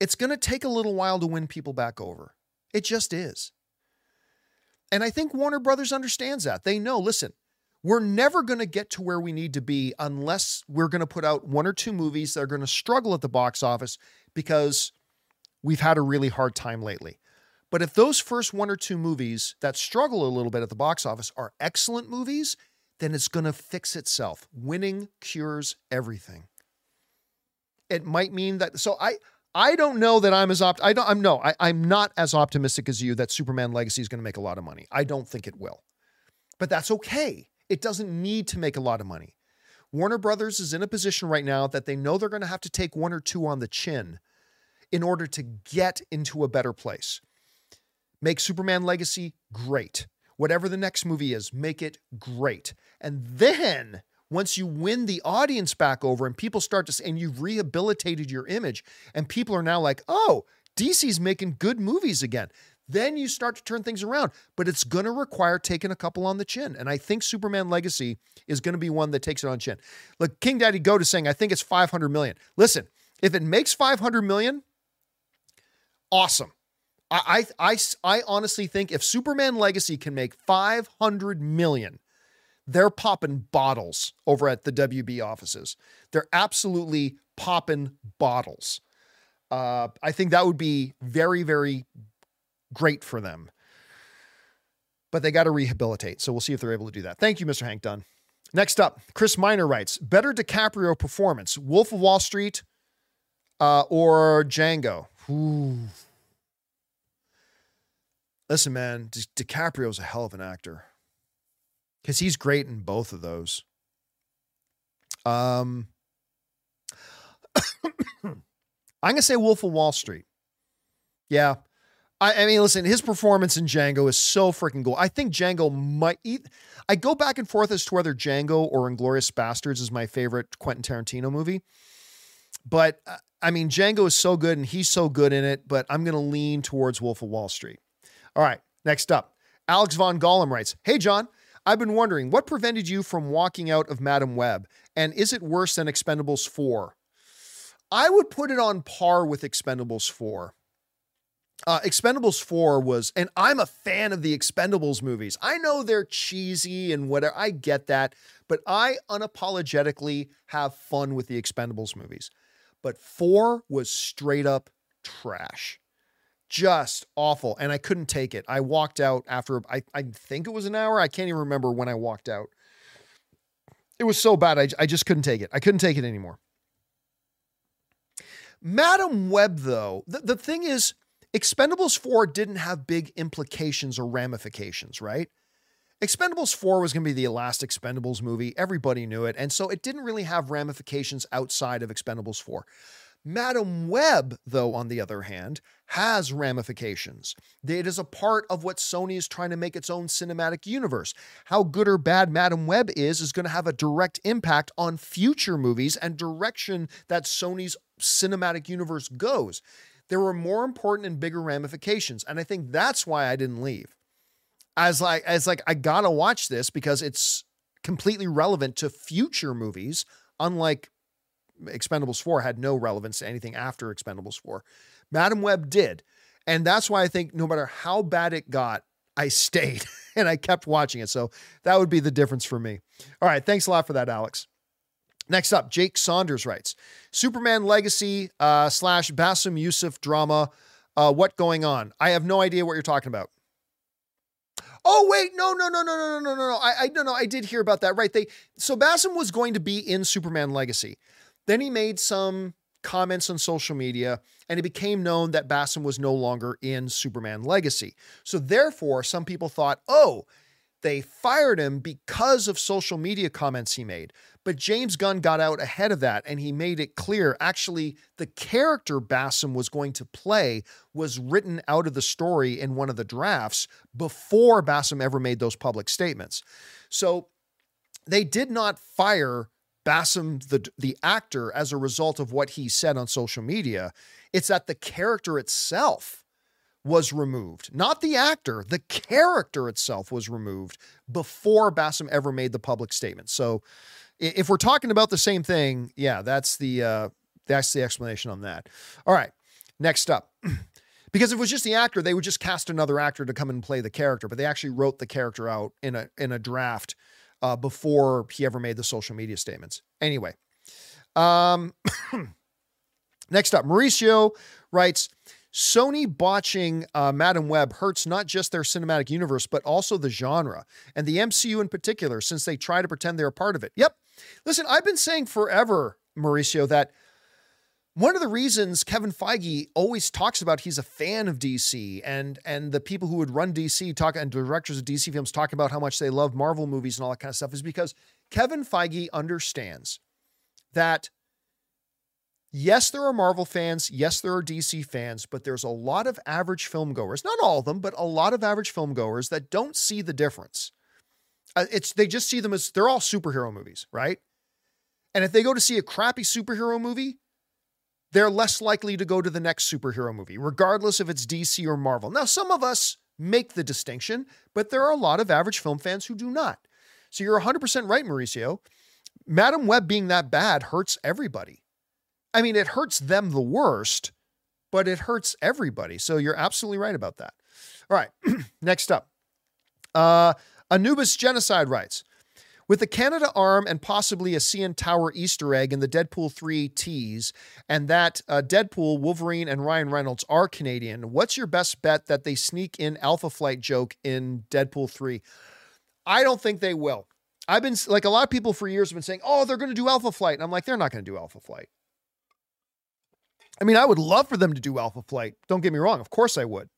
It's going to take a little while to win people back over. It just is. And I think Warner Brothers understands that. They know, listen, we're never going to get to where we need to be unless we're going to put out one or two movies that are going to struggle at the box office because we've had a really hard time lately. But if those first one or two movies that struggle a little bit at the box office are excellent movies, then it's going to fix itself. Winning cures everything. It might mean that so I I don't know that I'm as opt I don't I'm no, I, I'm not as optimistic as you that Superman Legacy is going to make a lot of money. I don't think it will. But that's okay it doesn't need to make a lot of money. Warner Brothers is in a position right now that they know they're going to have to take one or two on the chin in order to get into a better place. Make Superman Legacy great. Whatever the next movie is, make it great. And then once you win the audience back over and people start to and you've rehabilitated your image, and people are now like, oh, DC's making good movies again. Then you start to turn things around, but it's going to require taking a couple on the chin. And I think Superman Legacy is going to be one that takes it on chin. Look, King Daddy Goat is saying, I think it's 500 million. Listen, if it makes 500 million, awesome. I, I, I, I honestly think if Superman Legacy can make 500 million, they're popping bottles over at the WB offices. They're absolutely popping bottles. Uh, I think that would be very, very great for them. But they got to rehabilitate. So we'll see if they're able to do that. Thank you, Mr. Hank Dunn. Next up, Chris Miner writes Better DiCaprio performance, Wolf of Wall Street uh, or Django? Ooh. Listen, man, Di- DiCaprio's a hell of an actor because he's great in both of those. Um, (coughs) I'm going to say Wolf of Wall Street. Yeah, I, I, mean, listen, his performance in Django is so freaking cool. I think Django might. I go back and forth as to whether Django or Inglourious Basterds is my favorite Quentin Tarantino movie. But uh, I mean, Django is so good and he's so good in it, but I'm going to lean towards Wolf of Wall Street. All right, next up. Alex Von Gollum writes Hey, John, I've been wondering what prevented you from walking out of Madame Web, and is it worse than Expendables 4? I would put it on par with Expendables 4. Uh, Expendables 4 was, and I'm a fan of the Expendables movies. I know they're cheesy and whatever. I get that, but I unapologetically have fun with the Expendables movies. But 4 was straight up trash. Just awful. And I couldn't take it. I walked out after, I, I think it was an hour. I can't even remember when I walked out. It was so bad. I, I just couldn't take it. I couldn't take it anymore. Madame Web, though, the, the thing is, Expendables 4 didn't have big implications or ramifications, right? Expendables 4 was going to be the last Expendables movie. Everybody knew it. And so it didn't really have ramifications outside of Expendables 4. Madame Web, though, on the other hand, has ramifications. It is a part of what Sony is trying to make its own cinematic universe. How good or bad Madame Web is, is going to have a direct impact on future movies and direction that Sony's cinematic universe goes. There were more important and bigger ramifications. And I think that's why I didn't leave. As like, as like, I gotta watch this because it's completely relevant to future movies, unlike Expendables 4 had no relevance to anything after Expendables 4. Madame Web did. And that's why I think no matter how bad it got, I stayed (laughs) and I kept watching it. So that would be the difference for me. All right. Thanks a lot for that, Alex. Next up, Jake Saunders writes Superman Legacy uh, slash Bassem Youssef drama. Uh, what going on? I have no idea what you're talking about. Oh wait, no, no, no, no, no, no, no, no. I, I no, no. I did hear about that. Right? They so Bassem was going to be in Superman Legacy. Then he made some comments on social media, and it became known that Bassem was no longer in Superman Legacy. So therefore, some people thought, oh, they fired him because of social media comments he made. But James Gunn got out ahead of that and he made it clear actually, the character Bassem was going to play was written out of the story in one of the drafts before Bassem ever made those public statements. So they did not fire Bassem, the, the actor, as a result of what he said on social media. It's that the character itself was removed, not the actor, the character itself was removed before Bassem ever made the public statement. So if we're talking about the same thing, yeah, that's the uh, that's the explanation on that. All right, next up. (clears throat) because if it was just the actor, they would just cast another actor to come and play the character, but they actually wrote the character out in a in a draft uh, before he ever made the social media statements. Anyway, um, (clears throat) next up, Mauricio writes. Sony botching uh, Madame Web hurts not just their cinematic universe, but also the genre and the MCU in particular, since they try to pretend they're a part of it. Yep. Listen, I've been saying forever, Mauricio, that one of the reasons Kevin Feige always talks about he's a fan of DC and and the people who would run DC talk and directors of DC films talk about how much they love Marvel movies and all that kind of stuff is because Kevin Feige understands that yes, there are Marvel fans, yes, there are DC fans, but there's a lot of average film goers, not all of them, but a lot of average film goers that don't see the difference. Uh, it's they just see them as they're all superhero movies, right? And if they go to see a crappy superhero movie, they're less likely to go to the next superhero movie, regardless if it's DC or Marvel. Now, some of us make the distinction, but there are a lot of average film fans who do not. So you're 100% right, Mauricio. Madame Web being that bad hurts everybody. I mean, it hurts them the worst, but it hurts everybody. So you're absolutely right about that. All right, (clears throat) next up. Uh, Anubis Genocide writes with the Canada arm and possibly a CN Tower Easter egg in the Deadpool 3 tease, and that uh, Deadpool, Wolverine, and Ryan Reynolds are Canadian, what's your best bet that they sneak in Alpha Flight joke in Deadpool 3? I don't think they will. I've been like a lot of people for years have been saying, oh, they're going to do Alpha Flight. And I'm like, they're not going to do Alpha Flight. I mean, I would love for them to do Alpha Flight. Don't get me wrong. Of course I would.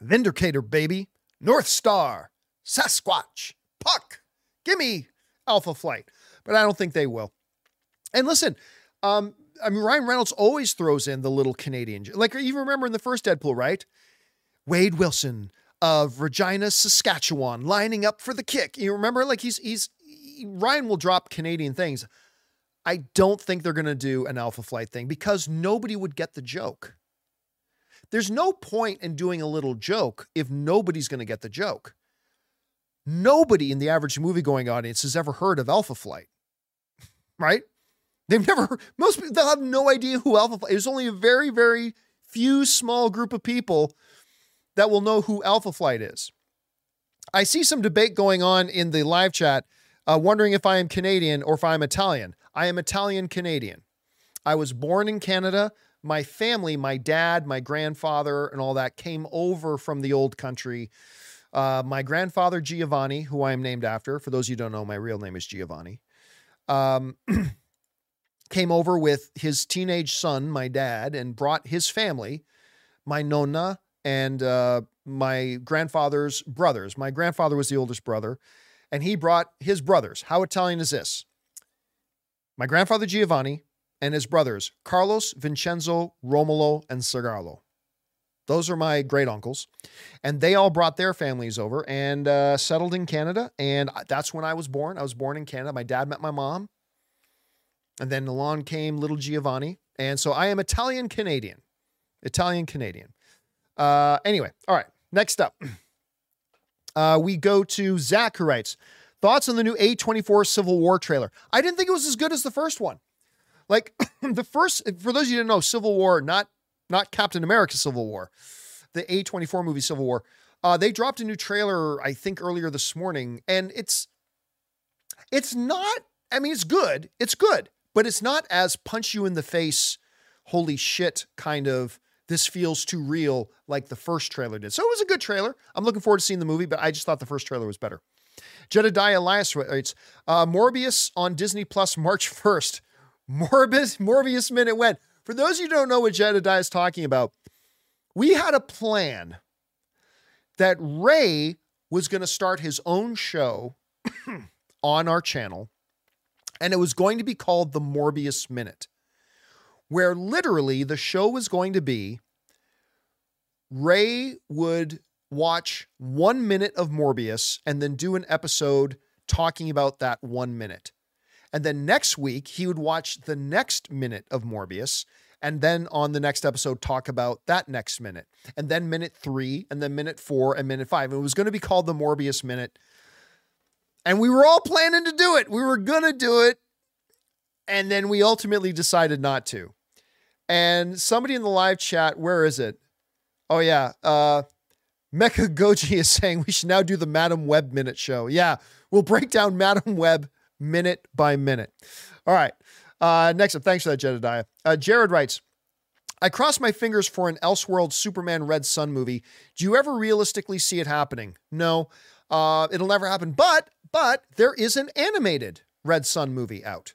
Vindicator, baby. North Star. Sasquatch. Puck. Give me Alpha Flight, but I don't think they will. And listen, um, I mean, Ryan Reynolds always throws in the little Canadian, like you remember in the first Deadpool, right? Wade Wilson of Regina, Saskatchewan, lining up for the kick. You remember, like he's he's he, Ryan will drop Canadian things. I don't think they're going to do an Alpha Flight thing because nobody would get the joke. There's no point in doing a little joke if nobody's going to get the joke. Nobody in the average movie going audience has ever heard of Alpha Flight, right? They've never, most people, they'll have no idea who Alpha Flight There's only a very, very few small group of people that will know who Alpha Flight is. I see some debate going on in the live chat, uh, wondering if I am Canadian or if I'm Italian. I am Italian Canadian. I was born in Canada. My family, my dad, my grandfather, and all that came over from the old country. Uh, my grandfather, Giovanni, who I am named after, for those you who don't know, my real name is Giovanni, um, (clears throat) came over with his teenage son, my dad, and brought his family, my nonna, and uh, my grandfather's brothers. My grandfather was the oldest brother, and he brought his brothers. How Italian is this? My grandfather Giovanni and his brothers, Carlos, Vincenzo, Romolo, and Sergalo. Those are my great uncles. And they all brought their families over and uh, settled in Canada. And that's when I was born. I was born in Canada. My dad met my mom. And then along came little Giovanni. And so I am Italian Canadian. Italian Canadian. Uh, anyway, all right. Next up, (clears throat) uh, we go to Zach, who writes Thoughts on the new A24 Civil War trailer? I didn't think it was as good as the first one. Like (clears throat) the first, for those of you who don't know, Civil War, not not Captain America Civil War, the A24 movie Civil War. Uh, they dropped a new trailer, I think, earlier this morning, and it's it's not. I mean, it's good. It's good, but it's not as punch you in the face, holy shit kind of this feels too real like the first trailer did. So it was a good trailer. I'm looking forward to seeing the movie, but I just thought the first trailer was better. Jedediah Elias writes, uh, Morbius on Disney Plus March (laughs) 1st. Morbius, Morbius minute when. For those of you who don't know what Jedediah is talking about, we had a plan that Ray was going to start his own show (clears throat) on our channel, and it was going to be called the Morbius Minute where literally the show was going to be Ray would watch one minute of Morbius and then do an episode talking about that one minute. And then next week, he would watch the next minute of Morbius and then on the next episode talk about that next minute and then minute three and then minute four and minute five it was going to be called the morbius minute and we were all planning to do it we were going to do it and then we ultimately decided not to. And somebody in the live chat, where is it? Oh yeah, uh, Mecha Goji (laughs) is saying we should now do the Madame Web minute show. Yeah, we'll break down Madame Web minute by minute. All right. Uh, next up, thanks for that, Jedediah. Uh, Jared writes, I cross my fingers for an Elseworld Superman Red Sun movie. Do you ever realistically see it happening? No, uh, it'll never happen. But but there is an animated Red Sun movie out.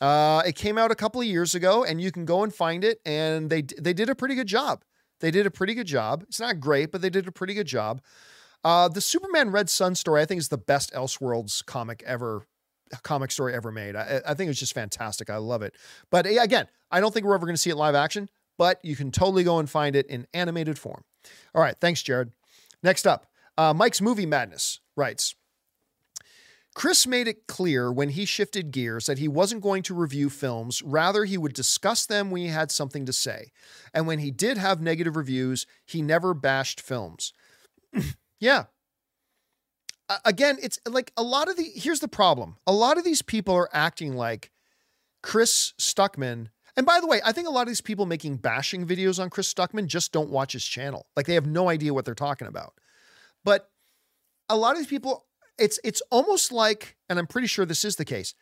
Uh, it came out a couple of years ago, and you can go and find it. And they they did a pretty good job. They did a pretty good job. It's not great, but they did a pretty good job. Uh, the Superman Red Sun story, I think, is the best Elseworlds comic ever, comic story ever made. I, I think it's just fantastic. I love it. But again, I don't think we're ever going to see it live action, but you can totally go and find it in animated form. All right, thanks, Jared. Next up, uh, Mike's Movie Madness writes. Chris made it clear when he shifted gears that he wasn't going to review films, rather, he would discuss them when he had something to say. And when he did have negative reviews, he never bashed films. (clears throat) yeah. Again, it's like a lot of the here's the problem a lot of these people are acting like Chris Stuckmann. And by the way, I think a lot of these people making bashing videos on Chris Stuckmann just don't watch his channel. Like they have no idea what they're talking about. But a lot of these people it's it's almost like, and I'm pretty sure this is the case.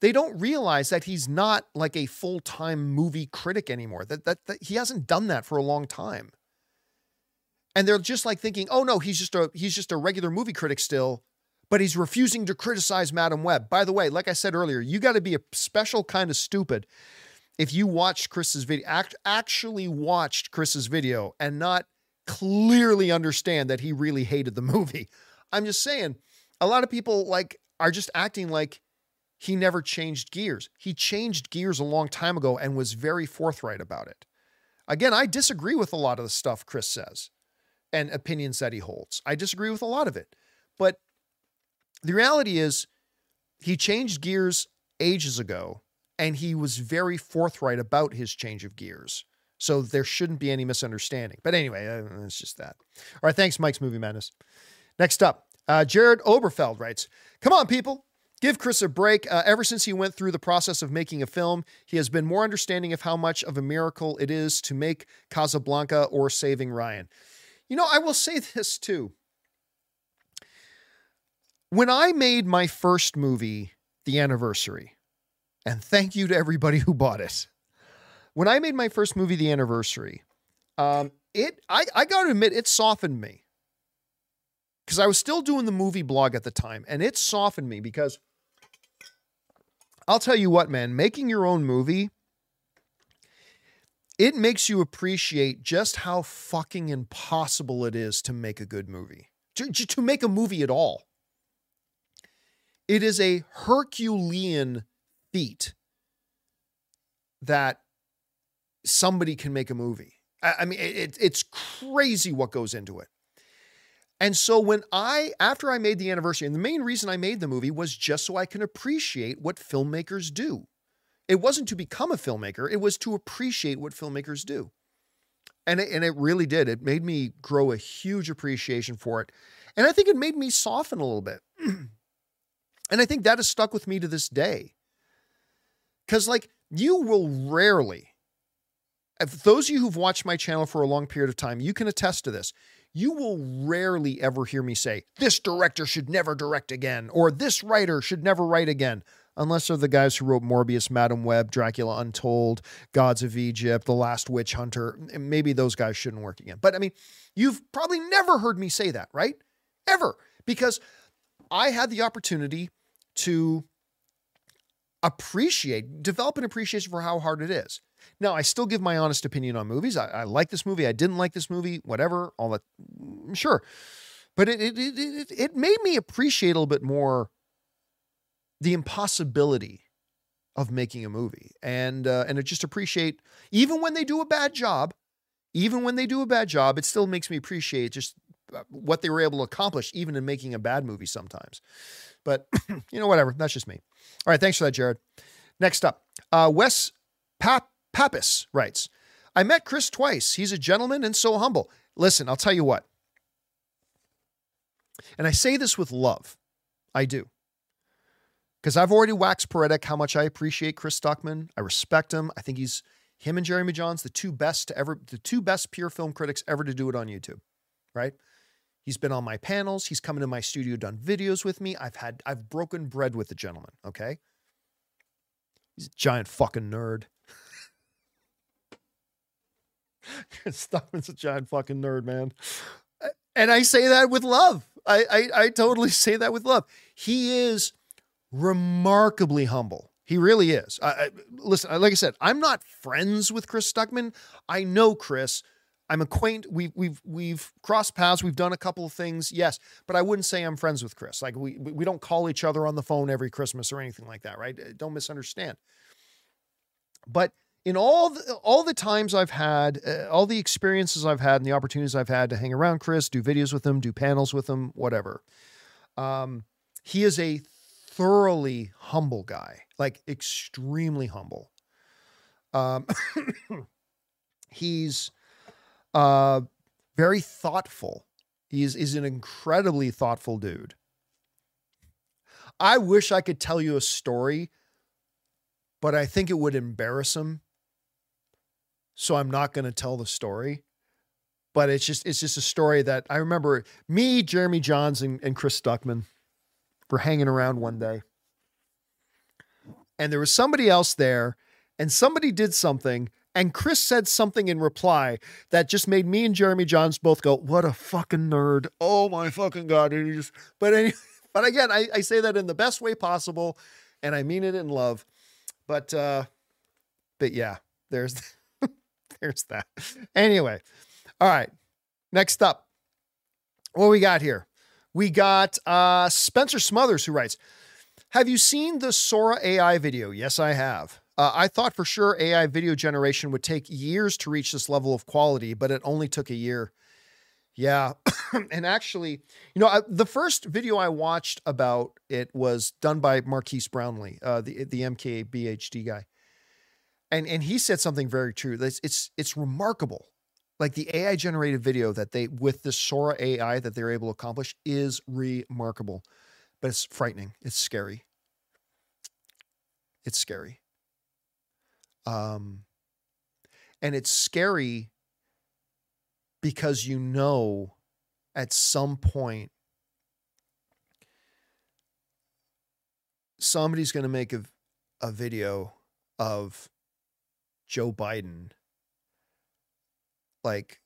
They don't realize that he's not like a full time movie critic anymore. That, that that he hasn't done that for a long time. And they're just like thinking, oh no, he's just a he's just a regular movie critic still, but he's refusing to criticize Madame Web. By the way, like I said earlier, you got to be a special kind of stupid if you watched Chris's video, act, actually watched Chris's video and not clearly understand that he really hated the (laughs) movie. I'm just saying a lot of people like are just acting like he never changed gears. He changed gears a long time ago and was very forthright about it. Again, I disagree with a lot of the stuff Chris says and opinions that he holds. I disagree with a lot of it. But the reality is, he changed gears ages ago and he was very forthright about his change of gears. So there shouldn't be any misunderstanding. But anyway, uh, it's just that. All right, thanks, Mike's Movie Madness. Next up, uh, Jared Oberfeld writes Come on, people. Give Chris a break. Uh, ever since he went through the process of making a film, he has been more understanding of how much of a miracle it is to make Casablanca or Saving Ryan. You know, I will say this too. When I made my first movie, The Anniversary, and thank you to everybody who bought it. When I made my first movie, The Anniversary, um, it I, I got to admit, it softened me because I was still doing the movie blog at the time, and it softened me because I'll tell you what, man, making your own movie, it makes you appreciate just how fucking impossible it is to make a good movie, to, to make a movie at all. It is a Herculean feat that somebody can make a movie. I, I mean, it, it's crazy what goes into it. And so when I, after I made the anniversary, and the main reason I made the movie was just so I can appreciate what filmmakers do. It wasn't to become a filmmaker, it was to appreciate what filmmakers do. And it, and it really did. It made me grow a huge appreciation for it. And I think it made me soften a little bit. (clears throat) and I think that has stuck with me to this day. Because, like, you will rarely, if those of you who've watched my channel for a long period of time, you can attest to this you will rarely ever hear me say, this director should never direct again, or this writer should never write again, unless they're the guys who wrote Morbius, Madame Web, Dracula Untold, Gods of Egypt, The Last Witch Hunter. Maybe those guys shouldn't work again. But I mean, you've probably never heard me say that, right? Ever. Because I had the opportunity to appreciate, develop an appreciation for how hard it is. Now, I still give my honest opinion on movies. I, I like this movie. I didn't like this movie. Whatever. All that. Mm, sure, but it it it it made me appreciate a little bit more the impossibility of making a movie, and uh, and to just appreciate even when they do a bad job, even when they do a bad job, it still makes me appreciate just uh, what they were able to accomplish, even in making a bad movie sometimes. But (clears throat) you know, whatever. That's just me. All right, thanks for that, Jared. Next up, uh, Wes Pap Pappas writes, I met Chris twice. He's a gentleman and so humble. Listen, I'll tell you what. And I say this with love. I do. Because I've already waxed poetic how much I appreciate Chris Stuckmann. I respect him. I think he's him and Jeremy Jahns, the two best to ever, the two best pure film critics ever to do it on YouTube. Right? He's been on my panels. He's come into my studio, done videos with me. I've had, I've broken bread with the gentleman. Okay. He's a giant fucking nerd. (laughs) Chris Stuckmann's a giant fucking nerd, man. And I say that with love. I, I, I totally (laughs) say that with love. He is remarkably humble. He really is. I, I, listen, like I said, I'm not friends with Chris Stuckmann. I know Chris. I'm acquainted. We've we've we've crossed paths. We've done a couple of things, yes, but I wouldn't say I'm friends with Chris. Like we we don't call each other on the phone every Christmas or anything like that, right? Don't misunderstand. But in all the, all the times I've had, uh, all the experiences I've had, and the opportunities I've had to hang around Chris, do videos with him, do panels with him, whatever. Um, he is a thoroughly humble guy, like extremely humble. Um, (coughs) he's uh, very thoughtful. He's is an incredibly thoughtful dude. I wish I could tell you a story, but I think it would embarrass him so I'm not going to tell the story. But it's just it's just a story that I remember me, Jeremy Jahns, and, and Chris Stuckmann were hanging around one day. And there was somebody else there, and somebody did something, and Chris said something in reply that just made me and Jeremy Jahns both go, "What a fucking nerd! Oh my fucking god!" Just, (laughs) but any, but again, I, I say that in the best way possible, and I mean it in love. But uh, but yeah, there's (laughs) there's that. Anyway, all right. Next up, what we got here? We got uh, Spencer Smothers who writes, "Have you seen the Sora AI video? Yes, I have. Uh, I thought for sure AI video generation would take years to reach this level of quality, but it only took a year. Yeah, (coughs) and actually, you know, I, the first video I watched about it was done by Marques Brownlee, uh, the the MKBHD guy, and and he said something very true. It's it's it's remarkable. Like the AI generated video that they with the Sora AI that they're able to accomplish is remarkable, but it's frightening. It's scary. It's scary. Um, and it's scary because you know at some point somebody's going to make a, a video of Joe Biden like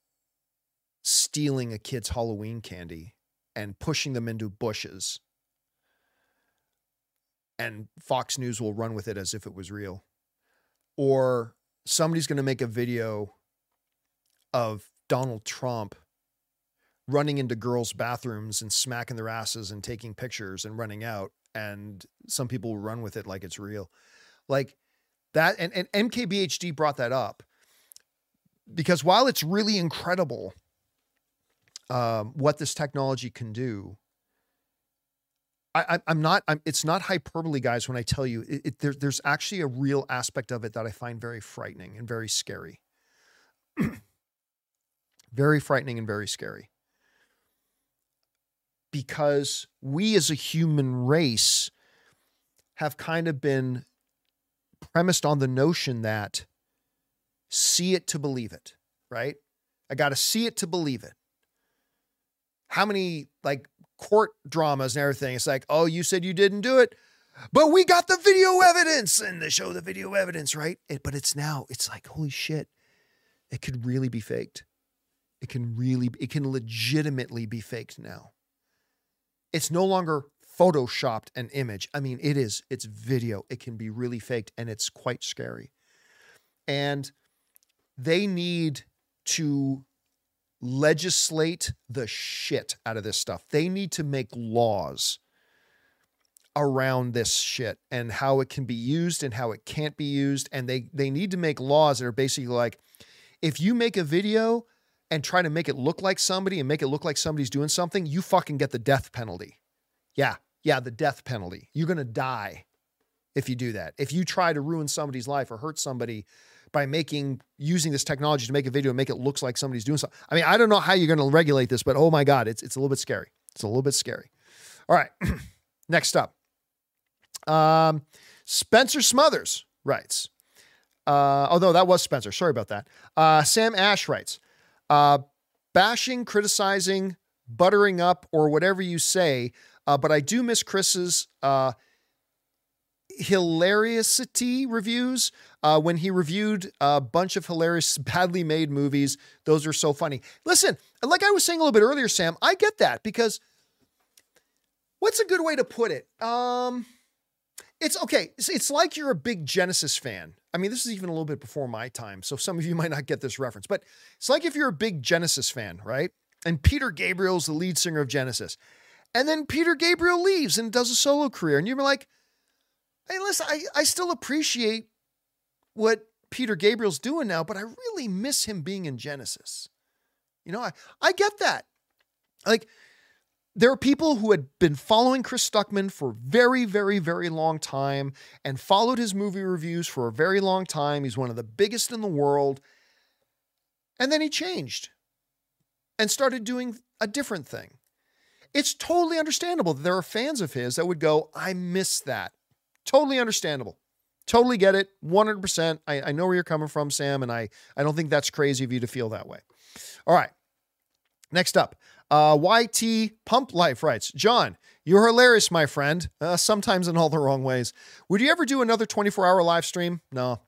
stealing a kid's Halloween candy and pushing them into bushes. And Fox News will run with it as if it was real. Or somebody's going to make a video of Donald Trump running into girls' bathrooms and smacking their asses and taking pictures and running out. And some people will run with it like it's real. Like that, and, and MKBHD brought that up because while it's really incredible um, what this technology can do, I, am not. I'm, it's not hyperbole, guys. When I tell you, it, it, there, there's actually a real aspect of it that I find very frightening and very scary. (clears throat) very frightening and very scary. Because we as a human race have kind of been premised on the notion that see it to believe it, right? I got to see it to believe it. How many like court dramas and everything? It's like, oh, you said you didn't do it, but we got the video evidence and they show the video evidence, right? It, but it's now, it's like, holy shit, it could really be faked. It can really, it can legitimately be faked now. It's no longer photoshopped an image. I mean, it is, it's video. It can be really faked and it's quite scary. And they need to legislate the shit out of this stuff. They need to make laws around this shit and how it can be used and how it can't be used and they they need to make laws that are basically like if you make a video and try to make it look like somebody and make it look like somebody's doing something, you fucking get the death penalty. Yeah. Yeah, the death penalty. You're going to die if you do that. If you try to ruin somebody's life or hurt somebody by making using this technology to make a video and make it looks like somebody's doing something. I mean, I don't know how you're going to regulate this, but oh my god, it's it's a little bit scary. It's a little bit scary. All right, (clears throat) next up, um, Spencer Smothers writes. Uh, although that was Spencer, sorry about that. Uh, Sam Ash writes, uh, bashing, criticizing, buttering up, or whatever you say. Uh, but I do miss Chris's uh, hilariousity reviews uh, when he reviewed a bunch of hilarious, (laughs) badly made movies. Those are so funny. Listen, like I was saying a little bit earlier, Sam, I get that because what's a good way to put it? Um, it's okay. It's, it's like you're a big Genesis fan. I mean, this is even a little bit before my time, so some of you (laughs) might not get this reference, but it's like if you're a big Genesis fan, right? And Peter Gabriel's the lead singer of Genesis. And then Peter Gabriel leaves and does a solo career. And you're like, Hey, listen, I, I still appreciate what Peter Gabriel's doing now, but I really miss him being in Genesis. You know, I, I get that. Like, there are people who had been following Chris Stuckmann for very, very, very long time and followed his movie reviews for a very long time. He's one of the biggest in the world. And then he changed and started doing a different thing. It's totally understandable that there are fans of his that would go, I miss that. Totally understandable. Totally get it. 100%. I, I know where you're coming from, Sam, and I, I don't think that's crazy of you to feel that way. All right. Next up, uh, YT Pump Life writes John, you're hilarious, my friend, uh, sometimes in all the wrong ways. Would you ever do another 24 hour live stream? No.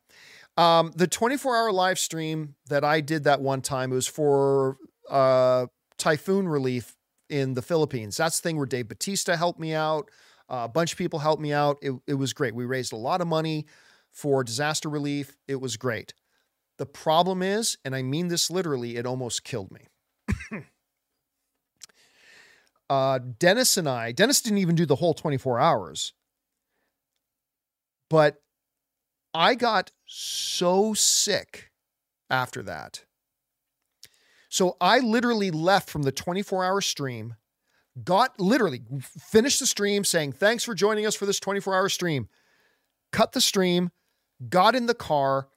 Um, the 24 hour live stream that I did that one time, was for uh, typhoon relief in the Philippines. That's the thing where Dave Batista helped me out. Uh, a bunch of people helped me out. It, it was great. We raised a lot of money for disaster relief. It was great. The problem is, and I mean this literally, it almost killed me. (coughs) uh, Dennis and I, Dennis didn't even do the whole 24 hours, but I got so sick after that. So I literally left from the 24 hour stream got literally finished the stream saying, Thanks for joining us for this 24 hour stream. Cut the stream, got in the car,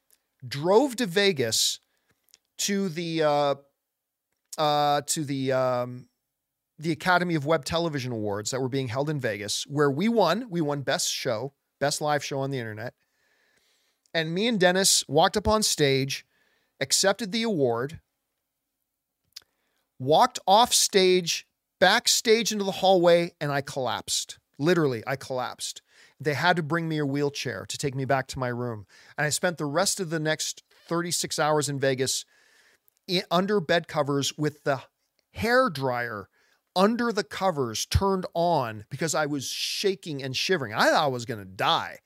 drove to Vegas to the uh, uh, to the um, the Academy of Web Television Awards that were being held in Vegas, where we won. We won Best Show best live show on the internet. And me and Dennis walked up on stage, accepted the award, walked off stage, backstage into the hallway, and I collapsed. Literally, I collapsed. They had to bring me a wheelchair to take me back to my room. And I spent the rest of the next 36 hours in Vegas in, under bed covers with the hair dryer under the covers turned on because I was shaking and shivering. I thought I was going to die.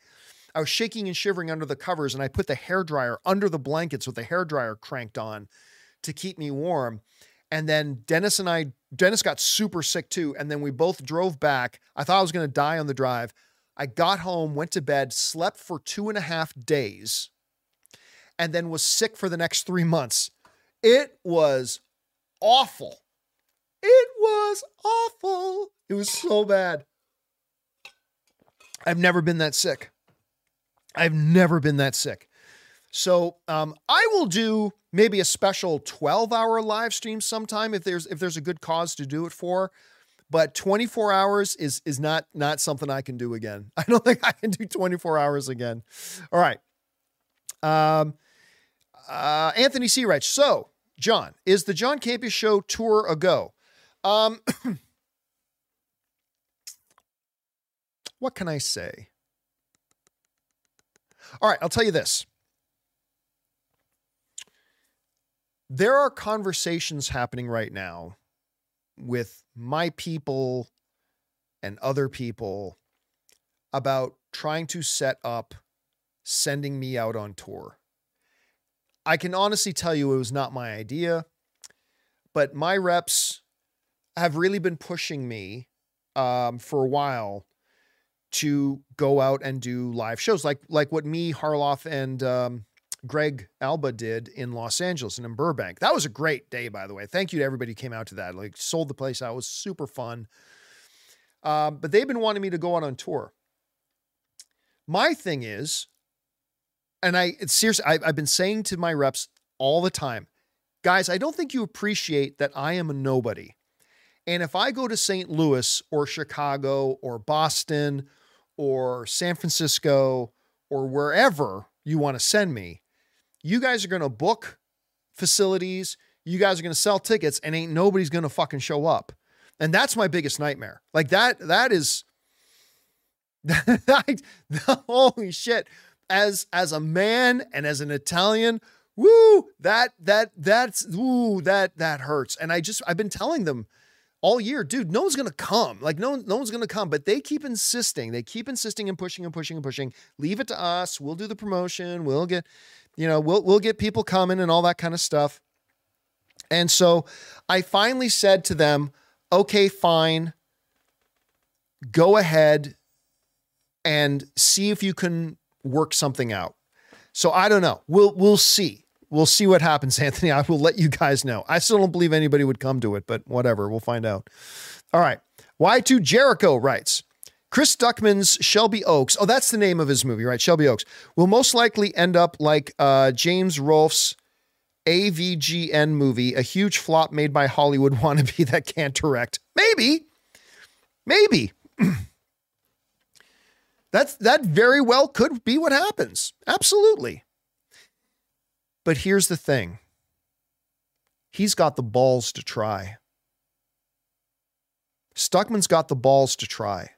I was shaking and shivering under the covers, and I put the hair dryer under the blankets with the hair dryer cranked on to keep me warm. And then Dennis and I, Dennis got super sick too. And then we both drove back. I thought I was going to die on the drive. I got home, went to bed, slept for two and a half days, and then was sick for the next three months. It was awful. It was awful. It was so bad. I've never been that sick. I've never been that sick. So um, I will do maybe a special 12 hour live stream sometime if there's if there's a good cause to do it for but 24 hours is is not not something I can do again. (laughs) I don't think I can do 24 hours again. All right. Um, uh, Anthony C. Rich. So, John, is the John Campea Show tour a go? Um, (clears throat) what can I say? All right, I'll tell you this. There are conversations happening right now with my people and other people about trying to set up sending me out on tour. I can honestly tell you it was not my idea, but my reps have really been pushing me um, for a while to go out and do live shows like like what me Harloff and um, Greg Alba did in Los Angeles and in Burbank. That was a great day, by the way. Thank you to everybody who came out to that. Like sold the place out. It was super fun. Um, but they've been wanting me to go out on tour. My thing is, and I it's seriously, I, I've been saying to my reps all the time, guys, I don't think you appreciate that I am a nobody. And if I go to St. Louis or Chicago or Boston or San Francisco or wherever you want to send me, you guys are going to book facilities, you guys are going to sell tickets, and ain't nobody's going to fucking show up. And that's my biggest nightmare. Like that, that is, (laughs) holy shit. As as a man and as an Italian, woo, that that that's woo, that that hurts. And I just I've been telling them all year, dude, no one's gonna come. Like no, no one's gonna come. But they keep insisting. They keep insisting and pushing and pushing and pushing. Leave it to us. We'll do the promotion. We'll get you know, we'll we'll get people coming and all that kind of stuff. And so I finally said to them, okay, fine. Go ahead and see if you can work something out. So I don't know. We'll we'll see. We'll see what happens, (laughs) Anthony. I will let you guys know. I still don't believe anybody would come to it, but whatever. We'll find out. All right. Y2 Jericho writes Chris Stuckmann's Shelby Oaks, oh, that's the name of his movie, right? Shelby Oaks, will most likely end up like uh, James Rolfe's AVGN movie, a huge flop made by Hollywood (laughs) wannabe that can't direct. Maybe. Maybe. (clears throat) That's that very well could be what happens. Absolutely. But here's the thing. He's got the balls to try. Stuckmann's got the balls to try.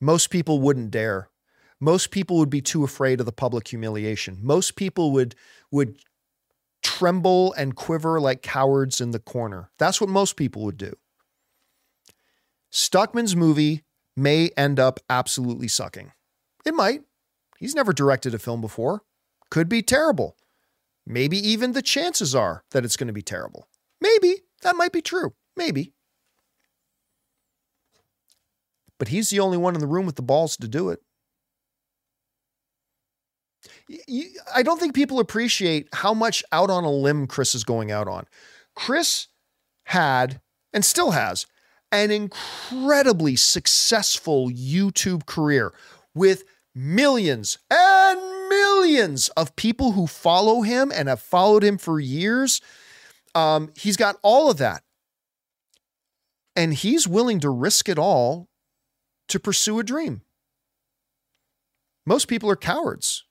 Most people wouldn't dare. Most people would be too afraid of the public humiliation. Most people would would tremble and quiver like cowards in the corner. That's what most people would do. Stuckmann's movie may end up absolutely sucking. It might. He's never directed a film before. Could be terrible. Maybe even the chances are that it's going to be terrible. Maybe that might be true. Maybe but he's the only one in the room with the balls to do it. I don't think people appreciate how much out on a limb Chris is going out on. Chris had and still has an incredibly successful YouTube career with millions and millions of people who follow him and have followed him for years. Um, he's got all of that. And he's willing to risk it all to pursue a dream. Most people are cowards.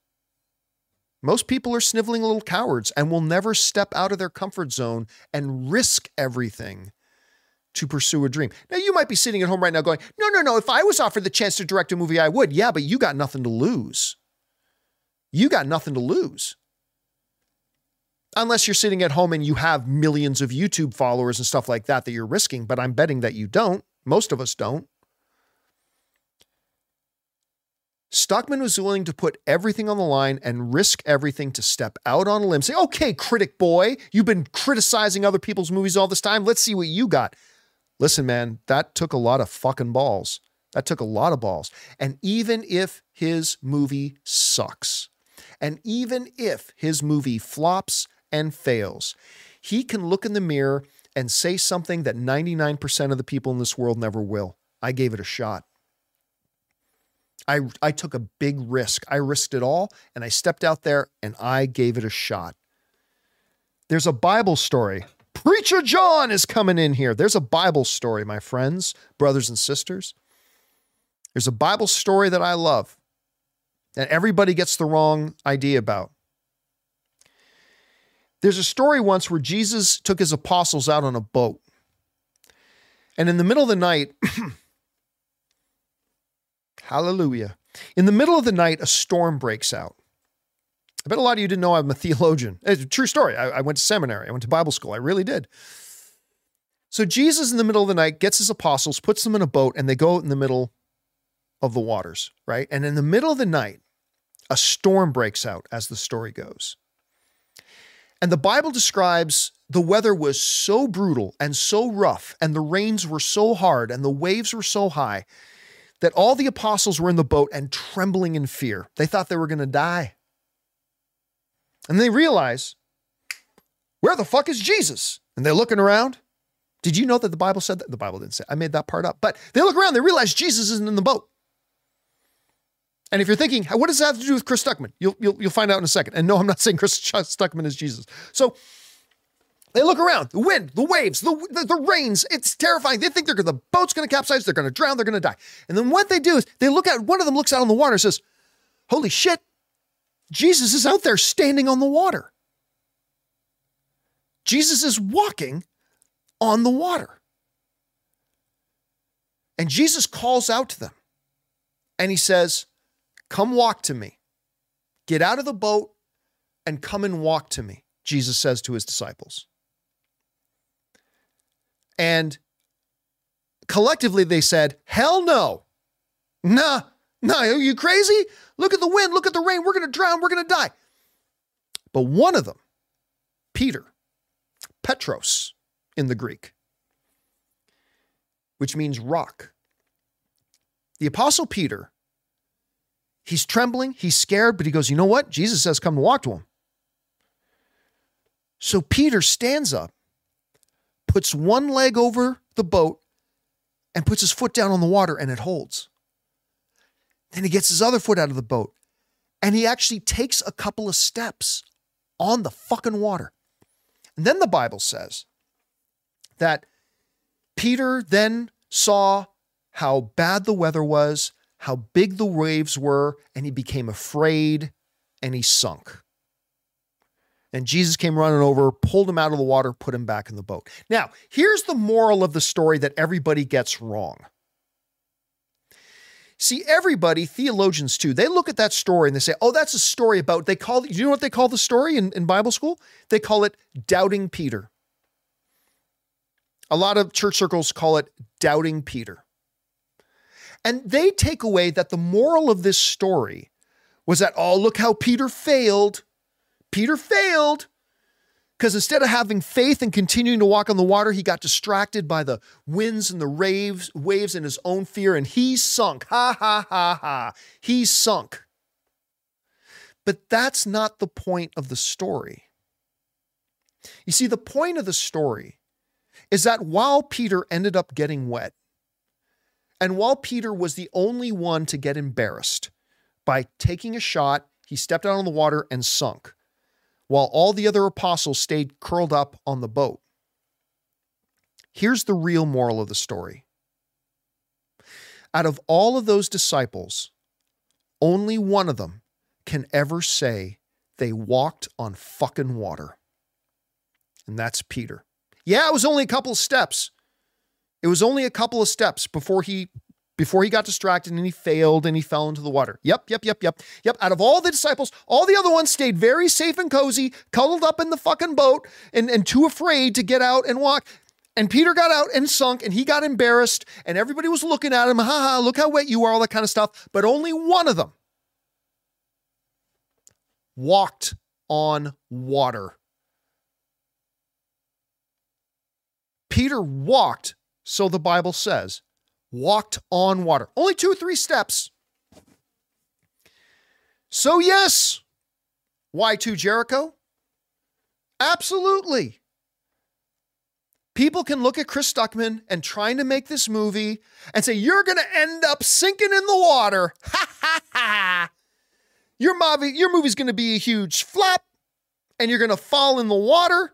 Most people are sniveling little cowards and will never step out of their comfort zone and risk everything to pursue a dream. Now, you might be sitting at home right now going, No, no, no, if I was offered the chance to direct a movie, I would. Yeah, but you got nothing to lose. You got nothing to lose. Unless you're sitting at home and you have millions of YouTube followers and stuff like that that you're risking, but I'm betting that you don't. Most of us don't. Stuckmann was willing to put everything on the line and risk everything to step out on a limb. Say, okay, critic boy, you've been criticizing other people's movies all this time. Let's see what you got. Listen, man, that took a lot of fucking balls. That took a lot of balls. And even if his movie sucks, and even if his movie flops and fails, he can look in the mirror and say something that 99% of the people in this world never will. I gave it a shot. I, I took a big risk. I risked it all and I stepped out there and I gave it a shot. There's a Bible story. Preacher John is coming in here. There's a Bible story, my friends, brothers and sisters. There's a Bible story that I love that everybody gets the wrong idea about. There's a story once where Jesus took his apostles out on a boat. And in the middle of the night, (clears throat) Hallelujah. In the middle of the night, a storm breaks out. I bet a lot of you didn't know I'm a theologian. It's a true story. I, I went to seminary, I went to Bible school. I really did. So Jesus, in the middle of the night, gets his apostles, puts them in a boat, and they go out in the middle of the waters, right? And in the middle of the night, a storm breaks out, as the story goes. And the Bible describes the weather was so brutal and so rough, and the rains were so hard, and the waves were so high that all the apostles were in the boat and trembling in fear. They thought they were going to die. And they realize, where the fuck is Jesus? And they're looking around. Did you know that the Bible said that? The Bible didn't say. I made that part up. But they look around, they realize Jesus isn't in the boat. And if you're thinking, what does that have to do with Chris Stuckmann? You'll, you'll, you'll find out in a second. And no, I'm not saying Chris Stuckmann is Jesus. So they look around, the wind, the waves, the, the, the rains. It's terrifying. They think they're the boat's going to capsize. They're going to drown. They're going to die. And then what they do is they look at one of them looks out on the water and says, "Holy shit, Jesus is out there standing on the water. Jesus is walking on the water." And Jesus calls out to them, and he says, "Come walk to me. Get out of the boat and come and walk to me." Jesus says to his disciples. And collectively they said, hell no. Nah, nah, are you crazy? Look at the wind, look at the rain. We're going to drown, we're going to die. But one of them, Peter, Petros in the Greek, which means rock. The apostle Peter, he's trembling, he's scared, but he goes, You know what? Jesus says, Come and walk to him. So Peter stands up puts one leg over the boat and puts his foot down on the water and it holds. Then he gets his other foot out of the boat and he actually takes a couple of steps on the fucking water. And then the Bible says that Peter then saw how bad the weather was, how big the waves were, and he became afraid and he sunk. And Jesus came running over, pulled him out of the water, put him back in the boat. Now, here's the moral of the story that everybody gets wrong. See, everybody, theologians too, they look at that story and they say, oh, that's a story about, they call, you know what they call the story in, in Bible school? They call it Doubting Peter. A lot of church circles call it Doubting Peter. And they take away that the moral of this story was that, oh, look how Peter failed. Peter failed because instead of having faith and continuing to walk on the water, he got distracted by the winds and the waves, waves and his own fear, and he sunk. Ha ha ha ha. He sunk. But that's not the point of the story. You see, the point of the story is that while Peter ended up getting wet, and while Peter was the only one to get embarrassed by taking a shot, he stepped out on the water and sunk while all the other apostles stayed curled up on the boat. Here's the real moral of the story out of all of those disciples, only one of them can ever say they walked on fucking water. And that's Peter. Yeah, it was only a couple of steps. It was only a couple of steps before he before he got distracted and he failed and he fell into the water. Yep, yep, yep, yep. Yep, out of all the disciples, all the other ones stayed very safe and cozy, cuddled up in the fucking boat and, and too afraid to get out and walk. And Peter got out and sunk and he got embarrassed and everybody was looking at him, ha ha, look how wet you are, all that kind of stuff. But only one of them walked on water. Peter walked, so the Bible says, walked on water. Only two or three steps. So, yes, Y2 Jericho? Absolutely. People can look at Chris Stuckmann and trying to make this movie and say, You're going to end up sinking in the water. (laughs) Ha ha ha. Your movie, your movie's going to be a huge flop and you're going to fall in the water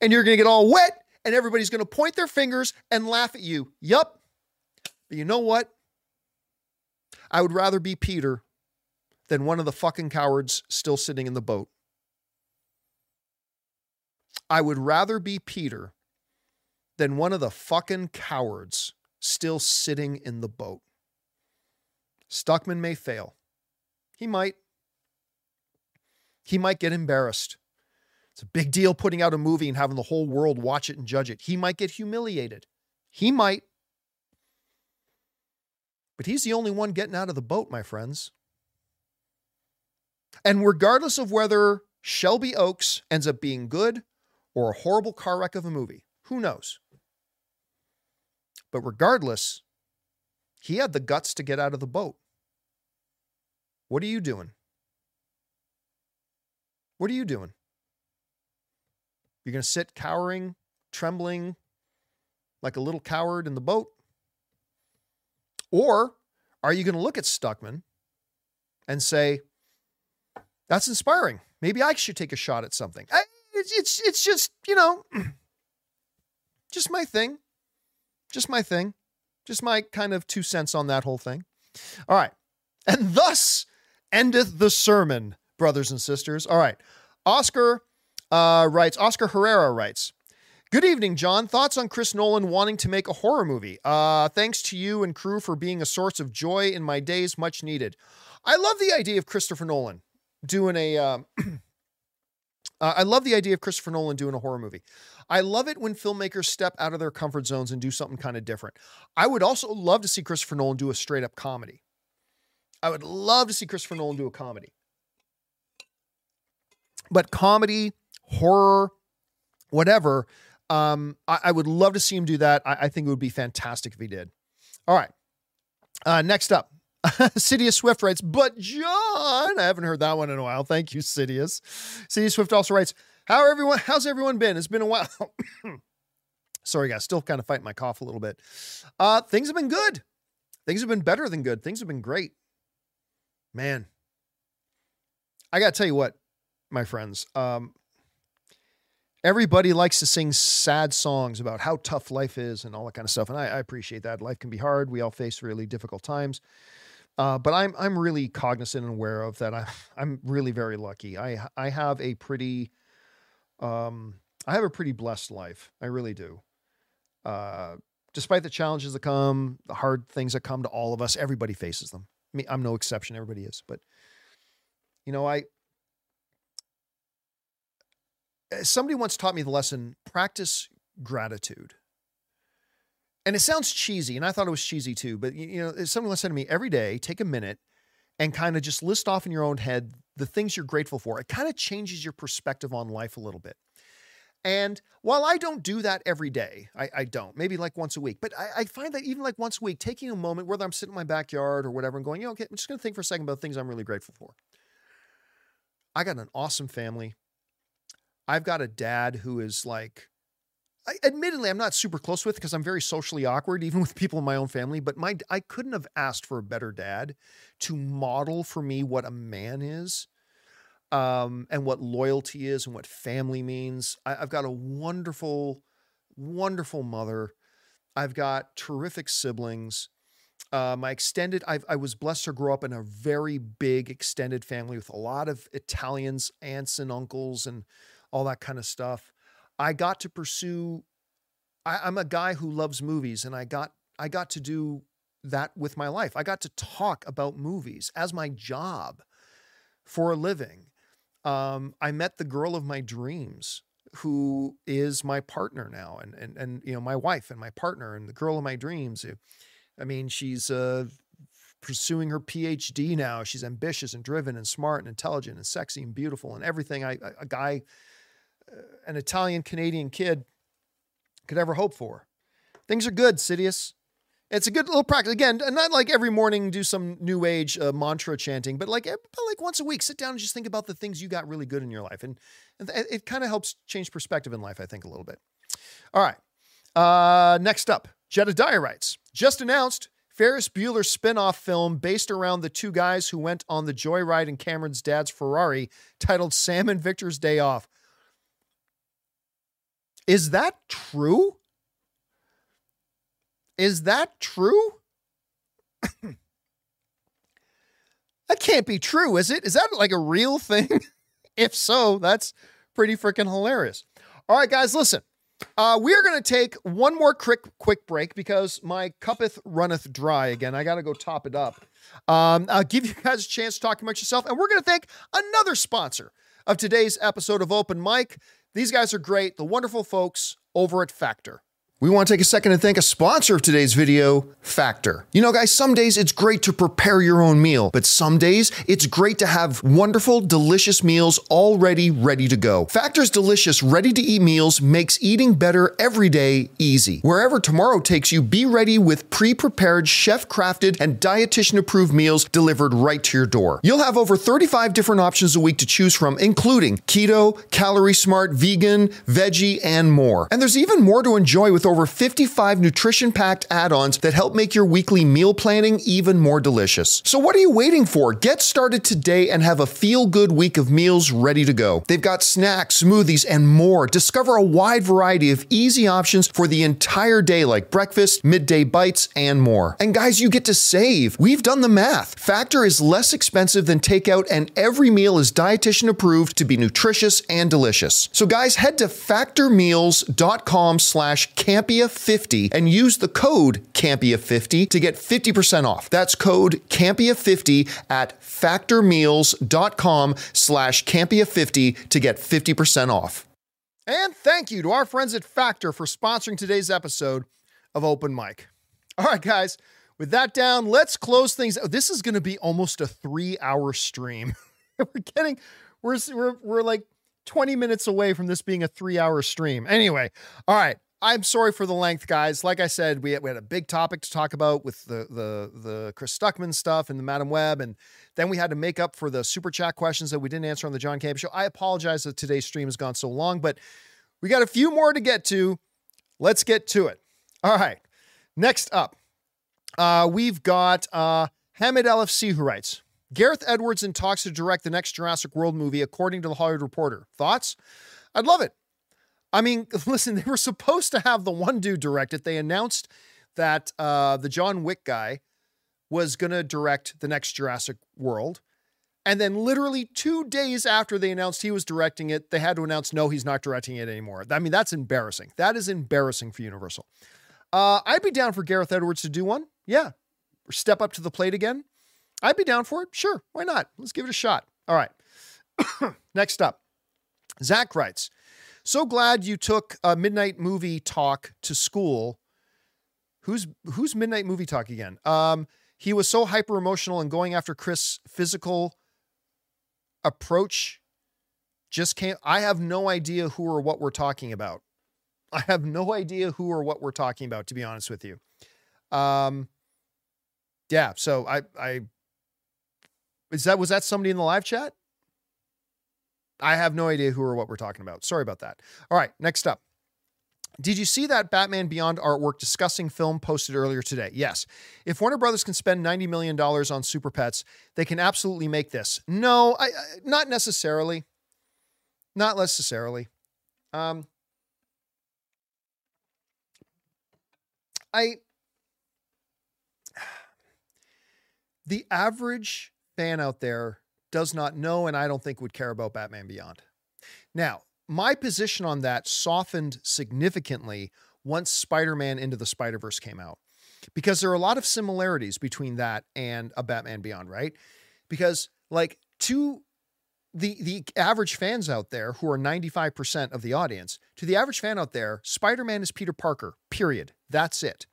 and you're going to get all wet and everybody's going to point their fingers and laugh at you. Yup. But you know what? I would rather be Peter than one of the fucking cowards still sitting in the boat. I would rather be Peter than one of the fucking cowards still sitting in the boat. Stuckmann may fail. He might. He might get embarrassed. It's a big deal putting out a movie and having the whole world watch it and judge it. He might get humiliated. He might. But he's the only one getting out of the boat, my friends. And regardless of whether Shelby Oaks ends up being good or a horrible car wreck of a movie, who knows? But regardless, he had the guts to get out of the boat. What are you doing? What are you doing? You're going to sit cowering, trembling like a little coward in the boat? Or are you going to look at Stuckmann and say, that's inspiring. Maybe I should take a shot at something. I, it's, it's, it's just, you know, (clears throat) just my thing. Just my thing. Just my kind of two cents on that whole thing. All right. And thus endeth the sermon, brothers and sisters. All right. Oscar uh, writes, Oscar Herrera writes, Good evening, John. Thoughts on Chris Nolan wanting to make a horror movie? Uh, thanks to you and crew for being a source of joy in my days, much needed. I love the idea of Christopher Nolan doing a. Uh, (clears throat) uh, I love the idea of Christopher Nolan doing a horror movie. I love it when filmmakers step out of their comfort zones and do something kind of different. I would also love to see Christopher Nolan do a straight up comedy. I would love to see Christopher Nolan do a comedy. But comedy, horror, whatever, um, I, I, would love to see him do that. I, I, think it would be fantastic if he did. All right. Uh, next up, (laughs) Sidious Swift writes, but John, I haven't heard that one in a while. Thank you, Sidious. Sidious Swift also writes, how everyone, how's everyone been? It's been a while. (coughs) Sorry, guys, still kind of fighting my cough a little bit. Uh, things have been good. Things have been better than good. Things have been great. Man, I got to tell you what, my friends. Um, everybody likes to sing sad songs about how tough life is and all that kind of stuff, and I, I appreciate that. Life can be hard. We all face really difficult times. Uh, but I'm I'm really cognizant and aware of that. I (laughs) I'm really very lucky. I I have a pretty um I have a pretty blessed life. I really do. Uh, despite the challenges that come, the hard things that come to all of us, everybody faces them. I mean, I'm no exception. Everybody is. But you know, I Uh, somebody once taught me the lesson practice gratitude. And it sounds cheesy, and I thought it was cheesy too, but you know, somebody once said to me, every day, take a minute and kind of just list off in your own head the things you're grateful for. It kind of changes your perspective on life a little bit. And while I don't do that every day, I, I don't, maybe like once a week, but I, I, find that even like once a week, taking a moment, whether I'm sitting in my backyard or whatever, and going, you know, okay, I'm just going to think for a second about things I'm really grateful for. I got an awesome family. I've got a dad who is like, I, admittedly, I'm not super close with because I'm very socially awkward, (laughs) even with people in my own family. But my, I couldn't have asked for a better dad to model for me what a man is, um, and what loyalty is, and what family means. I, I've got a wonderful, wonderful mother. I've got terrific siblings. Uh, my extended, I've, I was blessed to grow up in a very big extended family with a lot of Italians, aunts and uncles, and all that kind of stuff. I got to pursue. I, I'm a guy who loves movies, and I got I got to do that with my life. I got to talk about movies as my job for a living. Um, I met the girl of my dreams who is my partner now and and and you know my wife and my partner and the girl of my dreams i mean she's uh pursuing her phd now she's ambitious and driven and smart and intelligent and sexy and beautiful and everything I, a guy an italian canadian kid could ever hope for things are good sidious it's a good little practice. Again, not like every morning do some new age uh, mantra chanting, but like but like once a week, sit down and just think about the things you got really good in your life, and, and it, it kind of helps change perspective in life. I think a little bit. All right. Uh, next up, Jedediah writes, just announced Ferris Bueller spin-off film based around the two guys who went on the joyride in Cameron's dad's Ferrari, titled Sam and Victor's Day Off. Is that true? Is that true? (coughs) that can't be true, is it? Is that like a real thing? (laughs) if so, that's pretty freaking hilarious. All right, guys, listen. Uh, we are going to take one more quick quick break because my cuppeth runneth dry again. I got to go top it up. Um, I'll give you guys a chance to talk amongst yourself, and we're going to thank another sponsor of today's episode of Open Mic. These guys are great, the wonderful folks over at Factor. We want to take a second and thank a sponsor of today's video, Factor. You know, guys, some days it's great to prepare your own meal, but some days it's great to have wonderful, delicious meals already ready to go. Factor's delicious, ready to eat meals makes eating better every day easy. Wherever tomorrow takes you, be ready with pre prepared, chef crafted, and dietitian approved meals delivered right to your door. You'll have over 35 different options a week to choose from, including keto, calorie smart, vegan, veggie, and more. And there's even more to enjoy with over 55 nutrition packed add ons that help make your weekly meal planning even more delicious. So, what are you waiting for? Get started today and have a feel good week of meals ready to go. They've got snacks, smoothies, and more. Discover a wide variety of easy options for the entire day, like breakfast, midday bites, and more. And guys, you get to save. We've done the math. Factor is less expensive than takeout, and every meal is dietitian approved to be nutritious and delicious. So, guys, head to factormeals.com slash Campea50 and use the code CAMPEA50 to get 50% off. That's code CAMPEA50 at factormeals.com slash CAMPEA50 to get 50% off. And thank you to our friends at Factor for sponsoring today's episode of Open Mic. All right, guys, with that down, let's close things. Oh, this is going to be almost a three hour stream. (laughs) we're getting, we're, we're, we're like 20 minutes away from this being a three hour stream. Anyway, all right. I'm sorry for the length, guys. Like I said, we had, we had a big topic to talk about with the the the Chris Stuckmann stuff and the Madame Web, and then we had to make up for the super chat questions that we didn't answer on the John Campea show. I apologize that today's stream has gone so long, but we got a few more to get to. Let's get to it. All right. Next up, uh, we've got uh, Hamid LFC who writes Gareth Edwards in talks to direct the next Jurassic World movie, according to the Hollywood Reporter. Thoughts? I'd love it. I mean, (laughs) listen, they were supposed to have the one dude direct it. They announced that uh, the John Wick guy was going to direct the next Jurassic World. And then, literally two days after they announced he was directing it, they had to announce, no, he's not directing it anymore. I mean, that's embarrassing. That is embarrassing for Universal. Uh, I'd be down for Gareth Edwards to do one. Yeah. Or step up to the plate again. I'd be down for it. Sure. Why not? Let's give it a shot. All right. (coughs) Next up, Zach writes so glad you took a midnight movie talk to school. Who's who's midnight movie talk again? Um, he was so hyper emotional and going after Chris' physical approach. Just can't. I have no idea who or what we're talking about. I have no idea who or what we're talking about. To be honest with you, um, yeah. So I, I is that was that somebody in the live chat? I have no idea who or what we're talking about. Sorry about that. All right, next up. Did you see that Batman Beyond artwork discussing film posted earlier today? Yes. If Warner Brothers can spend $90 million on Super Pets, they can absolutely make this. No, I, I not necessarily. Not necessarily. Um, I (sighs) the average fan out there does not know and I don't think would care about Batman Beyond. Now, my position on that softened significantly once Spider Man Into the Spider Verse came out because there are a lot of similarities between that and a Batman Beyond, right? Because, like, to the the average fans out there who are 95% of the audience, to the average fan out there, Spider-Man is Peter Parker. Period. That's it.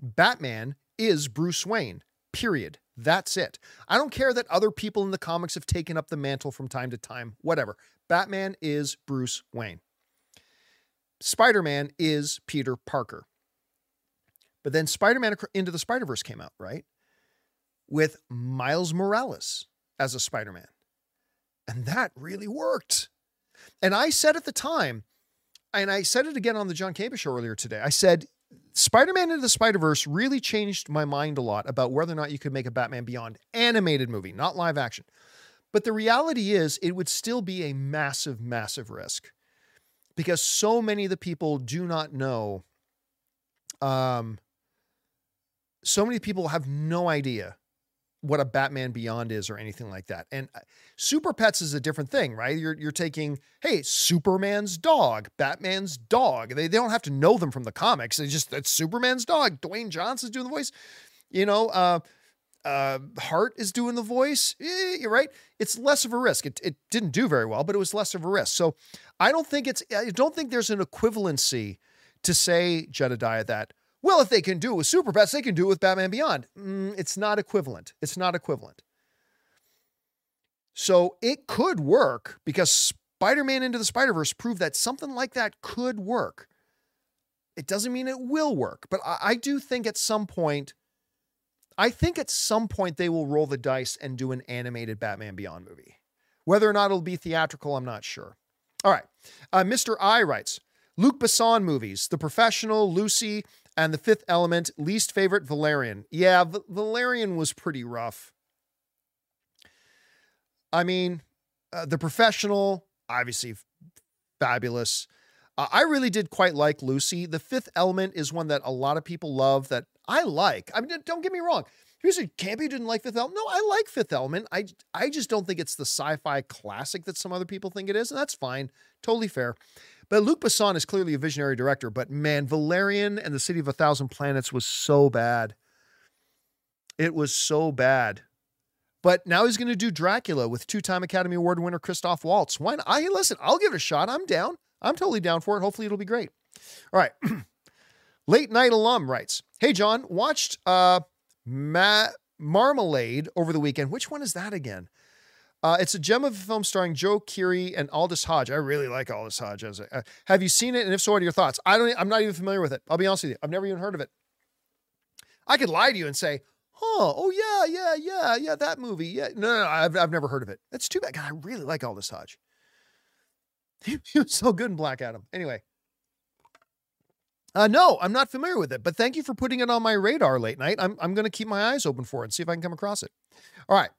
Batman is Bruce Wayne. Period. That's it. I don't care that other people in the comics have taken up the mantle from time to time, whatever. Batman is Bruce Wayne. Spider Man is Peter Parker. But then Spider Man Into the Spider Verse came out, right? With Miles Morales as a Spider Man. And that really worked. And I said at the time, and I said it again on the John Campea show earlier today, I said, Spider-Man into the Spider-Verse really changed my mind a lot about whether or not you could make a Batman Beyond animated movie, not live action. But the reality is it would still be a massive, massive risk because so many of the people do not know. Um, so many people have no idea what a Batman Beyond is or anything like that. And uh, Super Pets is a different thing, right? You're you're taking, hey, Superman's dog, Batman's dog. They, they don't have to know them from the comics. They just that's Superman's dog. Dwayne Johnson's doing the voice. You know, uh, uh, Hart is doing the voice. Eh, you're right. It's less of a risk. It, it didn't do very well, but it was less of a risk. So I don't think it's I don't think there's an equivalency to say Jedediah that well, if they can do it with Super they can do it with Batman Beyond. Mm, it's not equivalent. It's not equivalent. So it could work because Spider Man Into the Spider Verse proved that something like that could work. It doesn't mean it will work, but I, I do think at some point, I think at some point they will roll the dice and do an animated Batman Beyond movie. Whether or not it'll be theatrical, I'm not sure. All right. Uh, Mr. I writes Luc Besson movies, The Professional, Lucy, and the fifth element, least favorite, Valerian. Yeah, v- Valerian was pretty rough. I mean, uh, the professional, obviously fabulous. Uh, I really did quite like Lucy. The fifth element is one that a lot of people love that I like. I mean, don't get me wrong. Here's a Campea didn't like Fifth Element. No, I like Fifth Element. I I just don't think it's the sci-fi classic that some other people think it is, and that's fine. Totally fair. But Luc Besson is clearly a visionary director, but man, Valerian and the City of a Thousand Planets was so bad. It was so bad. But now he's going to do Dracula with two-time Academy Award winner Christoph Waltz. Why not? I listen, I'll give it a shot. I'm down. I'm totally down for it. Hopefully it'll be great. All right. (clears throat) Late night alum writes, Hey John, watched uh Ma- Marmalade over the weekend. Which one is that again? Uh, it's a gem of a film starring Joe Keery and Aldis Hodge. I really like Aldis Hodge. As a, uh, have you seen it? And if so, what are your thoughts? I don't. I'm not even familiar with it. I'll be honest with you. I've never even heard of it. I could lie to you and say, "Huh? Oh yeah, yeah, yeah, yeah. That movie. Yeah. No, no, no I've I've never heard of it. That's too bad. God, I really like Aldis Hodge. He, (laughs) he was so good in Black Adam. Anyway. Uh, no, I'm not familiar with it, but thank you for putting it on my radar late night. I'm, I'm going to keep my eyes open for it and see if I can come across it. All right.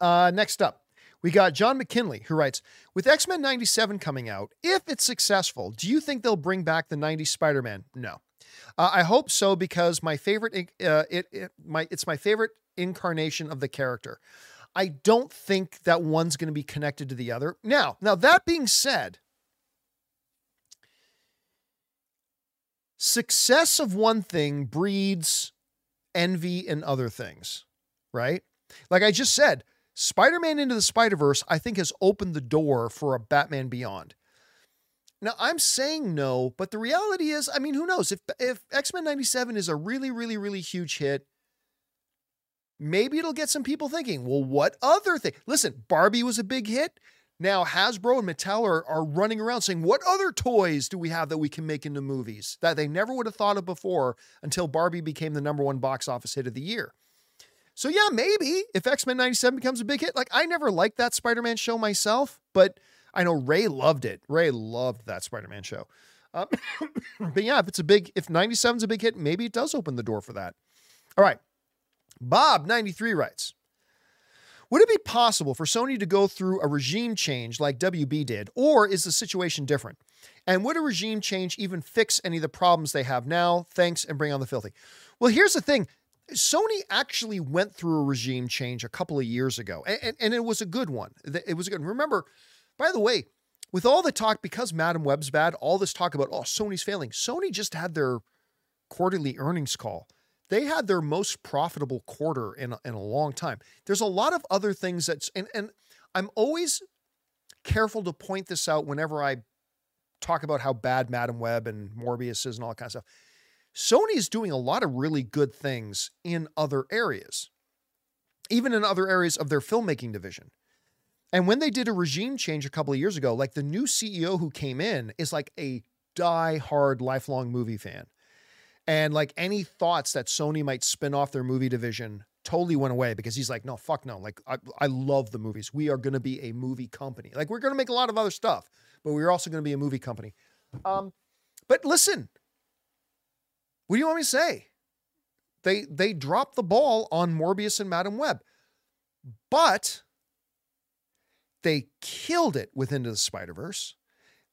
Uh, next up, we got John McKinley who writes With X Men 97 coming out, if it's successful, do you think they'll bring back the 90s Spider Man? No. Uh, I hope so because my favorite, uh, it, it, my, it's my favorite incarnation of the character. I don't think that one's going to be connected to the other. Now, now that being said, success of one thing breeds envy in other things, right? Like I just said, Spider Man Into the Spider Verse, I think, has opened the door for a Batman Beyond. Now, I'm saying no, but the reality is, I mean, who knows? If, if X Men 97 is a really, really, really huge hit, maybe it'll get some people thinking, well, what other thing? Listen, Barbie was a big hit. Now, Hasbro and Mattel are, are running around saying, what other toys do we have that we can make into movies that they never would have thought of before until Barbie became the number one box office hit of the year? So yeah, maybe if X-Men 97 becomes a big hit, like I never liked that Spider-Man show myself, but I know Ray loved it. Ray loved that Spider-Man show. Um, (coughs) but yeah, if it's a big, if 97's a big hit, maybe it does open the door for that. All right. Bob 93 writes, would it be possible for Sony to go through a regime change like WB did, or is the situation different? And would a regime change even fix any of the problems they have now? Thanks and bring on the filthy. Well, here's the thing Sony actually went through a regime change a couple of years ago, and, and, it was a good one. It was a good. Remember, by the way, with all the talk because Madame Web's bad, all this talk about oh Sony's failing. Sony just had their quarterly earnings call. They had their most profitable quarter in a, in a long time. There's a lot of other things that's and and I'm always careful to point this out whenever I talk about how bad Madame Web and Morbius is and all that kind of stuff. Sony is doing a lot of really good things in other areas, even in other areas of their filmmaking division. And when they did a regime change a couple of years ago, like the new CEO who came in is like a die-hard lifelong movie fan. And like any thoughts that Sony might spin off their movie division totally went away because he's like, no, fuck no. Like, I, I love the movies. We are going to be a movie company. Like, we're going to make a lot of other stuff, but we're also going to be a movie company. Um, but listen, what do you want me to say? They they dropped the ball on Morbius and Madame Web, but they killed it with Into the Spider Verse.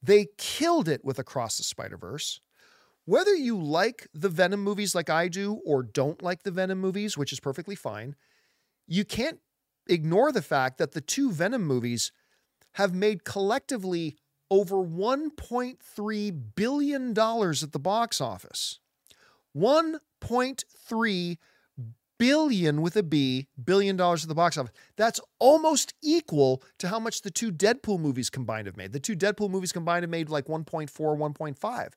They killed it with Across the Spider Verse. Whether you like the Venom movies like I do or don't like the Venom movies, which is perfectly fine, you can't ignore the fact that the two Venom movies have made collectively over $1.3 billion at the box office. 1.3 billion with a B, billion dollars at the box office. That's almost equal to how much the two Deadpool movies combined have made. The two Deadpool movies combined have made like 1.4, 1.5.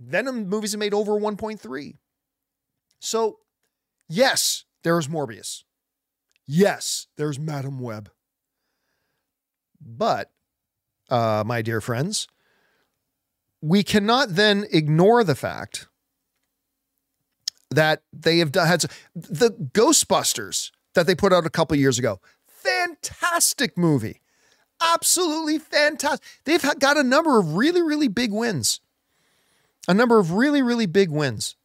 Venom movies have made over 1.3. So, yes, there's Morbius. Yes, there's Madame Web. But, uh, my dear friends, we cannot then ignore the fact that they have done, had the Ghostbusters that they put out a couple years ago. Fantastic movie. Absolutely fantastic. They've got a number of really, really big wins a number of really, really big wins.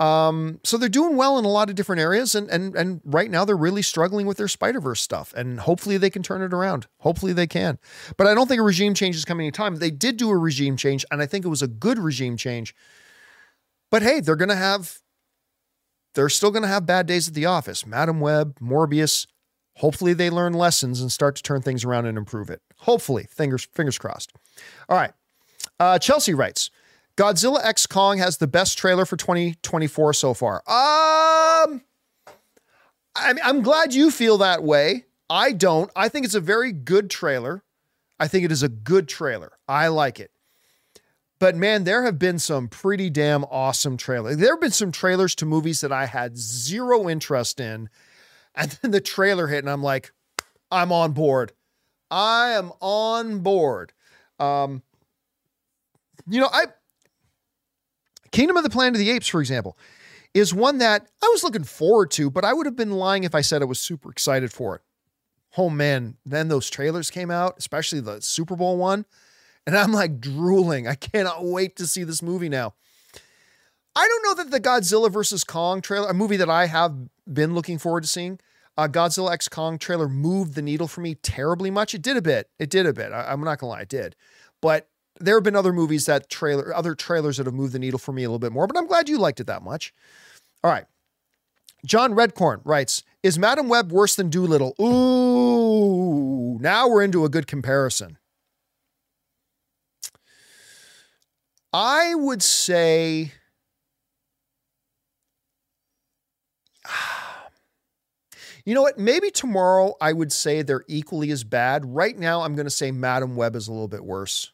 Um, so they're doing well in a lot of different areas, and and and right now they're really struggling with their Spider Verse stuff, and hopefully they can turn it around. Hopefully they can, but I don't think a regime change is coming anytime. They did do a regime change, and I think it was a good regime change. But hey, they're gonna have, they're still gonna have bad days at the office. Madame Web, Morbius. Hopefully they learn lessons and start to turn things around and improve it. Hopefully, fingers fingers crossed. All right, uh, Chelsea writes. Godzilla X Kong has the best trailer for 2024 so far. Um, I'm, I'm glad you feel that way. I don't. I think it's a very good trailer. I think it is a good trailer. I like it. But man, there have been some pretty damn awesome trailers. There have been some trailers to movies that I had zero interest in. And then the trailer hit, and I'm like, I'm on board. I am on board. Um, you know, I Kingdom of the Planet of the Apes, for example, is one that I was looking forward to, but I would have been lying if I said I was super excited for it. Oh man, then those trailers came out, especially the Super Bowl one, and I'm like drooling. I cannot wait to see this movie now. I don't know that the Godzilla versus Kong trailer, a movie that I have been looking forward to seeing, uh, Godzilla X Kong trailer moved the needle for me terribly much. It did a bit. It did a bit. I, I'm not gonna lie, it did. But there have been other movies that trailer, other trailers that have moved the needle for me a little bit more, but I'm glad you liked it that much. All right. John Redcorn writes, Is Madame Web worse than Dolittle?" Ooh, now we're into a good comparison. I would say. (sighs) You know what? Maybe tomorrow I would say they're equally as bad. Right now, I'm going to say Madame Web is a little bit worse.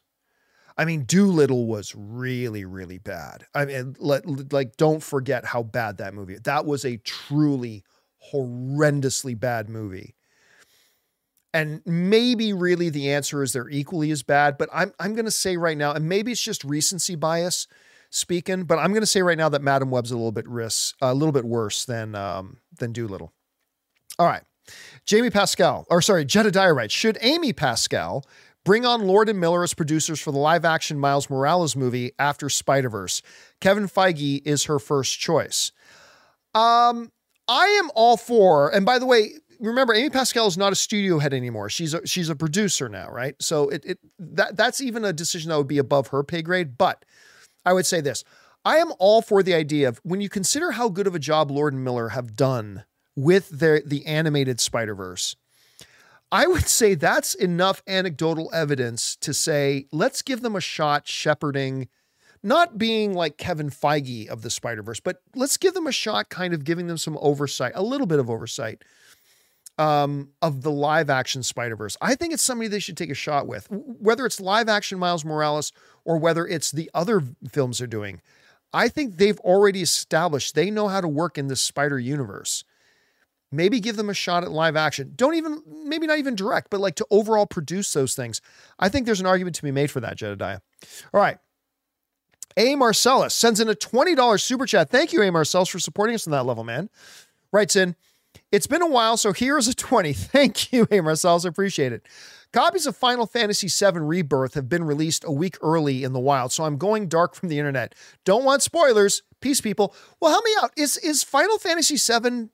I mean, Dolittle was really, really bad. I mean, let, like, don't forget how bad that movie. That was a truly horrendously bad movie. And maybe really the answer is they're equally as bad, but I'm I'm going to say right now, and maybe it's just recency bias speaking, but I'm going to say right now that Madame Web's a little bit risk, a little bit worse than um, than Dolittle. All right. Jamie Pascal, or sorry, Jedediah writes, should Amy Pascal Bring on Lord and Miller as producers for the live action Miles Morales movie after Spider Verse. Kevin Feige is her first choice. Um, I am all for, and by the way, remember Amy Pascal is not a studio head anymore. She's a, she's a producer now, right? So it, it that that's even a decision that would be above her pay grade. But I would say this: I am all for the idea of when you consider how good of a job Lord and Miller have done with their the animated Spider Verse. I would say that's enough anecdotal evidence to say let's give them a shot shepherding, not being like Kevin Feige of the Spider Verse, but let's give them a shot, kind of giving them some oversight, a little bit of oversight um, of the live action Spider Verse. I think it's somebody they should take a shot with, whether it's live action Miles Morales or whether it's the other films they're doing. I think they've already established they know how to work in this Spider universe maybe give them a shot at live action. Don't even, maybe not even direct, but like to overall produce those things. I think there's an argument to be made for that, Jedediah. All right. A. Marcellus sends in a $20 super chat. Thank you, A. Marcellus, for supporting us on that level, man. Writes in, it's been a while, so here's a (laughs) 20. Thank you, A. Marcellus. Appreciate it. Copies of Final Fantasy VII Rebirth have been released a week early in the wild, so I'm going dark from the internet. Don't want spoilers. Peace, people. Well, help me out. Is is Final Fantasy VII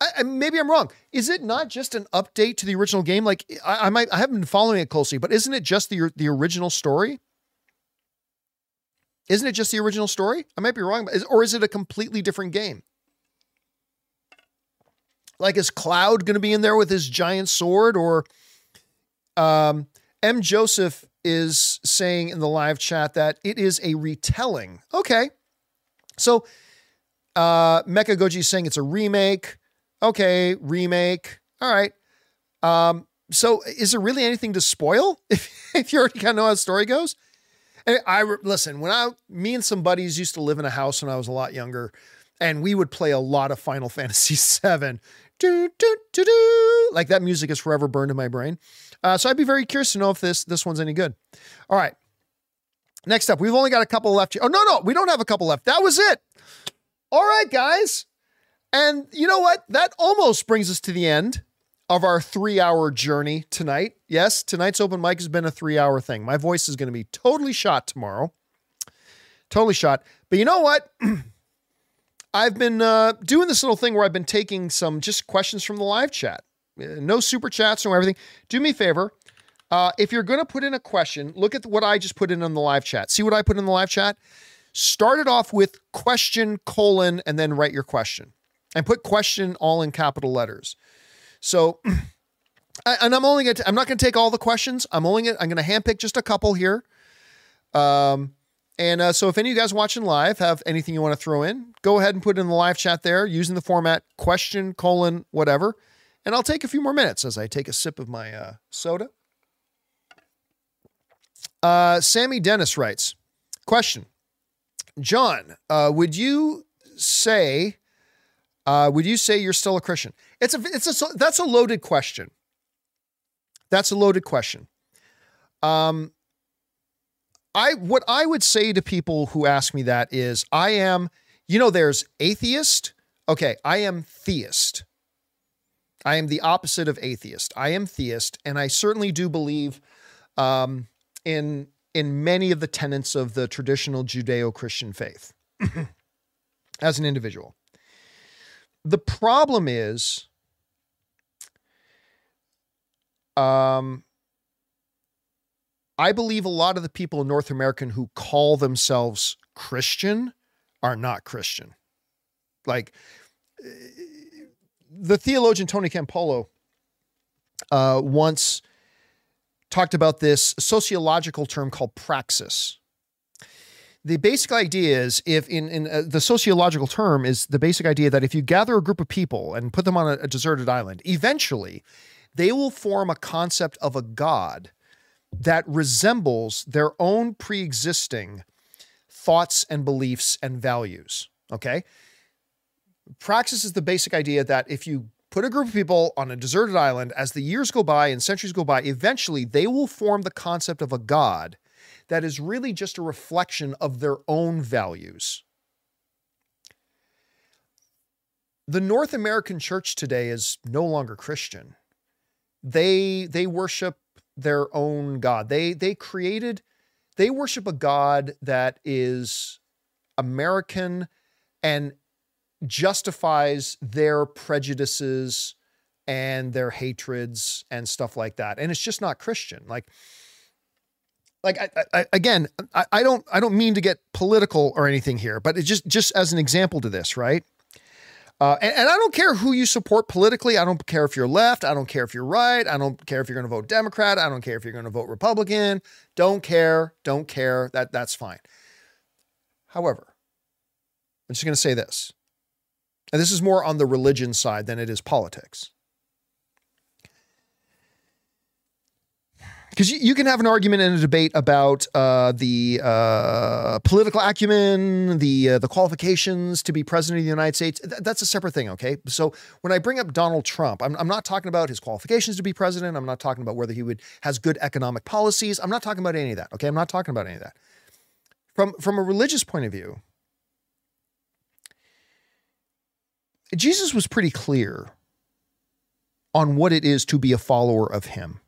I, maybe I'm wrong. Is it not just an update to the original game? Like I, I, might, I haven't been following it closely, but isn't it just the the original story? Isn't it just the original story? I might be wrong, or is it a completely different game? Like, is Cloud going to be in there with his giant sword, or um, M. Joseph is saying in the live chat that it is a retelling. Okay, so uh, Mecha Goji is saying it's a remake okay, remake. All right. Um, so is there really anything to spoil (laughs) if, if you already kind of know how the story goes? I listen, when I, me and some buddies used to live in a house when I was a lot younger, and we would play a lot of Final Fantasy (laughs) VII. Do, do, do, do. Like that music is forever burned in my brain. Uh, so I'd be very curious to know if this this one's any good. All right. Next up, we've only got a couple left. Oh no, no, we don't have a couple left. That was it. All right, guys. And you know what? That almost brings us to the end of our three hour journey tonight. Yes, tonight's open mic has been a three hour thing. My voice is going to be totally shot tomorrow. Totally shot. But you know what? (clears throat) I've been uh, doing this little thing where I've been taking some just questions from the live chat. Uh, no super chats, no everything. Do me a favor. Uh, if you're going to put in a question, look at what I just put in on the live chat. See what I put in the live chat? Start it off with question colon and then write your question and put question all in capital letters. So, (clears throat) and I'm only going to, I'm not going to take all the questions. I'm only going to, I'm going to handpick just a couple here. Um, and uh, so if any of you guys watching live have anything you want to throw in, go ahead and put it in the live chat there using the format question, colon, whatever. And I'll take a few more minutes as I take a sip of my uh, soda. Uh, Sammy Dennis writes, question, John, uh, would you say uh, would you say you're still a Christian? It's a it's a that's a loaded question. That's a loaded question. Um, I what I would say to people who ask me that is I am, you know, there's atheist. Okay, I am theist. I am the opposite of atheist. I am theist, and I certainly do believe um, in in many of the tenets of the traditional Judeo-Christian faith (clears throat) as an individual. The problem is, um, I believe a lot of the people in North America who call themselves Christian are not Christian. Like the theologian Tony Campolo uh, once talked about this sociological term called praxis the basic idea is if in, in uh, the sociological term is the basic idea that if you gather a group of people and put them on a, a deserted island eventually they will form a concept of a god that resembles their own pre-existing thoughts and beliefs and values okay praxis is the basic idea that if you put a group of people on a deserted island as the years go by and centuries go by eventually they will form the concept of a god that is really just a reflection of their own values. The North American church today is no longer Christian. They they worship their own god. They they created they worship a god that is American and justifies their prejudices and their hatreds and stuff like that. And it's just not Christian. Like like I, I, again, I, I don't I don't mean to get political or anything here, but it just just as an example to this, right? Uh, and, and, I don't care who you support politically. I don't care if you're left. I don't care if you're right. I don't care if you're going to vote Democrat. I don't care if you're going to vote Republican. Don't care. Don't care. That that's fine. However, I'm just going to say this, and this is more on the religion side than it is politics. Because you, you, can have an argument and a debate about uh, the uh, political acumen, the uh, the qualifications to be president of the United States. Th- that's a separate thing, okay? So when I bring up Donald Trump, I'm, I'm, not talking about his qualifications to be president. I'm not talking about whether he would has good economic policies. I'm not talking about any of that, okay? I'm not talking about any of that. From from a religious point of view, Jesus was pretty clear on what it is to be a follower of him.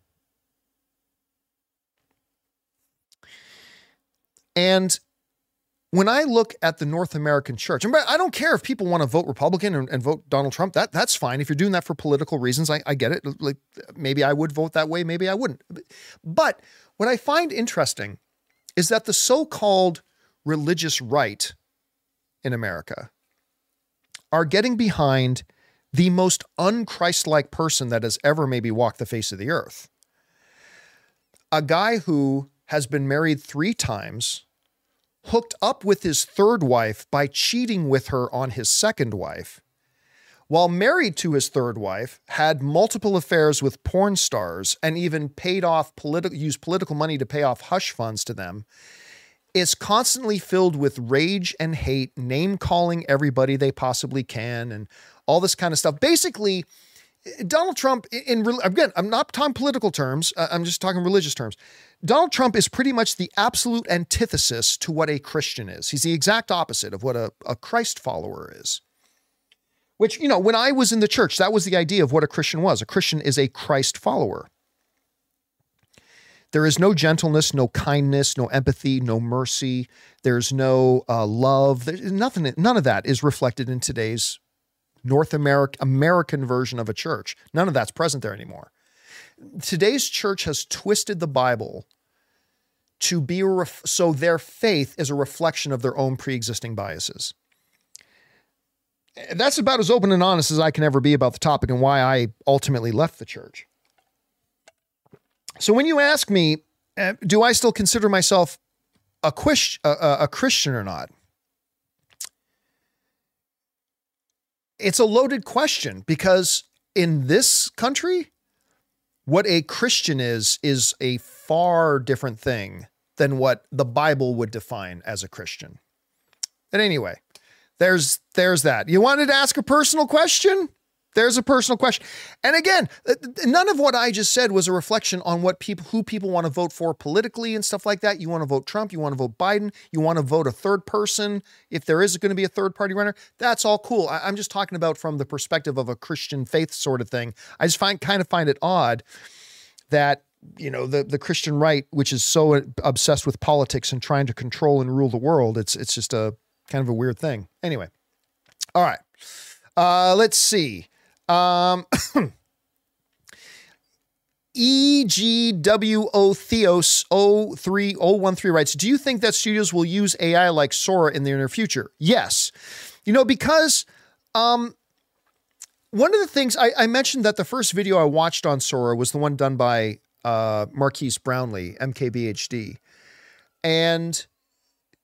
And when I look at the North American church, and I don't care if people want to vote Republican and, and, vote Donald Trump. That that's fine. If you're doing that for political reasons, I, I get it. Like maybe I would vote that way, maybe I wouldn't. But what I find interesting is that the so-called religious right in America are getting behind the most unchrist-like person that has ever maybe walked the face of the earth. A guy who has been married three times hooked up with his third wife by cheating with her on his second wife, while married to his third wife, had multiple affairs with porn stars and even paid off political used political money to pay off hush funds to them, is constantly filled with rage and hate, name calling everybody they possibly can, and all this kind of stuff. Basically, Donald Trump, in again, I'm not talking political terms. I'm just talking religious terms. Donald Trump is pretty much the absolute antithesis to what a Christian is. He's the exact opposite of what a, a Christ follower is. Which, you know, when I was in the church, that was the idea of what a Christian was. A Christian is a Christ follower. There is no gentleness, no kindness, no empathy, no mercy. There's no uh, love. There's nothing. None of that is reflected in today's North American American version of a church. None of that's present there anymore today's church has twisted the Bible to be so their faith is a reflection of their own pre-existing biases. That's about as open and honest as I can ever be about the topic and why I ultimately left the church. So when you ask me, uh, do I still consider myself a, a, a Christian or not? It's a loaded question because in this country, what a Christian is, is a far different thing than what the Bible would define as a Christian. And anyway, there's there's that. You wanted to ask a personal question? There's a personal question. And again, uh, none of what I just said was a reflection on what people who people want to vote for politically and stuff like that. You want to vote Trump, you want to vote Biden, you want to vote a third person if there is going to be a third party runner. That's all cool. I, am just talking about from the perspective of a Christian faith sort of thing. I just find kind of find it odd that you know the the Christian right, which is so obsessed with politics and trying to control and rule the world, it's it's just a kind of a weird thing. Anyway, all right, uh, let's see. Um, (coughs) EGWO Theos 03013 writes, Do you think that studios will use AI like Sora in the near future? Yes. You know, because um, one of the things I, I, mentioned that the first video I watched on Sora was the one done by uh, Marques Brownlee, MKBHD. And,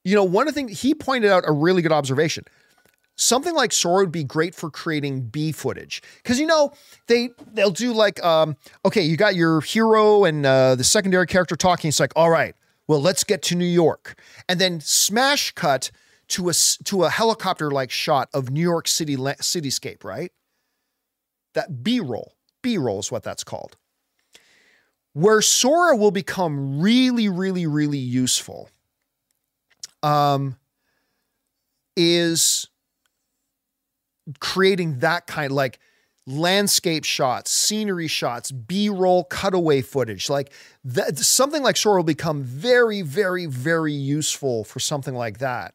you know, one of the things he pointed out a really good observation something like Sora would be great for creating B footage. Because you know they they'll do like um okay you got your hero and uh, the secondary character talking. It's like all right well let's get to New York. And then smash cut to a to a helicopter like shot of New York City cityscape right? That B roll B roll is what that's called. Where Sora will become really really really useful um is creating that kind like landscape shots, scenery shots, B-roll cutaway footage. Like that something like Sora will become very, very, very useful for something like that.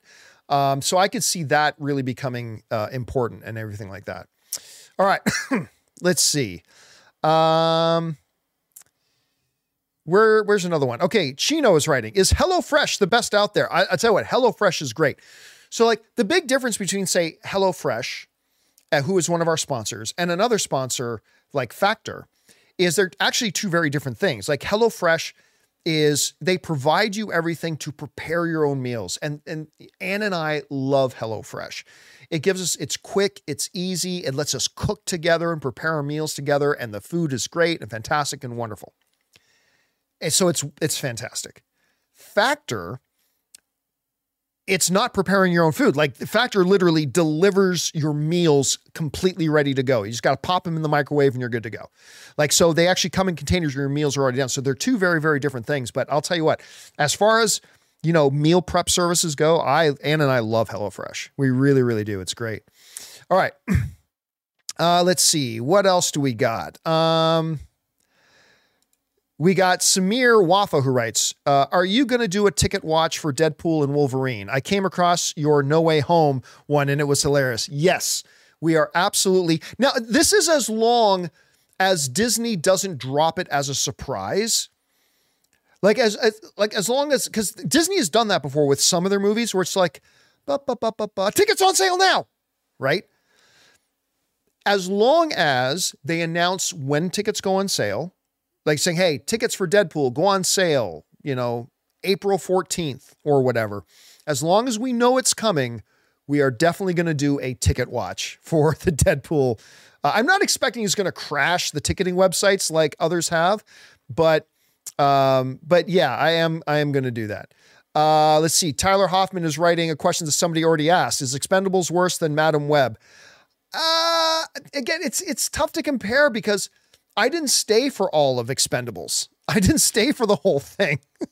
Um, so I could see that really becoming uh, important and everything like that. All right, (coughs) let's see. Um, Where, where's another one? Okay, Chino is writing. Is HelloFresh the best out there? I, I tell you what, HelloFresh is great. So, like, the big difference between, say, HelloFresh, who is one of our sponsors, and another sponsor like Factor, is they're actually two very different things. Like, HelloFresh is they provide you everything to prepare your own meals. And and Ann and I love HelloFresh. It gives us it's quick, it's easy, it lets us cook together and prepare our meals together, and the food is great and fantastic and wonderful. And so it's it's fantastic. Factor it's not preparing your own food. Like the Factor literally delivers your meals completely ready to go. You just got to pop them in the microwave and you're good to go. Like so they actually come in containers where your meals are already done. So they're two very very different things, but I'll tell you what, as far as you know, meal prep services go, I Ann and I love HelloFresh. We really really do. It's great. All right. (clears throat) Uh, let's see. What else do we got? Um we got Samir Wafa who writes, uh, Are you going to do a ticket watch for Deadpool and Wolverine? I came across your No Way Home one and it was hilarious. Yes, we are absolutely. Now, this is as long as Disney doesn't drop it as a surprise. Like as, as like as long as because Disney has done that before with some of their movies where it's like, bah, bah, bah, bah, bah, tickets on sale now, right? As long as they announce when tickets go on sale, like saying, hey, tickets for Deadpool go on sale, you know, April 14th or whatever. As long as we know it's coming, we are definitely going to do a ticket watch (laughs) for the Deadpool. Uh, I'm not expecting it's going to crash the ticketing websites like others have, but um, but yeah, I am I am going to do that. Uh, let's see. Tyler Hoffman is writing a question that somebody already asked: Is Expendables worse than Madame Web? Uh, again, it's it's tough to compare because I didn't stay for all of Expendables. (laughs) I didn't stay for the whole thing. (laughs) uh,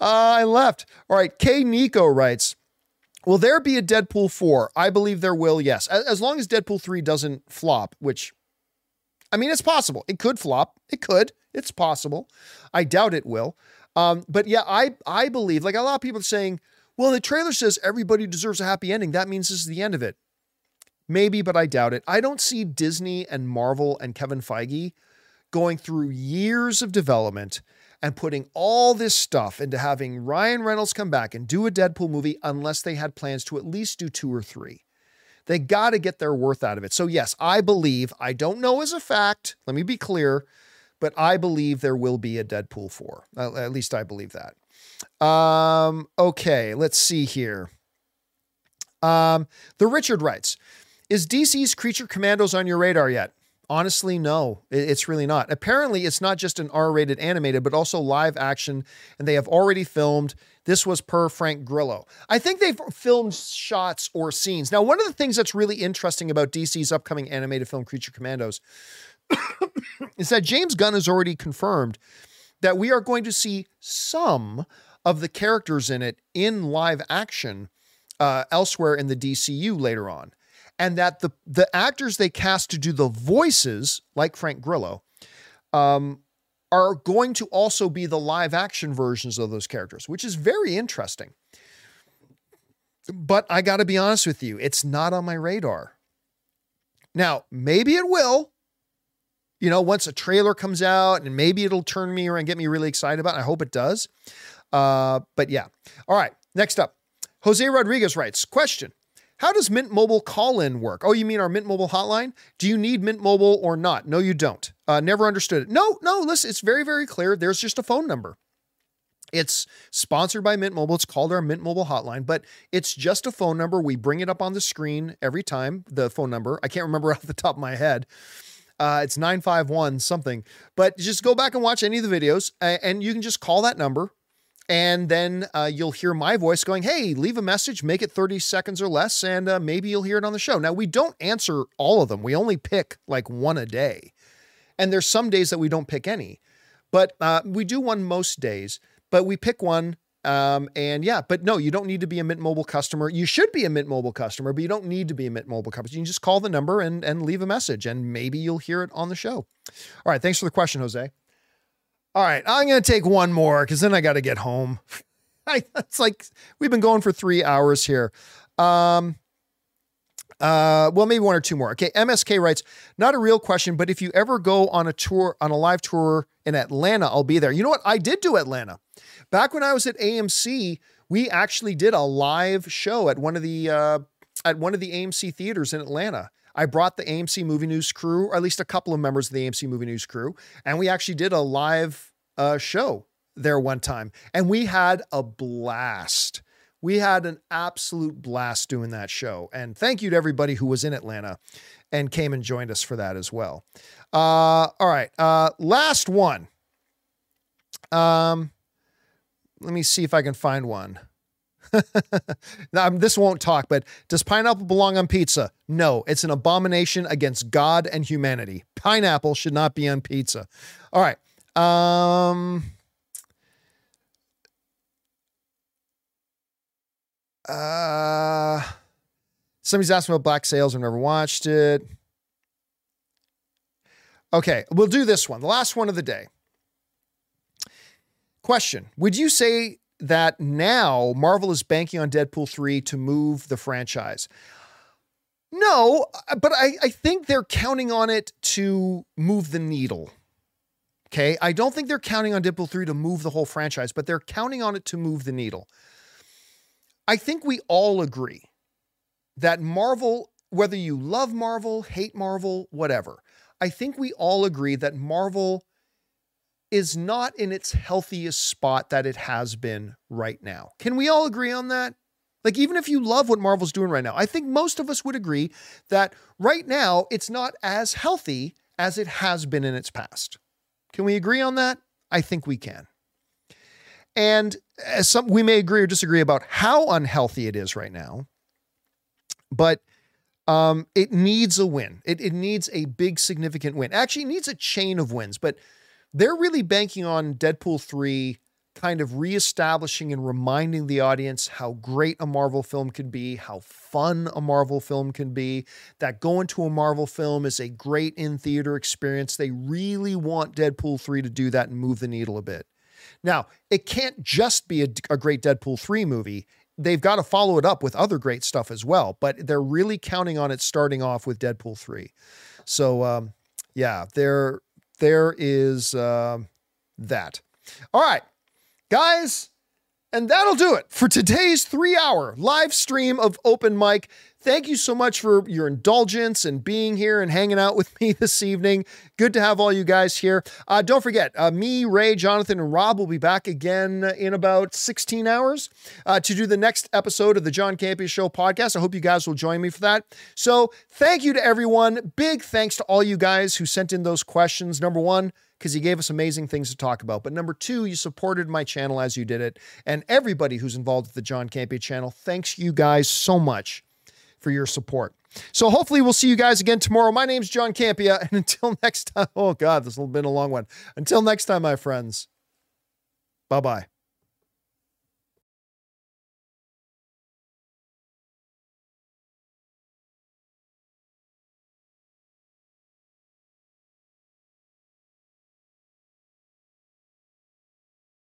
I left. All right. K. Nico writes, Will there be a Deadpool 4? I believe there will, yes. As long as Deadpool 3 doesn't flop, which, I mean, it's possible. It could flop. It could. It's possible. I doubt it will. Um, but yeah, I, I believe, like a lot of people are saying, well, the trailer says everybody deserves a happy ending. That means this is the end of it. Maybe, but I doubt it. I don't see Disney and Marvel and Kevin Feige going through years of development and putting all this stuff into having Ryan Reynolds come back and do a Deadpool movie unless they had plans to at least do two or three. They got to get their worth out of it. So, yes, I believe, I don't know as a fact, let me be clear, but I believe there will be a Deadpool 4. Uh, at least I believe that. Um, okay, let's see here. Um, the Richard writes is DC's Creature Commandos on your radar yet? Honestly, no, it's really not. Apparently, it's not just an R rated animated, but also live action, and they have already filmed. This was per Frank Grillo. I think they've filmed shots or scenes. Now, one of the things that's really interesting about DC's upcoming animated film, Creature Commandos, (coughs) is that James Gunn has already confirmed that we are going to see some of the characters in it in live action uh, elsewhere in the DCU later on and that the the actors they cast to do the voices, like Frank Grillo, um, are going to also be the live action versions of those characters, which is very interesting. But I got to be honest with you, it's not on my radar. Now, maybe it will. You know, once a trailer comes out, and maybe it'll turn me around and get me really excited about. It. I hope it does. Uh, but yeah. All right. Next up, Jose Rodriguez writes Question how does Mint Mobile call in work? Oh, you mean our Mint Mobile hotline? Do you need Mint Mobile or not? No, you don't. Uh, never understood it. No, no, listen, it's very, very clear. There's just a phone number. It's sponsored by Mint Mobile. It's called our Mint Mobile hotline, but it's just a phone number. We bring it up on the screen every time, the phone number. I can't remember (laughs) off the top of my head. Uh, it's 951 something, but just go back and watch any of the videos and you can just call that number and then uh, you'll hear my voice going, Hey, leave a message, make it 30 seconds or less, and uh, maybe you'll hear it on the show. Now, we don't answer all of them, we only pick like one a day. And there's some days that we don't pick any, but uh, we do one most days, but we pick one. Um, and yeah, but no, you don't need to be a Mint Mobile customer. You should be a Mint Mobile customer, but you don't need to be a Mint Mobile customer. You can just call the number and, and leave a message, and maybe you'll hear it on the show. All right. Thanks for the question, Jose. All right, I'm going to take one more because then I got to get home. (laughs) I, it's like we've been going for three hours here. Um, uh, well, maybe one or two more. Okay, MSK writes, not a real question, but if you ever go on a tour, on a live tour in Atlanta, I'll be there. You know what? I did do Atlanta. Back when I was at AMC, we actually did a live show at one of the uh, at one of the AMC theaters in Atlanta. I brought the AMC Movie News crew, or at least a couple of members of the AMC Movie News crew, and we actually did a live uh, show there one time, and we had a blast. We had an absolute blast doing that show, and thank you to everybody who was in Atlanta and came and joined us for that as well. Uh, all right, uh, last one. Um, let me see if I can find one. (laughs) now, this won't talk, but does pineapple belong on pizza? No, it's an abomination against God and humanity. Pineapple should not be on pizza. All right. Um, uh, somebody's asking about Black Sails. I've never watched it. Okay, we'll do this one, the last one of the day. Question Would you say that now Marvel is banking on Deadpool 3 to move the franchise? No, but I, I think they're counting on it to move the needle. Okay. I don't think they're counting on Deadpool 3 to move the whole franchise, but they're counting on it to move the needle. I think we all agree that Marvel, whether you love Marvel, hate Marvel, whatever, I think we all agree that Marvel is not in its healthiest spot that it has been right now. Can we all agree on that? Like, even if you love what Marvel's doing right now, I think most of us would agree that right now it's not as healthy as it has been in its past. Can we agree on that? I think we can. And as some we may agree or disagree about how unhealthy it is right now, but um, it needs a win. It, it needs a big, significant win. Actually, it needs a chain of wins, but they're really banking on Deadpool 3 kind of reestablishing and reminding the audience how great a Marvel film can be, how fun a Marvel film can be, that going to a Marvel film is a great in theater experience. They really want Deadpool 3 to do that and move the needle a bit. Now, it can't just be a, a great Deadpool 3 movie. They've got to follow it up with other great stuff as well, but they're really counting on it starting off with Deadpool 3. So, um, yeah, they're there is uh, that. All right, guys, and that'll do it for today's three hour live stream of Open Mic. Thank you so much for your indulgence and being here and hanging out with (laughs) me this evening. Good to have all you guys here. Uh, don't forget, uh, me, Ray, Jonathan, and Rob will be back again in about 16 hours uh, to do the next episode of the John Campea Show podcast. I hope you guys will join me for that. So, thank you to everyone. Big thanks to all you guys who sent in those questions. Number one, because you gave us amazing things to talk about. But number two, you supported my channel as you did it. And everybody who's involved with the John Campea channel, thanks you guys so much for your support. So hopefully we'll see you guys again tomorrow. My name's John Campea, uh, (laughs) and until next time, oh God, this has been a long one. Until next time, my friends, bye bye.